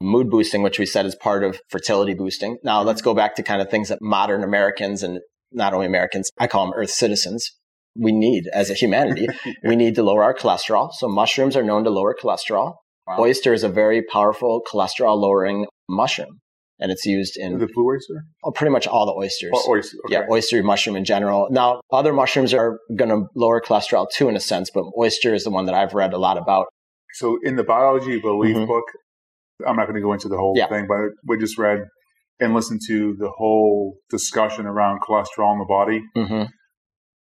mood boosting, which we said is part of fertility boosting. Now let's mm-hmm. go back to kind of things that modern Americans and not only Americans, I call them earth citizens, we need as a humanity. We need to lower our cholesterol. So mushrooms are known to lower cholesterol. Wow. Oyster is a very powerful cholesterol lowering mushroom. And it's used in the blue oyster. Oh, pretty much all the oysters. Oh, oyster. Okay. Yeah, oyster mushroom in general. Now, other mushrooms are going to lower cholesterol too, in a sense, but oyster is the one that I've read a lot about. So, in the biology belief mm-hmm. book, I'm not going to go into the whole yeah. thing, but we just read and listened to the whole discussion around cholesterol in the body. Mm-hmm.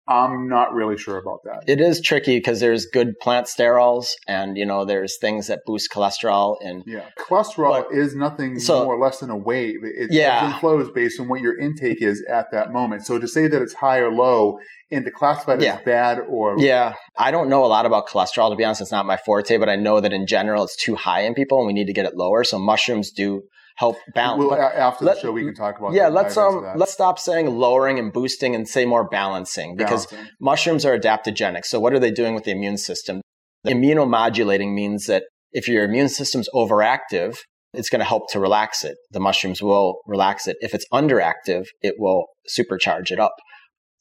I'm not really sure about that. It is tricky because there's good plant sterols and, you know, there's things that boost cholesterol and Yeah. Cholesterol but, is nothing so, more or less than a wave. It yeah. flows based on what your intake is at that moment. So to say that it's high or low and to classify it yeah. as bad or Yeah. I don't know a lot about cholesterol to be honest. It's not my forte, but I know that in general it's too high in people and we need to get it lower. So mushrooms do help balance. Well, after let, the show, we can talk about. Yeah, let's um let's stop saying lowering and boosting and say more balancing because balancing. mushrooms are adaptogenic. So what are they doing with the immune system? The immunomodulating means that if your immune system's overactive, it's going to help to relax it. The mushrooms will relax it. If it's underactive, it will supercharge it up.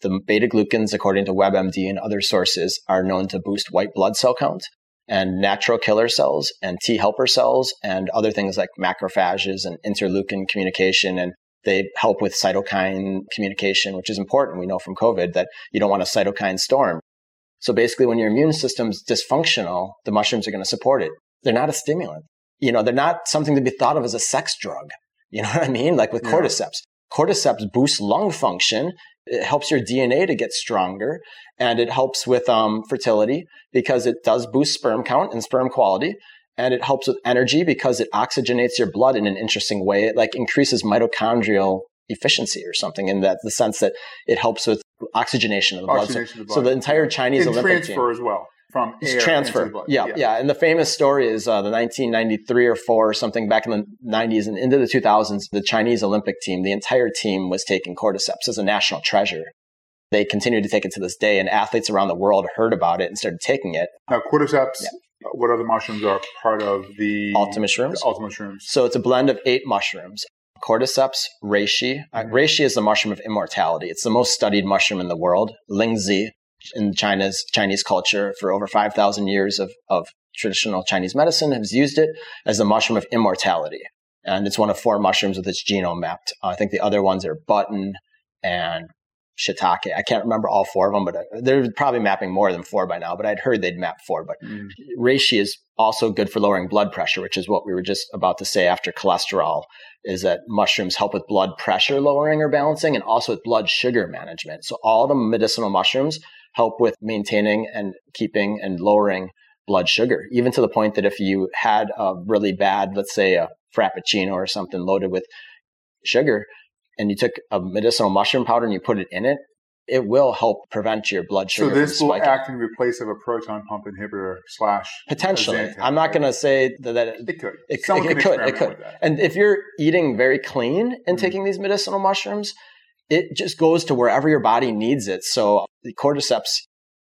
The beta glucans, according to WebMD and other sources, are known to boost white blood cell count and natural killer cells and T helper cells and other things like macrophages and interleukin communication. And they help with cytokine communication, which is important. We know from COVID that you don't want a cytokine storm. So basically, when your immune system's dysfunctional, the mushrooms are going to support it. They're not a stimulant. You know, they're not something to be thought of as a sex drug. You know what I mean? Like with yeah. cordyceps. Cordyceps boosts lung function it helps your DNA to get stronger and it helps with um, fertility because it does boost sperm count and sperm quality. And it helps with energy because it oxygenates your blood in an interesting way. It like increases mitochondrial efficiency or something in that the sense that it helps with oxygenation of the blood. So, of the, blood. So the entire Chinese and Olympic transfer team, as well from transfer. Yeah, yeah, yeah, And the famous story is uh, the 1993 or four or something back in the 90s and into the 2000s. The Chinese Olympic team, the entire team was taking cordyceps as a national treasure. They continue to take it to this day, and athletes around the world heard about it and started taking it. Now, cordyceps. Yeah. What other mushrooms are part of the Ultima mushrooms? Ultima mushrooms. So it's a blend of eight mushrooms. Cordyceps, reishi. Uh, mm-hmm. reishi is the mushroom of immortality. It's the most studied mushroom in the world. Lingzhi, in China's Chinese culture for over 5,000 years of, of traditional Chinese medicine has used it as the mushroom of immortality. And it's one of four mushrooms with its genome mapped. Uh, I think the other ones are button and shiitake. I can't remember all four of them, but uh, they're probably mapping more than four by now. But I'd heard they'd map four. But mm. reishi is also good for lowering blood pressure, which is what we were just about to say after cholesterol. Is that mushrooms help with blood pressure lowering or balancing, and also with blood sugar management. So all the medicinal mushrooms help with maintaining and keeping and lowering blood sugar, even to the point that if you had a really bad, let's say a frappuccino or something loaded with sugar, and you took a medicinal mushroom powder and you put it in it, it will help prevent your blood sugar. So this will act in replace of a proton pump inhibitor slash potentially. I'm not going to say that, that it, It could. it, Someone it could. It could. And if you're eating very clean and Mhm. taking these medicinal mushrooms, it just goes to wherever your body needs it. So the cordyceps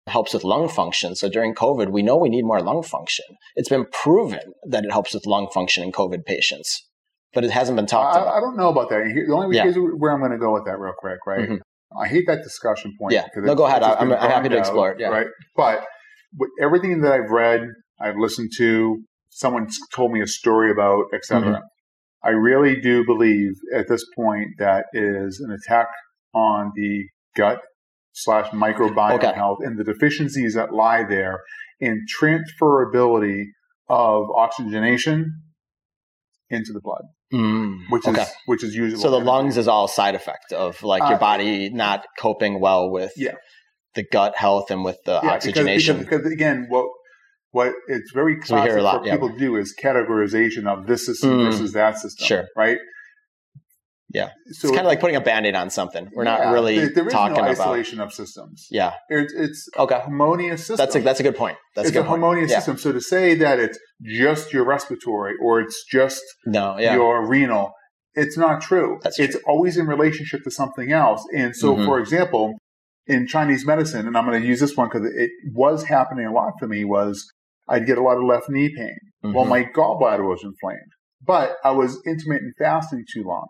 helps with lung function. So during COVID, we know we need more lung function. It's been proven that it helps with lung function in COVID patients, but it hasn't been talked I, about. I don't know about that. The only Yeah. here's where I'm going to go with that real quick, right? Mhm. I hate that discussion point. Yeah. No, go ahead. I'm- I'm happy to explore it, yeah. Right. But with everything that I've read, I've listened to, someone told me a story about, etc. Mm-hmm. I really do believe at this point that is an attack on the gut slash microbiome Okay. health and the deficiencies that lie there in transferability of oxygenation into the blood, Mm, which okay. is which is usually So the lungs is all side effect of like your Uh, body not coping well with Yeah. the gut health and with the Yeah, because- oxygenation. Because, because again, what what it's very we hear classic lot, for yeah. people do is categorization of this system Mm. versus that system. Sure. Right. Yeah. So it's kind of like putting a band-aid on something. We're not yeah, really there- there is talking no about. isolation of systems. Yeah. It's, it's Okay. a harmonious system. That's a that's a good point. That's it's a a harmonious Yeah. system. So to say that it's just your respiratory or it's just No. Yeah. your renal, it's not true. That's it's always in relationship to something else. And so, Mhm. for example, in Chinese medicine, and I'm going to use this one because it was happening a lot for me, was I'd get a lot of left knee pain. Well, Mhm. my gallbladder was inflamed, but I was intermittent fasting too long.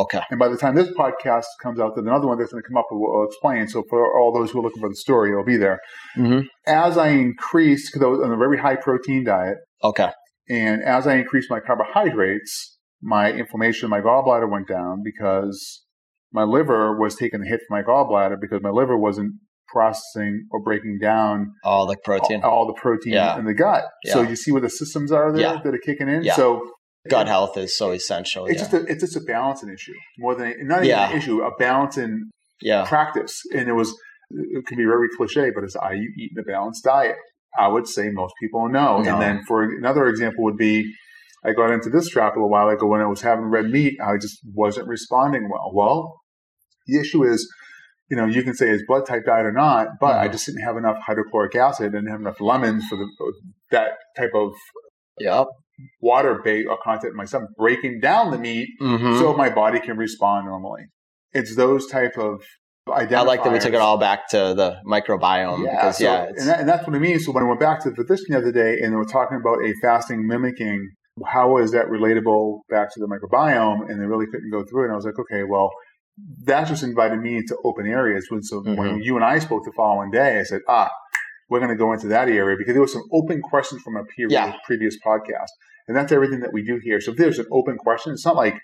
okay. And by the time this podcast comes out, there's another one that's going to come up and will explain. So for all those who are looking for the story, it'll be there. hmm As I increased, because I was on a very high protein diet, Okay. and as I increased my carbohydrates, my inflammation in my gallbladder went down because my liver was taking the hit from my gallbladder because my liver wasn't processing or breaking down All the protein, all, all the protein Yeah. in the gut. So you see where the systems are there Yeah. that are kicking in. Yeah. So gut health is so essential. it's yeah. just a, it's just a balancing issue more than not even Yeah. an issue, a balancing yeah. practice. And it was it can be very cliche, but it's are you eating a balanced diet? I would say most people know. No. And then for another example would be I got into this trap a little while ago when I was having red meat, I just wasn't responding well. Well, the issue is, you know, you can say it's blood type diet or not, but I Mhm. just didn't have enough hydrochloric acid, didn't have enough lemons for the that type of Yep. water bait or content in my stomach breaking down the meat hmm so my body can respond normally. It's those type of I like that we took it all back to the microbiome because so- yeah, and, that, and that's what I mean. So when I went back to the physician the other day and they were talking about a fasting mimicking, how is that relatable back to the microbiome? And they really couldn't go through it. And I was like, okay, well, that just invited me into open areas. When so when Mhm. you and I spoke the following day, I said, ah, we're going to go into that area because there was some open questions from a peer Yeah. previous podcast, and that's everything that we do here. So if there's an open question, it's not like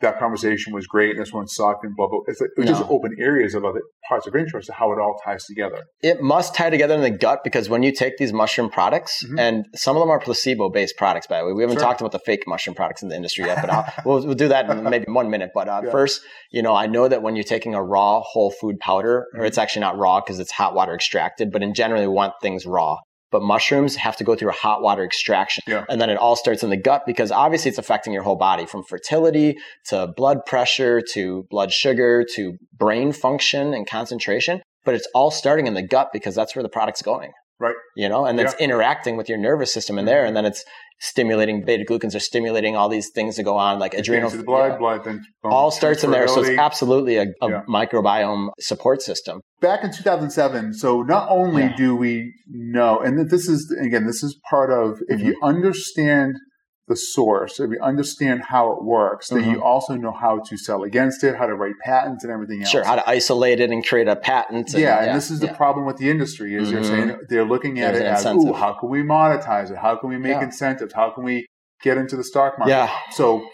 that conversation was great and this one sucked and blah blah. It's, like, it's just open areas of other parts of interest how it all ties together. it must tie together in the gut because when you take these mushroom products, Mhm. and some of them are placebo based products, by the way, we haven't Sure. talked about the fake mushroom products in the industry yet, but we'll, we'll do that in maybe one minute. But uh, Yeah. first, you know, I know that when you're taking a raw whole food powder, or Mhm. it's actually not raw because it's hot water extracted, but in general, we want things raw. But mushrooms have to go through a hot water extraction. Yeah. And then it all starts in the gut because obviously it's affecting your whole body from fertility to blood pressure to blood sugar to brain function and concentration. But it's all starting in the gut because that's where the product's going. Right. You know, and it's interacting with your nervous system in there. And then it's stimulating beta glucans are stimulating all these things to go on, like adrenal. to the blood, yeah. blood, then all starts in there. So it's absolutely a, a Yeah. microbiome support system. back in 2007. So not only do we know, and this is again, this is part of if you Mm-hmm. understand the source, if you understand how it works, then you also know how to sell against it, how to write patents and everything else. Sure. How to isolate it and create a patent. and- yeah, and this is the problem with the industry is they're Mhm. saying they're looking at There's it as, incentive. ooh, how can we monetize it? How can we make Yeah. incentives? How can we get into the stock market? Yeah. So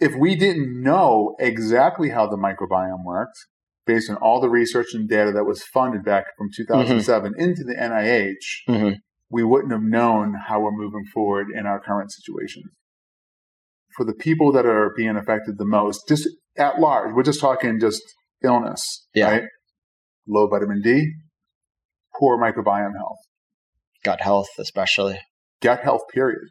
if we didn't know exactly how the microbiome worked, based on all the research and data that was funded back from 2007 into the NIH, Mhm. We wouldn't have known how we're moving forward in our current situation. For the people that are being affected the most, just at large, we're just talking just illness, Yeah. right? Low vitamin D, poor microbiome health, gut health, especially. gut health, period.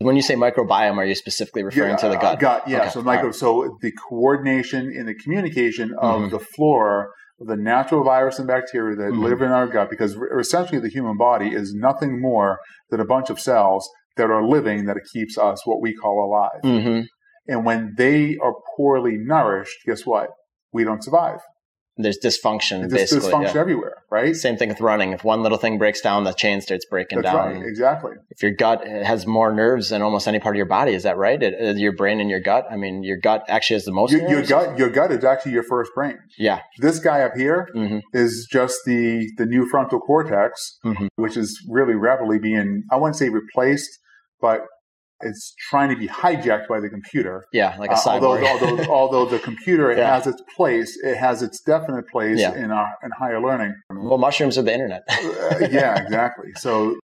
When you say microbiome, are you specifically referring to the gut? gut, yeah. Okay, So, micro, right. so the coordination and the communication of Mhm. the flora the natural virus and bacteria that Mhm. live in our gut because essentially the human body is nothing more than a bunch of cells that are living that it keeps us what we call alive. hmm And when they are poorly nourished, guess what? We don't survive. There's dysfunction, There's basically. dysfunction yeah. everywhere, right? Same thing with running. If one little thing breaks down, the chain starts breaking That's down. right. Exactly. If your gut has more nerves than almost any part of your body, is that right? It, uh, your brain and your gut. I mean, your gut actually has the most. Your, your gut, your gut is actually your first brain. Yeah. This guy up here is hmm just the the new frontal cortex, Mhm. which is really rapidly being I wouldn't say replaced, but it's trying to be hijacked by the computer. Yeah, like a Uh, although, although, although the computer it Yeah. has its place, it has its definite place Yeah. in our in higher learning. well, mushrooms are the internet. Uh, yeah, exactly. So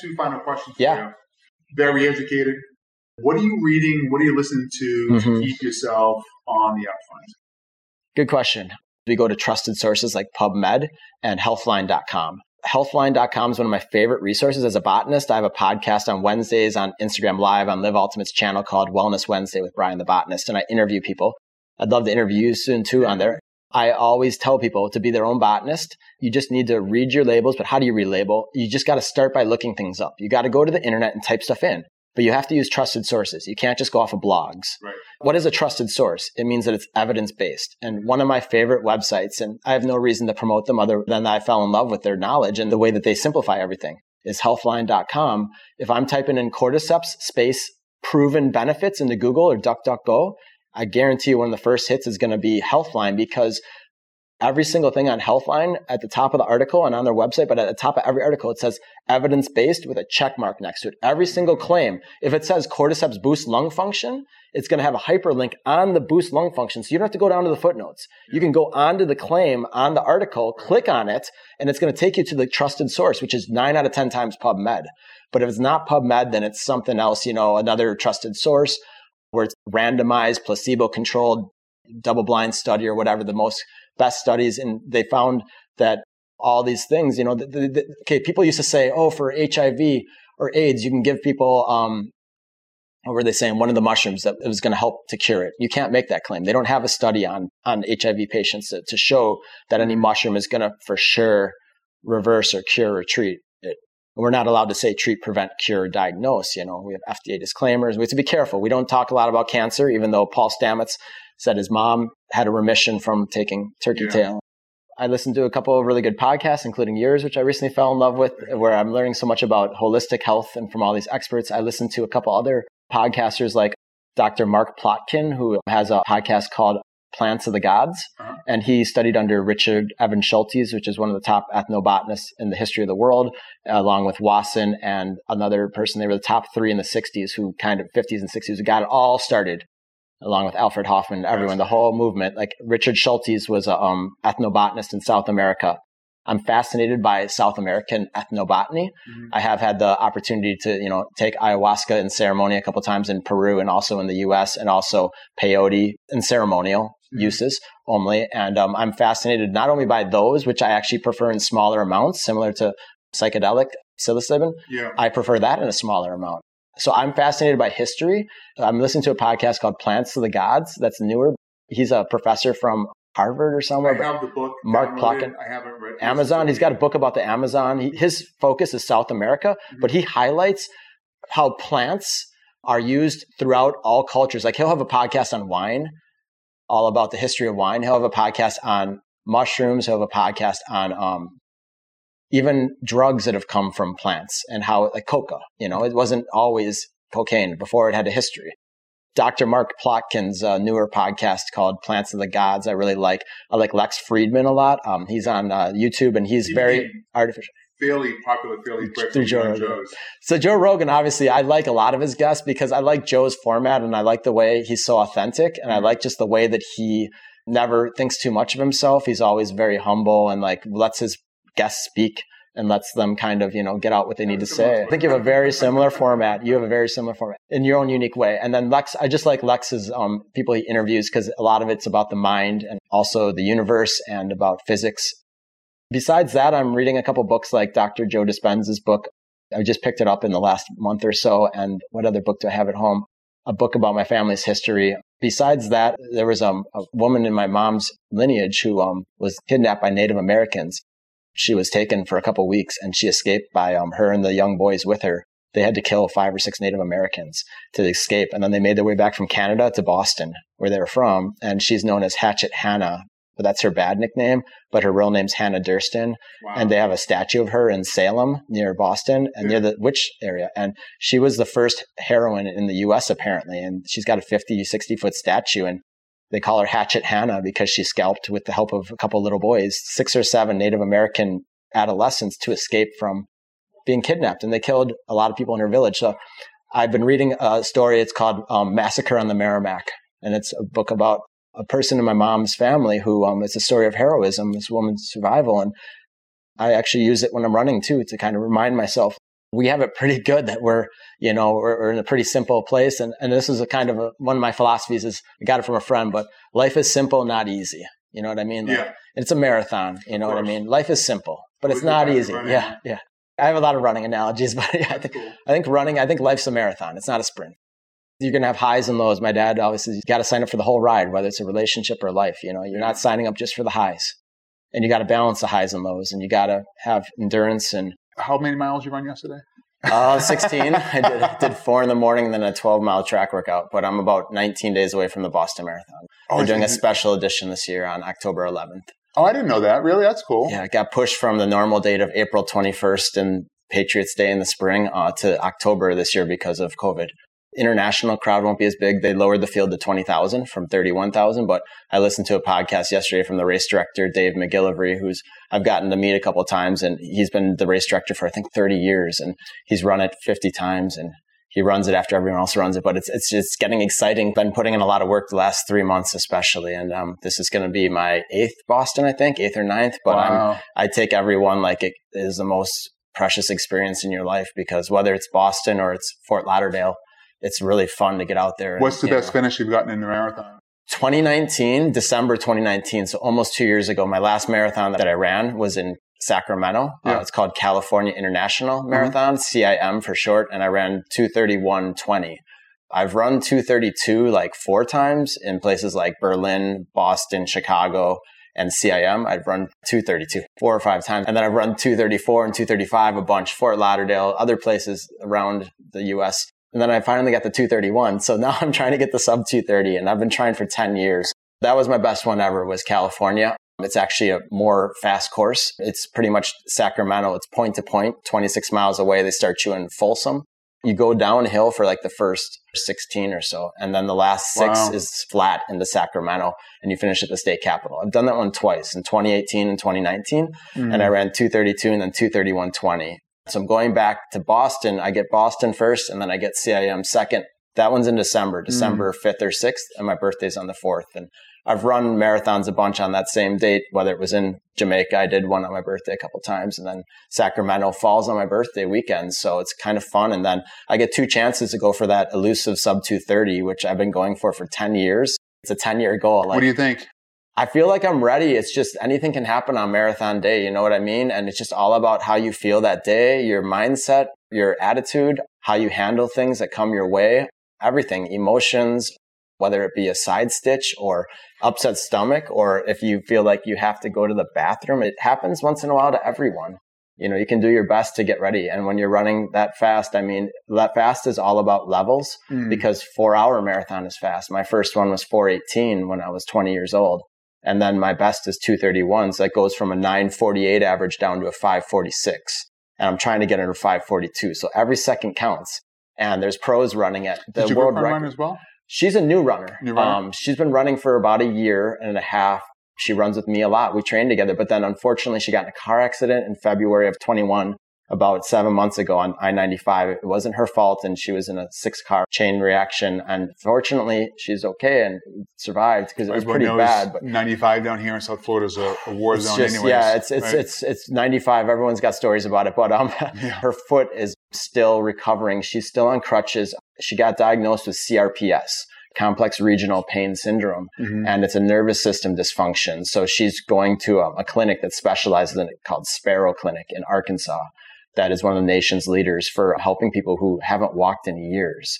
two final questions for Yeah. you. Very educated. What are you reading? What are you listening to to Mhm. keep yourself on the upfront? Good question. We go to trusted sources like PubMed and healthline.com. Healthline.com is one of my favorite resources. As a botanist, I have a podcast on Wednesdays on Instagram Live on Live Ultimate's channel called Wellness Wednesday with Brian the Botanist, and I interview people. I'd love to interview you soon too on there. I always tell people to be their own botanist. You just need to read your labels, but how do you relabel? You just got to start by looking things up. You got to go to the internet and type stuff in, but you have to use trusted sources. You can't just go off of blogs. Right. What is a trusted source? It means that it's evidence based. And one of my favorite websites, and I have no reason to promote them other than that I fell in love with their knowledge and the way that they simplify everything, is healthline.com. If I'm typing in cordyceps space proven benefits into Google or DuckDuckGo, I guarantee you one of the first hits is going to be Healthline because every single thing on Healthline at the top of the article and on their website, but at the top of every article, it says evidence based with a check mark next to it. Every single claim, if it says cordyceps boosts lung function, it's going to have a hyperlink on the boost lung function. So you don't have to go down to the footnotes. You can go onto the claim on the article, click on it, and it's going to take you to the trusted source, which is nine out of 10 times PubMed. But if it's not PubMed, then it's something else, you know, another trusted source where it's randomized, placebo controlled, double blind study or whatever the most best studies. And they found that all these things, you know, the, the, the, okay, people used to say, oh, for HIV or AIDS, you can give people, um, what were they saying? One of the mushrooms that was going to help to cure it. You can't make that claim. They don't have a study on, on HIV patients to, to show that any mushroom is going to for sure reverse or cure or treat it. We're not allowed to say treat, prevent, cure, diagnose. You know, we have FDA disclaimers. We have to be careful. We don't talk a lot about cancer, even though Paul Stamets said his mom had a remission from taking turkey Yeah. tail. I listened to a couple of really good podcasts, including yours, which I recently fell in love with, where I'm learning so much about holistic health and from all these experts. I listened to a couple other podcasters like Dr. Mark Plotkin, who has a podcast called Plants of the Gods. Uh-huh. And he studied under Richard Evans Schultes, which is one of the top ethnobotanists in the history of the world, along with Wasson and another person. They were the top three in the 60s who kind of 50s and 60s who got it all started along with Alfred Hofmann, everyone, the whole movement. Like Richard Schultes was an um, ethnobotanist in South America. I'm fascinated by South American ethnobotany. Mhm. I have had the opportunity to, you know, take ayahuasca in ceremony a couple times in Peru and also in the U.S. and also peyote in ceremonial Mhm. uses only. And um, I'm fascinated not only by those, which I actually prefer in smaller amounts, similar to psychedelic psilocybin. Yeah. I prefer that in a smaller amount. So I'm fascinated by history. I'm listening to a podcast called Plants of the Gods. That's newer. He's a professor from Harvard or somewhere. I have the book. Mark. Plotkin. I haven't read. Amazon. He's got a book about the Amazon. He, his focus is South America, but he highlights how plants are used throughout all cultures. Like he'll have a podcast on wine, all about the history of wine. He'll have a podcast on mushrooms. He'll have a podcast on um, even drugs that have come from plants and how, like coca. You know, it wasn't always cocaine before it had a history. Dr. Mark Plotkin's uh, newer podcast called Plants of the Gods. I really like. I like Lex Fridman a lot. Um, he's on uh, YouTube and he's He very artificial. fairly popular, fairly. Through Joe Joe Rogan. Joe's. So Joe Rogan, obviously, I like a lot of his guests because I like Joe's format and I like the way he's so authentic and I like just the way that he never thinks too much of himself. He's always very humble and like lets his guests speak and lets them kind of, you know, get out what they need to say. I think you have a very similar format. You have a very similar format in your own unique way. And then Lex, I just like Lex's um, people he interviews because a lot of it's about the mind and also the universe and about physics. Besides that, I'm reading a couple books like Dr. Joe Dispenza's book, I just picked it up in the last month or so. And what other book do I have at home? A book about my family's history. Besides that, there was um, a woman in my mom's lineage who um, was kidnapped by Native Americans. She was taken for a couple weeks and she escaped by um, her and the young boys with her. They had to kill five or six Native Americans to escape. And then they made their way back from Canada to Boston, where they were from. And she's known as Hatchet Hannah but that's her bad nickname. But her real name's Hannah Duston. Wow. And they have a statue of her in Salem near Boston and yeah. near the witch area. And she was the first heroine in the US apparently. And she's got a 50, 60 foot statue. And they call her Hatchet Hannah because she scalped with the help of a couple little boys, six or seven Native American adolescents to escape from being kidnapped. And they killed a lot of people in her village. So I've been reading a story. It's called um, Massacre on the Merrimack. And it's a book about a person in my mom's family who um, it's a story of heroism, this woman's survival. And I actually use it when I'm running too to kind of remind myself we have it pretty good that we're, you know, we're, we're in a pretty simple place. And, and this is a kind of a, one of my philosophies is I got it from a friend, but life is simple, not easy. You know what I mean? Like, yeah. It's a marathon. You know what I mean? Life is simple, but it's not easy. Yeah. Yeah. I have a lot of running analogies, but yeah, I think, cool. I think running, I think life's a marathon. It's not a sprint you're going to have highs and lows. My dad obviously got to sign up for the whole ride, whether it's a relationship or life. You know, you're not signing up just for the highs, and you got to balance the highs and lows, and you got to have endurance. And how many miles you run yesterday? Uh, 16. I did, did, four in the morning and then a 12 mile track workout, but I'm about 19 days away from the Boston Marathon. Oh, We're doing a special edition this year on October 11th. Oh, I didn't know that. Really? That's cool. Yeah, it got pushed from the normal date of April 21st and Patriots Day in the spring uh, to October this year because of COVID international crowd won't be as big. They lowered the field to 20,000 from 31,000. But I listened to a podcast yesterday from the race director, Dave McGillivray, who's I've gotten to meet a couple times and he's been the race director for I think 30 years and he's run it 50 times and he runs it after everyone else runs it, but it's, it's just getting exciting. Been putting in a lot of work the last three months, especially. And, um, this is going to be my eighth Boston, I think, eighth or ninth, but wow. I'm, I take everyone like it is the most precious experience in your life because whether it's Boston or it's Fort Lauderdale, it's really fun to get out there. What's the best know. finish you've gotten in the marathon? 2019, December 2019. So almost two years ago, my last marathon that I ran was in Sacramento. Uh, yeah. Uh, it's called California International mm-hmm. Marathon, mm-hmm. CIM for short. And I ran 231.20. I've run 232 like four times in places like Berlin, Boston, Chicago, and CIM. I've run 232 four or five times. And then I've run 234 and 235 a bunch, Fort Lauderdale, other places around the US. And then I finally got the 231. So now I'm trying to get the sub 230 and I've been trying for 10 years. That was my best one ever was California. It's actually a more fast course. It's pretty much Sacramento. It's point to point, 26 miles away. They start you in Folsom. You go downhill for like the first 16 or so. And then the last six wow. is flat into Sacramento and you finish at the state capitol. I've done that one twice in 2018 and 2019. Mm. And I ran 232 and then 231.20. So I'm going back to Boston. I get Boston first and then I get CIM second. That one's in December, December mm. 5th or 6th, and my birthday's on the 4th. And I've run marathons a bunch on that same date, whether it was in Jamaica. I did one on my birthday a couple times and then Sacramento falls on my birthday weekend. So it's kind of fun. And then I get two chances to go for that elusive sub 230, which I've been going for for 10 years. It's a 10 year goal. Like, what do you think? I feel like I'm ready. It's just anything can happen on marathon day. You know what I mean? And it's just all about how you feel that day, your mindset, your attitude, how you handle things that come your way, everything, emotions, whether it be a side stitch or upset stomach, or if you feel like you have to go to the bathroom. It happens once in a while to everyone. You know, you can do your best to get ready. And when you're running that fast, I mean, that fast is all about levels mm. because four hour marathon is fast. My first one was 418 when I was 20 years old. And then my best is 231. So that goes from a 948 average down to a 546. And I'm trying to get under 542. So every second counts. And there's pros running at the Did world record. as well? She's a new runner. New runner? Um, she's been running for about a year and a half. She runs with me a lot. We train together, but then unfortunately she got in a car accident in February of 21 about seven months ago on I-95. It wasn't her fault and she was in a six car chain reaction. And fortunately she's okay and survived because it was pretty bad. But 95 down here in South Florida is a, a war zone just, anyways. Yeah, it's, it's, right? it's, it's 95. Everyone's got stories about it, but, um, yeah. her foot is still recovering. She's still on crutches. She got diagnosed with CRPS complex regional pain syndrome mm-hmm. and it's a nervous system dysfunction so she's going to a, a clinic that specializes in it called sparrow clinic in arkansas that is one of the nation's leaders for helping people who haven't walked in years.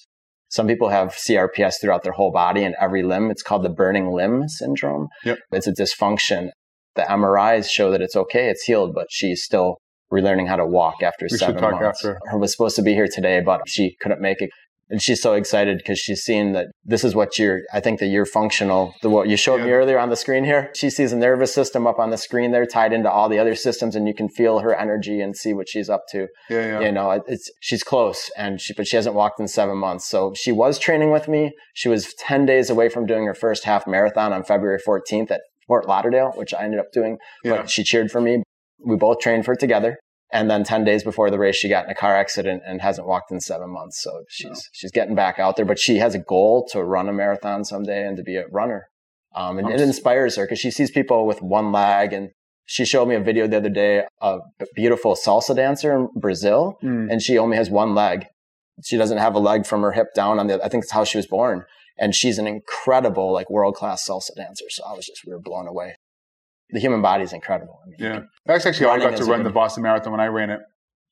Some people have CRPS throughout their whole body and every limb. It's called the burning limb syndrome. Yep. It's a dysfunction. The MRIs show that it's okay, it's healed, but she's still relearning how to walk after We seven talk months. after. Her was supposed to be here today, but she couldn't make it. And she's so excited because she's seen that this is what you're, I think that you're functional. The, what you showed me earlier on the screen here, she sees a nervous system up on the screen there tied into all the other systems and you can feel her energy and see what she's up to. Yeah, yeah. You know, it's, she's close and she, but she hasn't walked in seven months. So she was training with me. She was 10 days away from doing her first half marathon on February 14th at Fort Lauderdale, which I ended up doing yeah. but she cheered for me. We both trained for it together. And then 10 days before the race, she got in a car accident and hasn't walked in seven months. So she's, Wow. she's getting back out there, but she has a goal to run a marathon someday and to be a runner. Um, and it inspires her because she sees people with one leg and she showed me a video the other day of a beautiful salsa dancer in Brazil Mm. and she only has one leg. She doesn't have a leg from her hip down on the, I think it's how she was born. And she's an incredible, like world class salsa dancer. So I was just, we were blown away. The human body is incredible. I mean, Yeah, that's actually how I got to run good- the Boston Marathon when I ran it.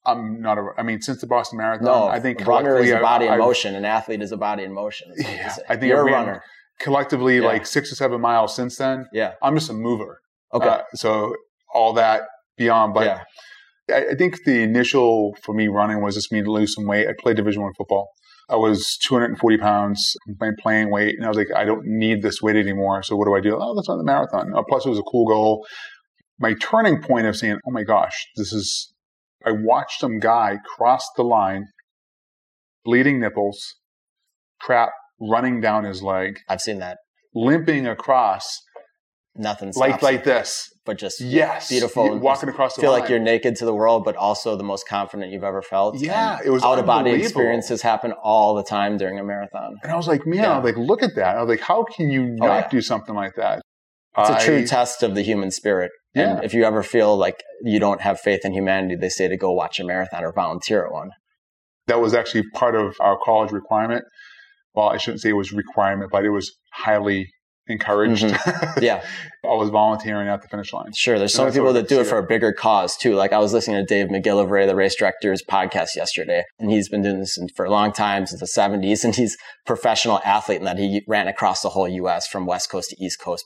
I'm not a. I mean, since the Boston Marathon, No, I think runner is a body I, in motion. An athlete is a body in motion. Yeah. I think you're I a runner. collectively Yeah. like six or seven miles since then. Yeah. I'm just a mover. Okay. Uh, so all that beyond, but yeah. I, I think the initial for me running was just me to lose some weight. I played Division One football. I was 240 pounds, playing playing weight, and I was like, I don't need this weight anymore. So what do I do? Oh, let's run the marathon. Uh, plus, it was a cool goal. My turning point of saying, oh my gosh, this is. I watched some guy cross the line, bleeding nipples, crap running down his leg, I've seen that. limping across Nothing like like this. But just Yes, beautiful. You- walking across the feel line. like you're naked to the world, but also the most confident you've ever felt. Yeah, And it was out of body experiences happen all the time during a marathon. And I was like, man, Yeah. I was like, look at that. I was like, how can you Oh, not yeah. do something like that? It's a I- true test of the human spirit. Yeah. And if you ever feel like you don't have faith in humanity, they say to go watch a marathon or volunteer at one. that was actually part of our college requirement. Well, I shouldn't say it was requirement, but it was highly encouraged. Yeah. I was volunteering at the finish line. Sure, there's so many people that do it for a bigger cause too. Like I was listening to Dave McGillivray, the race director's podcast yesterday, and he's been doing this for a long time since the 70s, and he's a professional athlete in that he ran across the whole U.S. from West Coast to East Coast.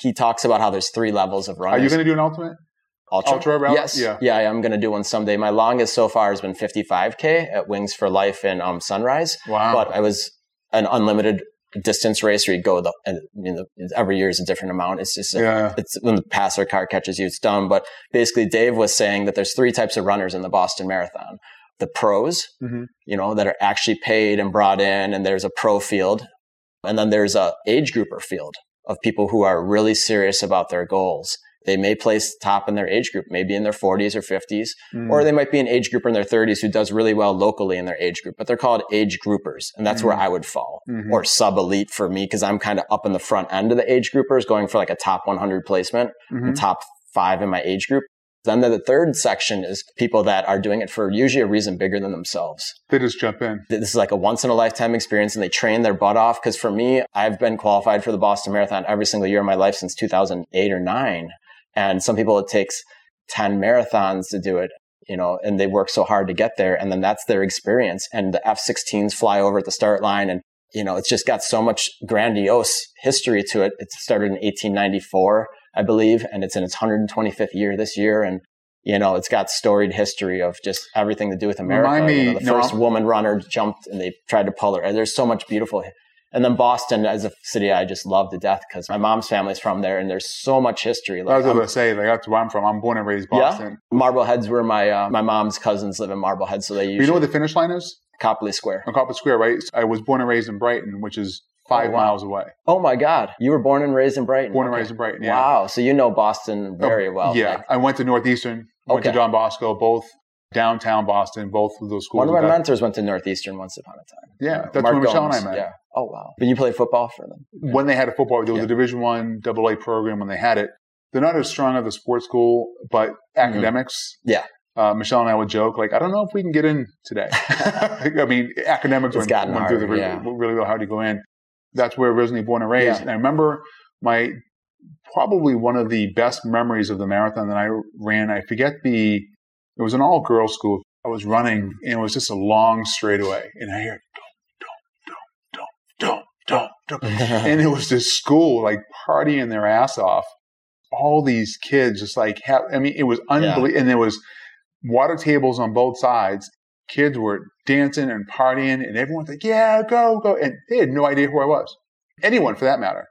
He talks about how there's three levels of running. Are you going to do an ultimate? ultra? ultra route? Yes, Yeah. yeah, I'm going to do one someday. My longest so far has been 55k at Wings for Life in um, Sunrise, Wow. but I was an unlimited distance race where you go the and you know, every year is a different amount. It's just a yeah. it's when the passer car catches you, it's done. But basically, Dave was saying that there's three types of runners in the Boston Marathon: the pros, Mhm. you know, that are actually paid and brought in, and there's a pro field, and then there's a age grouper field of people who are really serious about their goals. They may place top in their age group, maybe in their 40s or 50s, Mm. or they might be an age grouper in their 30s who does really well locally in their age group, but they're called age groupers. And that's where Mhm. I would fall Mhm. or sub elite for me because I'm kind of up in the front end of the age groupers going for like a top 100 placement, Mhm. top five in my age group. Then the third section is people that are doing it for usually a reason bigger than themselves. They just jump in. This is like a once in a lifetime experience and they train their butt off. Cause for me, I've been qualified for the Boston Marathon every single year of my life since 2008 or nine. And some people, it takes 10 marathons to do it, you know, and they work so hard to get there. And then that's their experience. And the F-16s fly over at the start line and, you know, it's just got so much grandiose history to it. It started in 1894, I believe, and it's in its 125th year this year. And, you know, it's got storied history of just everything to do with America. Remind me- You know, the no, first woman runner jumped and they tried to pull her. And there's so much beautiful. And then Boston as a city, I just love to death because my mom's family's from there and there's so much history. I was going to say, like, that's where I'm from. I'm born and raised Boston. Yeah? Marblehead's where my, uh, my mom's cousins live in Marblehead. So they You know where the finish line is? Copley Square. On Copley Square, right? I was born and raised in Brighton, which is five Oh, wow. miles away. Oh my God. You were born and raised in Brighton. Born and Okay. raised in Brighton, yeah. Wow. So you know Boston very well. Yeah. Like, I went to Northeastern, went to John Bosco, both downtown Boston, both of those schools. one of my mentors went to Northeastern once upon a time. Yeah, that's Mark where Michelle Gomes. and I met. Yeah. Oh wow. But you played football for them. When they had a football, there was Yeah. a Division One double A program when they had it. They're not as strong as the sports school, but academics. Mm-hmm. Yeah. Uh, Michelle and I would joke, like, I don't know if we can get in today. I mean, academics It's went, gotten went through the really, yeah. really, really hard to go in. That's where originally born and raised. Yeah. And I remember my probably one of the best memories of the marathon that I ran. I forget the, it was an all girls school. I was running and it was just a long straightaway, and I hear don't, don't, don't, don't, don't, don't, and it was this school like partying their ass off. All these kids just like have, I mean, it was unbelievable. And there was water tables on both sides. Kids were dancing and partying, and everyone's like, "Yeah, go, go!" And they had no idea who I was. Anyone, for that matter.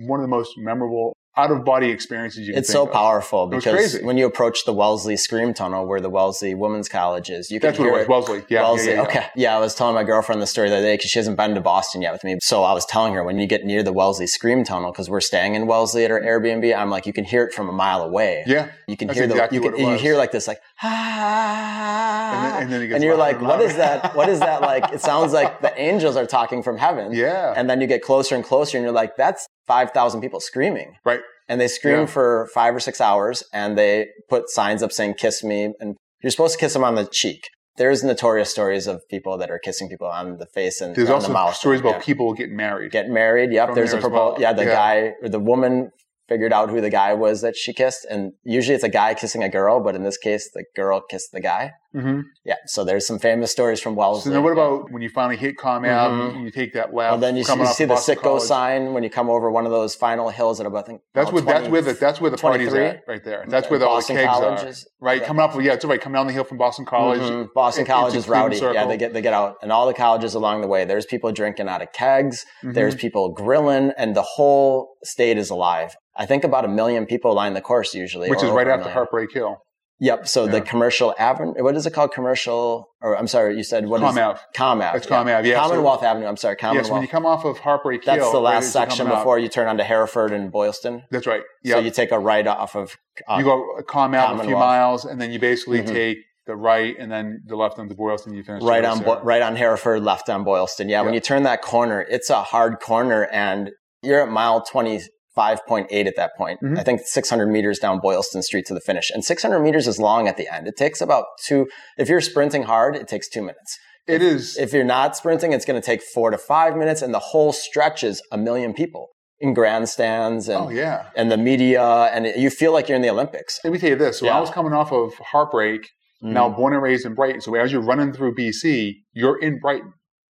One of the most memorable out of body experiences you can It's so of. powerful because when you approach the Wellesley Scream Tunnel, where the Wellesley Women's College is, you can That's what it was, Wellesley. Yeah, Wellesley. yeah, yeah, yeah. Okay. Yeah, I was telling my girlfriend the story the other day because she hasn't been to Boston yet with me. So I was telling her when you get near the Wellesley Scream Tunnel, because we're staying in Wellesley at our Airbnb, I'm like, you can hear it from a mile away. Yeah, You can That's hear the you, can, you hear like this like And then- and then it gets and you're like and what is that what is that like it sounds like the angels are talking from heaven yeah, and then you get closer and closer and you're like that's 5000 people screaming Right. and they scream Yeah. for 5 or 6 hours and they put signs up saying kiss me and you're supposed to kiss them on the cheek there's notorious stories of people that are kissing people on the face and There's on also the mouth stories about Yeah. people getting married. get married yep From there's a proposal well. yeah the Yeah. guy or the woman figured out who the guy was that she kissed and usually it's a guy kissing a girl but in this case the girl kissed the guy hmm yeah so there's some famous stories from Wellesley So then, what Yeah. about when you finally hit Ave? Mhm. You, take that left. well, then you see, you see the sicko College. sign when you come over one of those final hills at about I think That's about where that's 20 where the that's where the party's 23? at right there. That's where the, all the Boston kegs College are. is- Right, yeah. coming up. Yeah, it's right. Coming down the hill from Boston College. Mhm. Boston in- College is rowdy. Cleveland Yeah, they get they get out, and all the colleges along the way. There's people drinking out of kegs. There's people grilling, and the whole state is alive. I think about a million people line the course usually, which is right after. Heartbreak Hill. Yep. So the commercial avenue. What is it called? Commercial, or I'm sorry, you said what is Comm Ave. Comm Ave. It's Comm Ave, yeah, so- Commonwealth Avenue. I'm sorry, Commonwealth. Yes, when you come off of Heartbreak Hill, That's the last as you're section before you turn onto Hereford and Boylston. That's right. So you take a right off of. Uh, you go Comm Ave a few miles, and then you basically Mhm. take the right, and then the left onto Boylston. You finish right on. Bo- right on Hereford, left on Boylston. Yeah, when you turn that corner, it's a hard corner, and you're at mile twenty five point eight at that point. Mhm. I think six hundred meters down Boylston Street to the finish, and six hundred meters is long at the end. It takes about two. If you're sprinting hard, it takes two minutes. It is. If you're not sprinting, it's going to take four to five minutes, and the whole stretch is a million people in grandstands and oh yeah. and the media, and it, you feel like you're in the Olympics. Let me tell you this. So Yeah. I was coming off of Heartbreak, now Mhm. born and raised in Brighton. So as you're running through BC, you're in Brighton.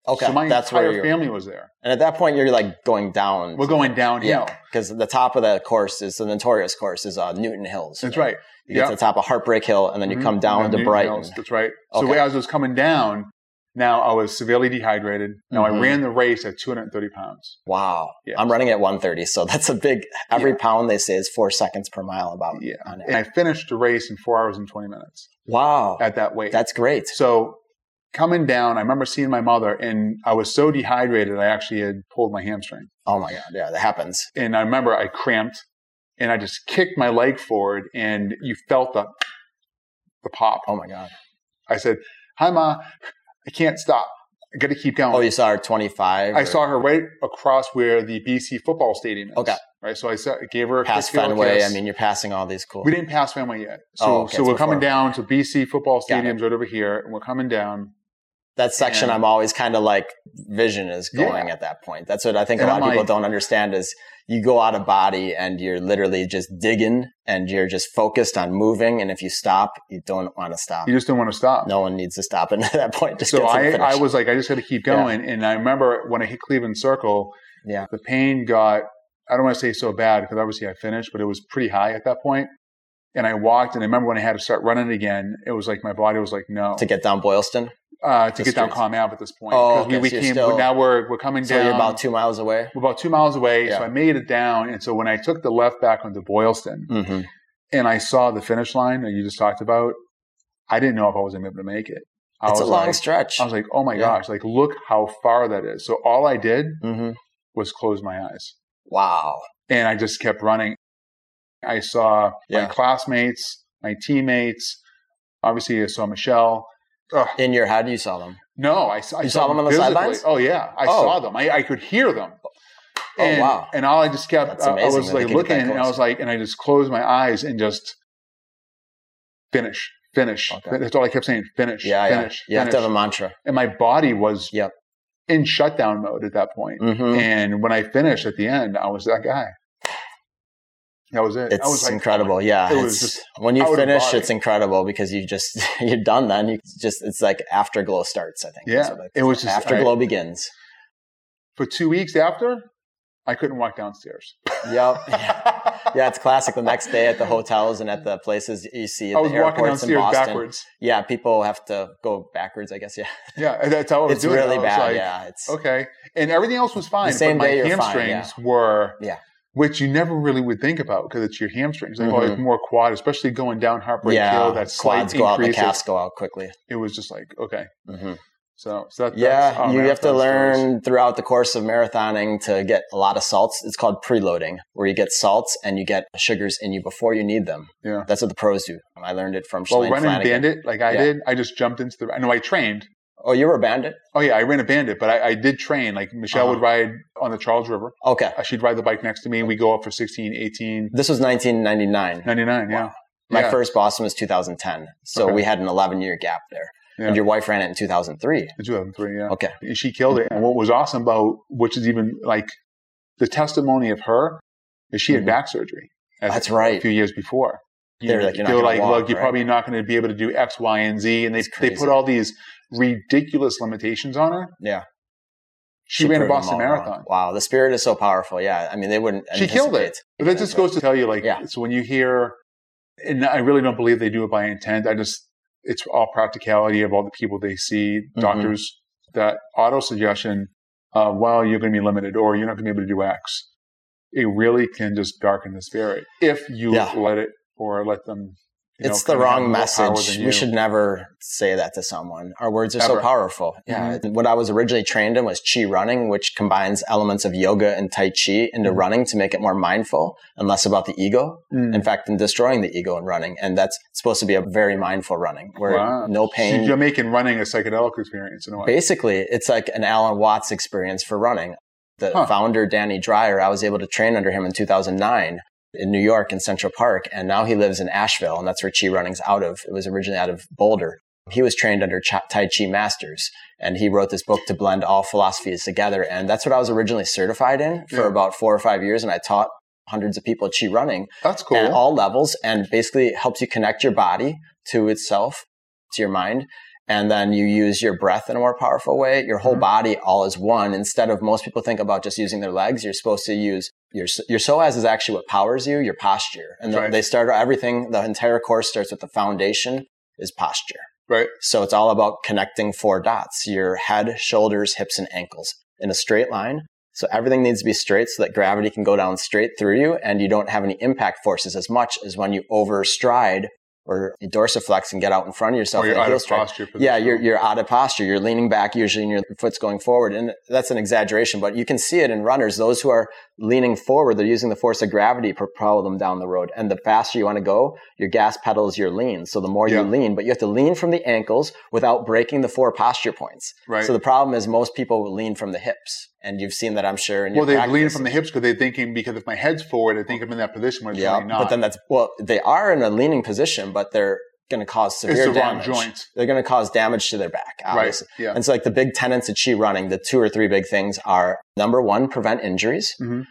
Okay, So my that's where entire you're. family was there. And at that point, you're like going down. We're going downhill. Yeah, because the top of the course is the notorious course is uh, Newton Hills. That's right. You get to the top of Heartbreak Hill, and then you Mhm. come down to Newton Brighton. Hills. That's right. So Okay. as I was coming down, now I was severely dehydrated. Now Mhm. I ran the race at 230 pounds. Wow, Yeah. I'm running at 130, so that's a big. Every Yeah. pound they say is four seconds per mile. About Yeah. on And I finished the race in four hours and 20 minutes Wow, at that weight. that's great. so coming down, I remember seeing my mother and I was so dehydrated, I actually had pulled my hamstring. Oh my god, yeah, that happens. And I remember I cramped and I just kicked my leg forward and you felt the, the pop. Oh my god. I said, hi, Ma, I can't stop. I got to keep going. Oh, you saw her 25. I or saw her right across where the BC football stadium is. Okay. Right. So I saw, gave her a little Fenway. kiss. I mean, you're passing all these cool. we didn't pass Fenway yet. So, Oh, okay, so we're coming down to BC football stadiums right over here, and we're coming down. That section, and- I'm always kind of like vision is Yeah. going at that point. That's what I think And a lot I'm of people like- don't understand is you go out of body and you're literally just digging and you're just focused on moving. And if you stop, you don't want to stop. You just don't want to stop. No one needs to stop. And at that point, just so get to the I. I was like, I just got to keep going. And I remember when I hit Cleveland Circle, Yeah. the pain got, I don't want to say so bad because obviously I finished, but it was pretty high at that point. And I walked, and I remember when I had to start running again, it was like my body was like, no, to get down Boylston. Uh, to get down. Comm Ave at this point. Oh, 'Cause we, okay, we so came, still- now we're we're coming So down. you're about two miles away. we're about two miles away. Yeah. So I made it down, and so when I took the left back onto Boylston, hmm and I saw the finish line that you just talked about, I didn't know if I was going to be able to make it. I It's a long like, stretch. I was like, oh my Yeah. gosh, like look how far that is. So all I did hmm was close my eyes, Wow. and I just kept running. I saw my classmates, my teammates. Obviously, I saw Michelle. Ugh, In your head, you saw them. no, I, saw- I You saw them on the sidelines? Oh yeah, I Oh. saw them. I, I could hear them. Oh, and, wow. And all I just kept, That's I- was like looking, and I was like, and I just closed my eyes and just finish, finish. Okay. That's all I kept saying. Finish, Yeah, yeah. finish, You have finish. to have a mantra. and my body was Yep. in shutdown mode at that point. hmm And when I finished at the end, I was that guy. That was it. I It's was like, incredible. yeah. it it's- just when you finish, it's incredible because you just, you're done then. You just, it's like afterglow starts, I think. Yeah, what it was just- afterglow begins. For two weeks after, I couldn't walk downstairs. Yep. yeah, it's classic. The next day at the hotels and at the places you see at I was the walking airports in downstairs Boston. backwards. Yeah, people have to go backwards, I guess. Yeah. Yeah, that's how I was It's doing. it. really I was bad. like, yeah. It's, Okay, and everything else was fine. The same but my day you're fine, hamstrings were, Yeah. Which you never really would think about because it's your hamstrings. Like, oh, it's more quad, especially going down Heartbreak yeah. Hill. That quads go out, the calves go out quickly. It was just like okay, hmm so so that, Yeah, that's, you have to those stories. learn throughout the course of marathoning to get a lot of salts. It's called preloading, where you get salts and you get sugars in you before you need them. Yeah. That's what the pros do. I learned it from Well, Shalane running Flanagan. bandit like I Yeah. did, I just jumped into the. I know I trained. Oh, you were a bandit? Oh yeah, I ran a bandit, but I, I did train. Like Michelle Uh-huh. would ride on the Charles River. Okay. Uh, She'd ride the bike next to me. and we'd go up for 16, 18, This was 1999. 99. Yeah. Wow. My Yeah. first Boston was 2010. So Okay. we had an 11 year gap there. Yeah. And your wife ran it in 2003. In 2003, yeah. Okay. And she killed it. And what was awesome about, which is even like the testimony of her, is she had Mhm. back surgery. That's right. A few years before. They were like, "You're not they were like, walk, look, you're right?" probably not going to be able to do X, Y, and Z. And they, they put all these ridiculous limitations on her. Yeah. She, ran a Boston all wrong. Marathon. Wow. The spirit is so powerful. Yeah. I mean, they wouldn't. She killed it. But that just goes to tell you, like, Yeah. so when you hear, and I really don't believe they do it by intent. I just, it's all practicality of all the people they see, Mhm. doctors, that auto suggestion, uh, well, you're going to be limited or you're not going to be able to do X. It really can just darken the spirit if you Yeah. let it or let them. you know, it's the wrong message. We should never say that to someone. Our words are Ever. so powerful. Yeah. What I was originally trained in was Chi running, which combines elements of yoga and Tai Chi into Mhm. running to make it more mindful and less about the ego. Mm. In fact, in destroying the ego in running. And that's supposed to be a very mindful running where Wow. no So pain. you're making running a psychedelic experience in a way. Basically, it's like an Alan Watts experience for running. The Huh. founder, Danny Dreyer, I was able to train under him in 2009 in New York in Central Park. And now he lives in Asheville, and that's where Chi Running's out of. It was originally out of Boulder. He was trained under Ch- Tai Chi Masters, and he wrote this book to blend all philosophies together. And that's what I was originally certified in for Yeah. about four or five years. And I taught hundreds of people Chi Running That's cool. at all levels and basically it helps you connect your body to itself, to your mind. And then you use your breath in a more powerful way. Your whole Mhm. body all is one. Instead of most people think about just using their legs, you're supposed to use your, your psoas is actually what powers you, your posture. And the- Right. they start everything, the entire course starts with the foundation is posture. right. So it's all about connecting four dots, your head, shoulders, hips, and ankles in a straight line. So everything needs to be straight so that gravity can go down straight through you and you don't have any impact forces as much as when you overstride or dorsiflex and get out in front of yourself. Or you're out of strike. posture. Yeah, you're, you're out of posture. You're leaning back usually and your foot's going forward. And that's an exaggeration, but you can see it in runners. Those who are leaning forward, they're using the force of gravity to propel them down the road. And the faster you want to go, your gas pedal is your lean. So the more Yeah. you lean, but you have to lean from the ankles without breaking the four posture points. Right. So the problem is most people lean from the hips. And you've seen that, I'm sure. In well, they lean from the hips because they're thinking because if my head's forward, I think I'm in that position it's Yeah, really not. but then that's well, they are in a leaning position, but they're going to cause severe it's the wrong damage. joint. They're going to cause damage to their back. Right. Obviously. Yeah. And so, like the big tenets of chi running, the two or three big things are number one, prevent injuries. Mhm.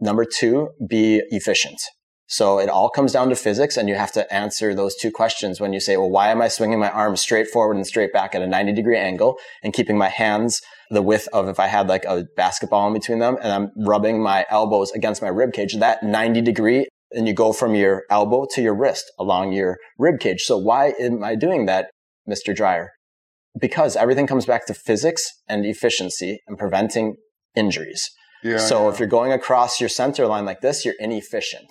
Number two, be efficient. So it all comes down to physics, and you have to answer those two questions when you say, "Well, why am I swinging my arms straight forward and straight back at a 90 degree angle, and keeping my hands the width of if I had like a basketball in between them, and I'm rubbing my elbows against my rib cage, that 90 degree and you go from your elbow to your wrist along your rib cage. So why am I doing that, Mr. Dreyer? Because everything comes back to physics and efficiency and preventing injuries. yeah. so yeah. if you're going across your center line like this, you're inefficient.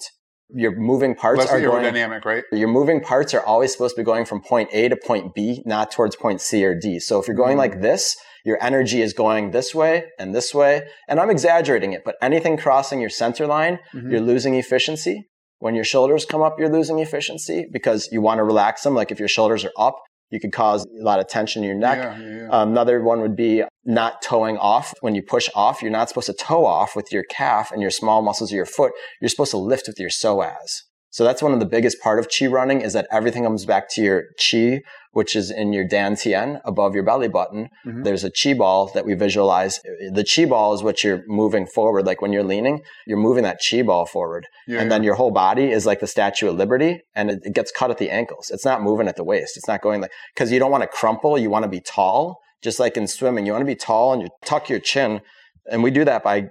Your moving parts less are going, aerodynamic, right? your moving parts are always supposed to be going from point A to point B, not towards point C or D. So if you're going Mm. like this, your energy is going this way and this way. And I'm exaggerating it, but anything crossing your center line, Mhm. you're losing efficiency. When your shoulders come up, you're losing efficiency because you want to relax them. Like if your shoulders are up, you could cause a lot of tension in your neck. Yeah, yeah, yeah. Another one would be not toeing off. When you push off, you're not supposed to toe off with your calf and your small muscles of your foot. You're supposed to lift with your psoas. So that's one of the biggest part of chi running is that everything comes back to your chi, which is in your dantian above your belly button. Mm-hmm. There's a chi ball that we visualize. The chi ball is what you're moving forward. Like when you're leaning, you're moving that chi ball forward. Yeah, and yeah. then your whole body is like the Statue of Liberty and it, it gets cut at the ankles. It's not moving at the waist. It's not going like, cause you don't want to crumple. You want to be tall. Just like in swimming, you want to be tall and you tuck your chin. And we do that by,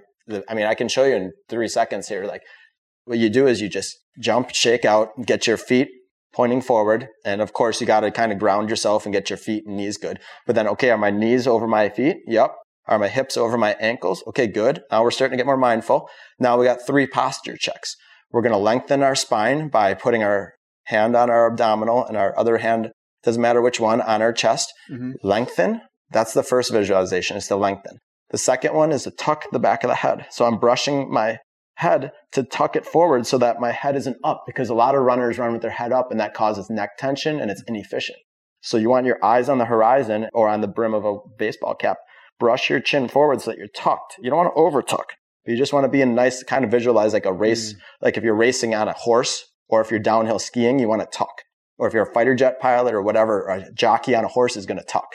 I mean, I can show you in three seconds here. Like what you do is you just jump, shake out, get your feet pointing forward. And of course, you got to kind of ground yourself and get your feet and knees good. But then, okay, are my knees over my feet? Yep. Are my hips over my ankles? Okay, good. Now we're starting to get more mindful. Now we got three posture checks. We're going to lengthen our spine by putting our hand on our abdominal and our other hand, doesn't matter which one, on our chest. Mm-hmm. Lengthen. That's the first visualization is to lengthen. The second one is to tuck the back of the head. So I'm brushing my head to tuck it forward so that my head isn't up because a lot of runners run with their head up and that causes neck tension and it's inefficient. So you want your eyes on the horizon or on the brim of a baseball cap. Brush your chin forward so that you're tucked. You don't want to over tuck. You just want to be a nice kind of visualize like a race, mm. like if you're racing on a horse or if you're downhill skiing, you want to tuck. Or if you're a fighter jet pilot or whatever, or a jockey on a horse is going to tuck.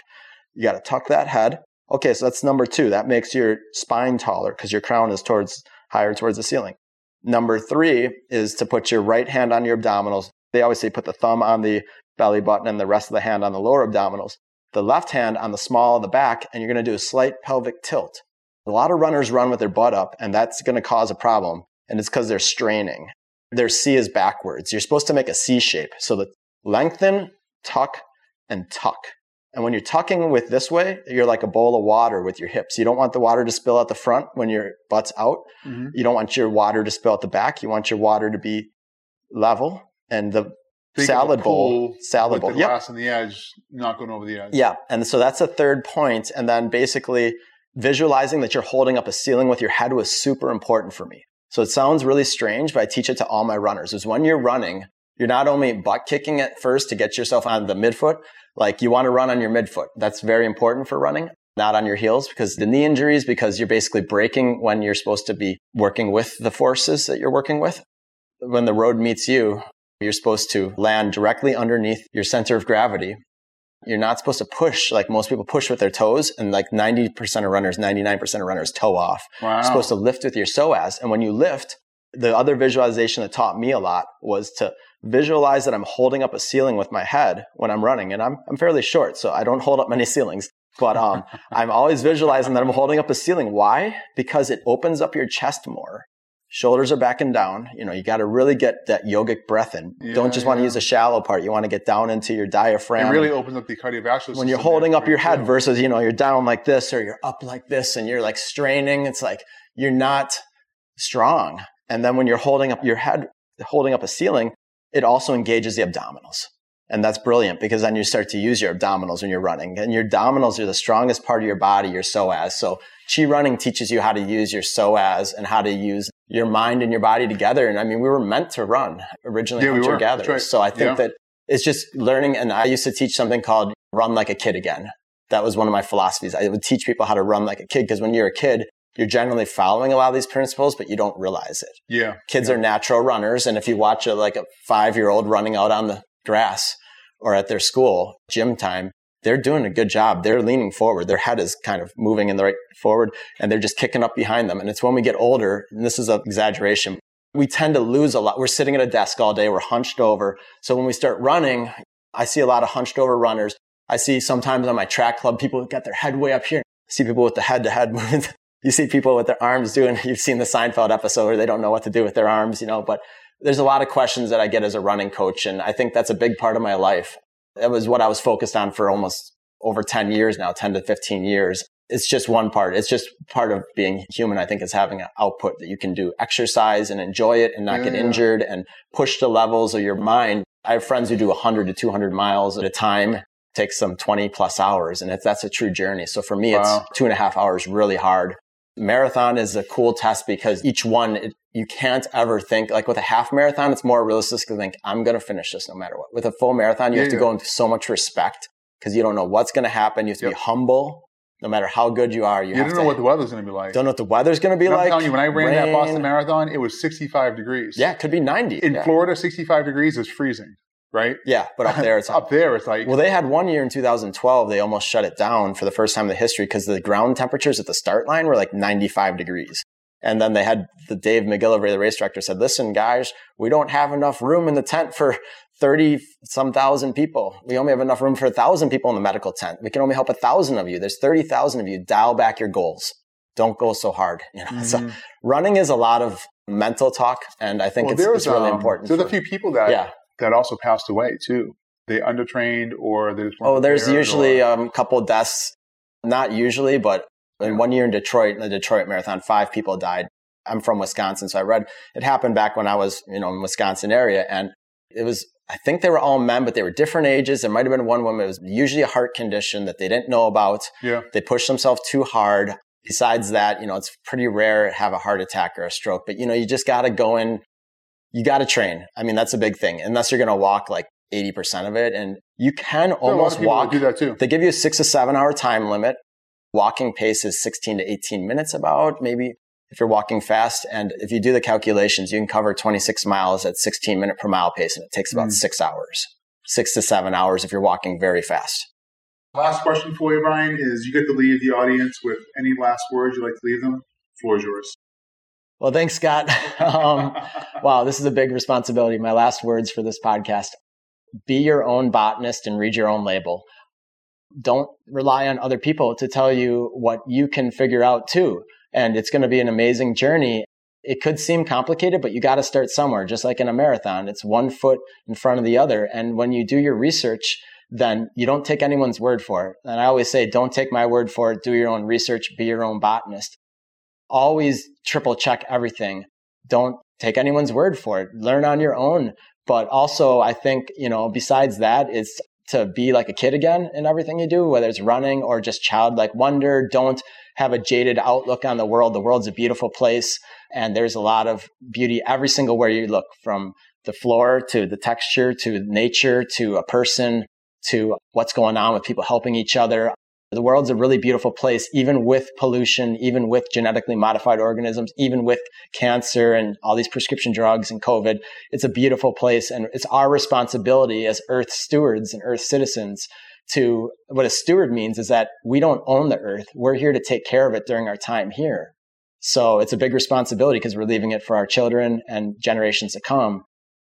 You got to tuck that head. Okay, so that's number two. That makes your spine taller because your crown is towards higher towards the ceiling. Number three is to put your right hand on your abdominals. They always say put the thumb on the belly button and the rest of the hand on the lower abdominals. The left hand on the small of the back, and you're going to do a slight pelvic tilt. A lot of runners run with their butt up, and that's going to cause a problem. And it's because they're straining. Their C is backwards. You're supposed to make a C shape. So the lengthen, tuck, and tuck. And when you're tucking with this way, you're like a bowl of water with your hips. You don't want the water to spill out the front when your butt's out. Mm-hmm. You don't want your water to spill out the back. You want your water to be level. And the Think salad bowl, salad bowl, the glass yep. on the edge, not going over the edge. Yeah, and so that's a third point. And then basically visualizing that you're holding up a ceiling with your head was super important for me. So it sounds really strange, but I teach it to all my runners. Is when you're running, you're not only butt kicking it first to get yourself on the midfoot, like you want to run on your midfoot. That's very important for running, not on your heels because the knee injuries, because you're basically breaking when you're supposed to be working with the forces that you're working with. When the road meets you, you're supposed to land directly underneath your center of gravity. You're not supposed to push like most people push with their toes, and like 90% of runners, 99% of runners toe off. Wow. You're supposed to lift with your psoas. And when you lift, the other visualization that taught me a lot was to visualize that I'm holding up a ceiling with my head when I'm running. And I'm, I'm fairly short, so I don't hold up many ceilings. But um, I'm always visualizing that I'm holding up a ceiling. Why? Because it opens up your chest more. Shoulders are back and down. You know, you got to really get that yogic breath in. Yeah, don't just want to use the shallow part. You want to get down into your diaphragm. It really opens up the cardiovascular When you're holding up your head versus, you know, you're down like this or you're up like this and you're like straining. It's like you're not strong. And then when you're holding up your head, holding up a ceiling, it also engages the abdominals. And that's brilliant because then you start to use your abdominals when you're running. And your abdominals are the strongest part of your body, your psoas. So chi running teaches you how to use your psoas and how to use your mind and your body together. And I mean, we were meant to run originally yeah, hunter we gatherers. Right. So I think yeah. that it's just learning. And I used to teach something called run like a kid again. That was one of my philosophies. I would teach people how to run like a kid because when you're a kid, you're generally following a lot of these principles, but you don't realize it. Yeah. Kids yeah. are natural runners. And if you watch a, like a five year old running out on the grass or at their school gym time, they're doing a good job. They're leaning forward. Their head is kind of moving in the right forward and they're just kicking up behind them. And it's when we get older, and this is an exaggeration, we tend to lose a lot. We're sitting at a desk all day. We're hunched over. So when we start running, I see a lot of hunched over runners. I see sometimes on my track club, people get their head way up here. I see people with the head to head movement you see people with their arms doing, you've seen the Seinfeld episode where they don't know what to do with their arms, you know, but there's a lot of questions that I get as a running coach. And I think that's a big part of my life. That was what I was focused on for almost over 10 years now, 10 to 15 years. It's just one part. It's just part of being human. I think is having an output that you can do exercise and enjoy it and not yeah, get mm. injured and push the levels of your mind. I have friends who do 100 to 200 miles at a time takes them 20 plus hours and that's a true journey. So for me, wow. it's two and a half hours really hard. Marathon is a cool test because each one, it, you can't ever think like with a half marathon, it's more realistic to think, I'm going to finish this no matter what. With a full marathon, you yeah, have to yeah. go into so much respect because you don't know what's going to happen. You have to yep. be humble. no matter how good you are, you, You have don't to know what the weather's going to be like. don't know what the weather's going to be And like. I'm telling you, when I ran that. Boston Marathon, it was 65 degrees. yeah, it could be 90. In yeah. Florida, 65 degrees is freezing, right? yeah, but up there it's up there, it's like Well, they had one year in 2012, they almost shut it down for the first time in the history because the ground temperatures at the start line were like 95 degrees. And then they had the Dave McGillivray, the race director, said, listen, guys, we don't have enough room in the tent for 30 some thousand people. We only have enough room for a thousand people in the medical tent. We can only help a thousand of you. There's 30,000 of you. Dial back your goals. Don't go so hard. You know, so Mhm. running is a lot of mental talk. And I think Well, it's, it's really um, important. There's a few people that yeah. That also passed away too. They undertrained or they Oh, there's usually a um, couple deaths. Not usually, but in one year in Detroit, in the Detroit Marathon, five people died. I'm from Wisconsin, so I read it happened back when I was, you know, in Wisconsin area, and it was. I think they were all men, but they were different ages. There might have been one woman. It was usually a heart condition that they didn't know about. yeah. They pushed themselves too hard. Besides that, you know, it's pretty rare to have a heart attack or a stroke, but you know, you just got to go in. You got to train. I mean, that's a big thing. Unless you're going to walk like 80% of it, and you can There are a lot of almost walk do that too. they give you a six to seven hour time limit. Walking pace is 16 to 18 minutes about maybe if you're walking fast. And if you do the calculations, you can cover 26 miles at 16 minute per mile pace and it takes about Mm. six hours, six to seven hours if you're walking very fast. Last question for you, Brian, is you get to leave the audience with any last words you'd like to leave them. The Floor is yours. Well, thanks, Scott. um, wow, this is a big responsibility. My last words for this podcast be your own botanist and read your own label. Don't rely on other people to tell you what you can figure out too. And it's going to be an amazing journey. It could seem complicated, but you got to start somewhere, just like in a marathon. It's one foot in front of the other. And when you do your research, then you don't take anyone's word for it. And I always say, don't take my word for it. Do your own research, be your own botanist. Always triple check everything. Don't take anyone's word for it. Learn on your own. But also, I think, you know, besides that, it's to be like a kid again in everything you do, whether it's running or just childlike wonder. Don't have a jaded outlook on the world. The world's a beautiful place and there's a lot of beauty every single where you look from the floor to the texture to nature to a person to what's going on with people helping each other. The world's a really beautiful place, even with pollution, even with genetically modified organisms, even with cancer and all these prescription drugs and COVID. It's a beautiful place. And it's our responsibility as Earth stewards and Earth citizens to what a steward means is that we don't own the Earth. We're here to take care of it during our time here. So it's a big responsibility because we're leaving it for our children and generations to come.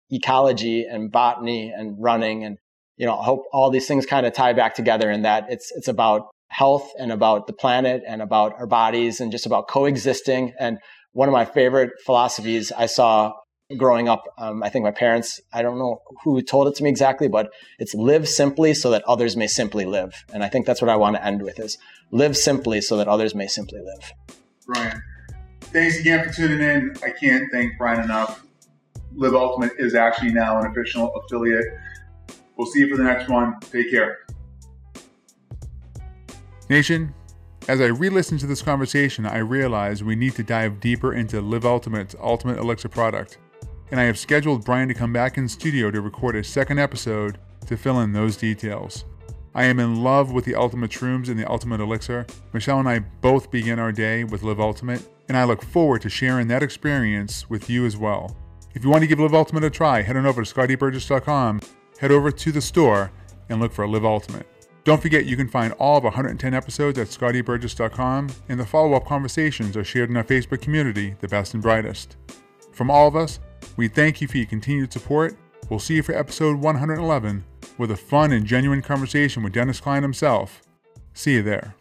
Ecology and botany and running and you know, I hope all these things kind of tie back together in that it's it's about health and about the planet and about our bodies and just about coexisting. And one of my favorite philosophies I saw growing up, um, I think my parents, I don't know who told it to me exactly, but it's live simply so that others may simply live. And I think that's what I want to end with is live simply so that others may simply live. Brian, thanks again for tuning in. I can't thank Brian enough. Live Ultimate is actually now an official affiliate. We'll see you for the next one. Take care. Nation, as I re listened to this conversation, I realized we need to dive deeper into Live Ultimate's Ultimate Elixir product. And I have scheduled Brian to come back in studio to record a second episode to fill in those details. I am in love with the Ultimate Shrooms and the Ultimate Elixir. Michelle and I both begin our day with Live Ultimate, and I look forward to sharing that experience with you as well. If you want to give Live Ultimate a try, head on over to scottyburgess.com, head over to the store, and look for Live Ultimate. Don't forget you can find all of 110 episodes at scottyburgess.com, and the follow up conversations are shared in our Facebook community, The Best and Brightest. From all of us, we thank you for your continued support. We'll see you for episode 111 with a fun and genuine conversation with Dennis Klein himself. See you there.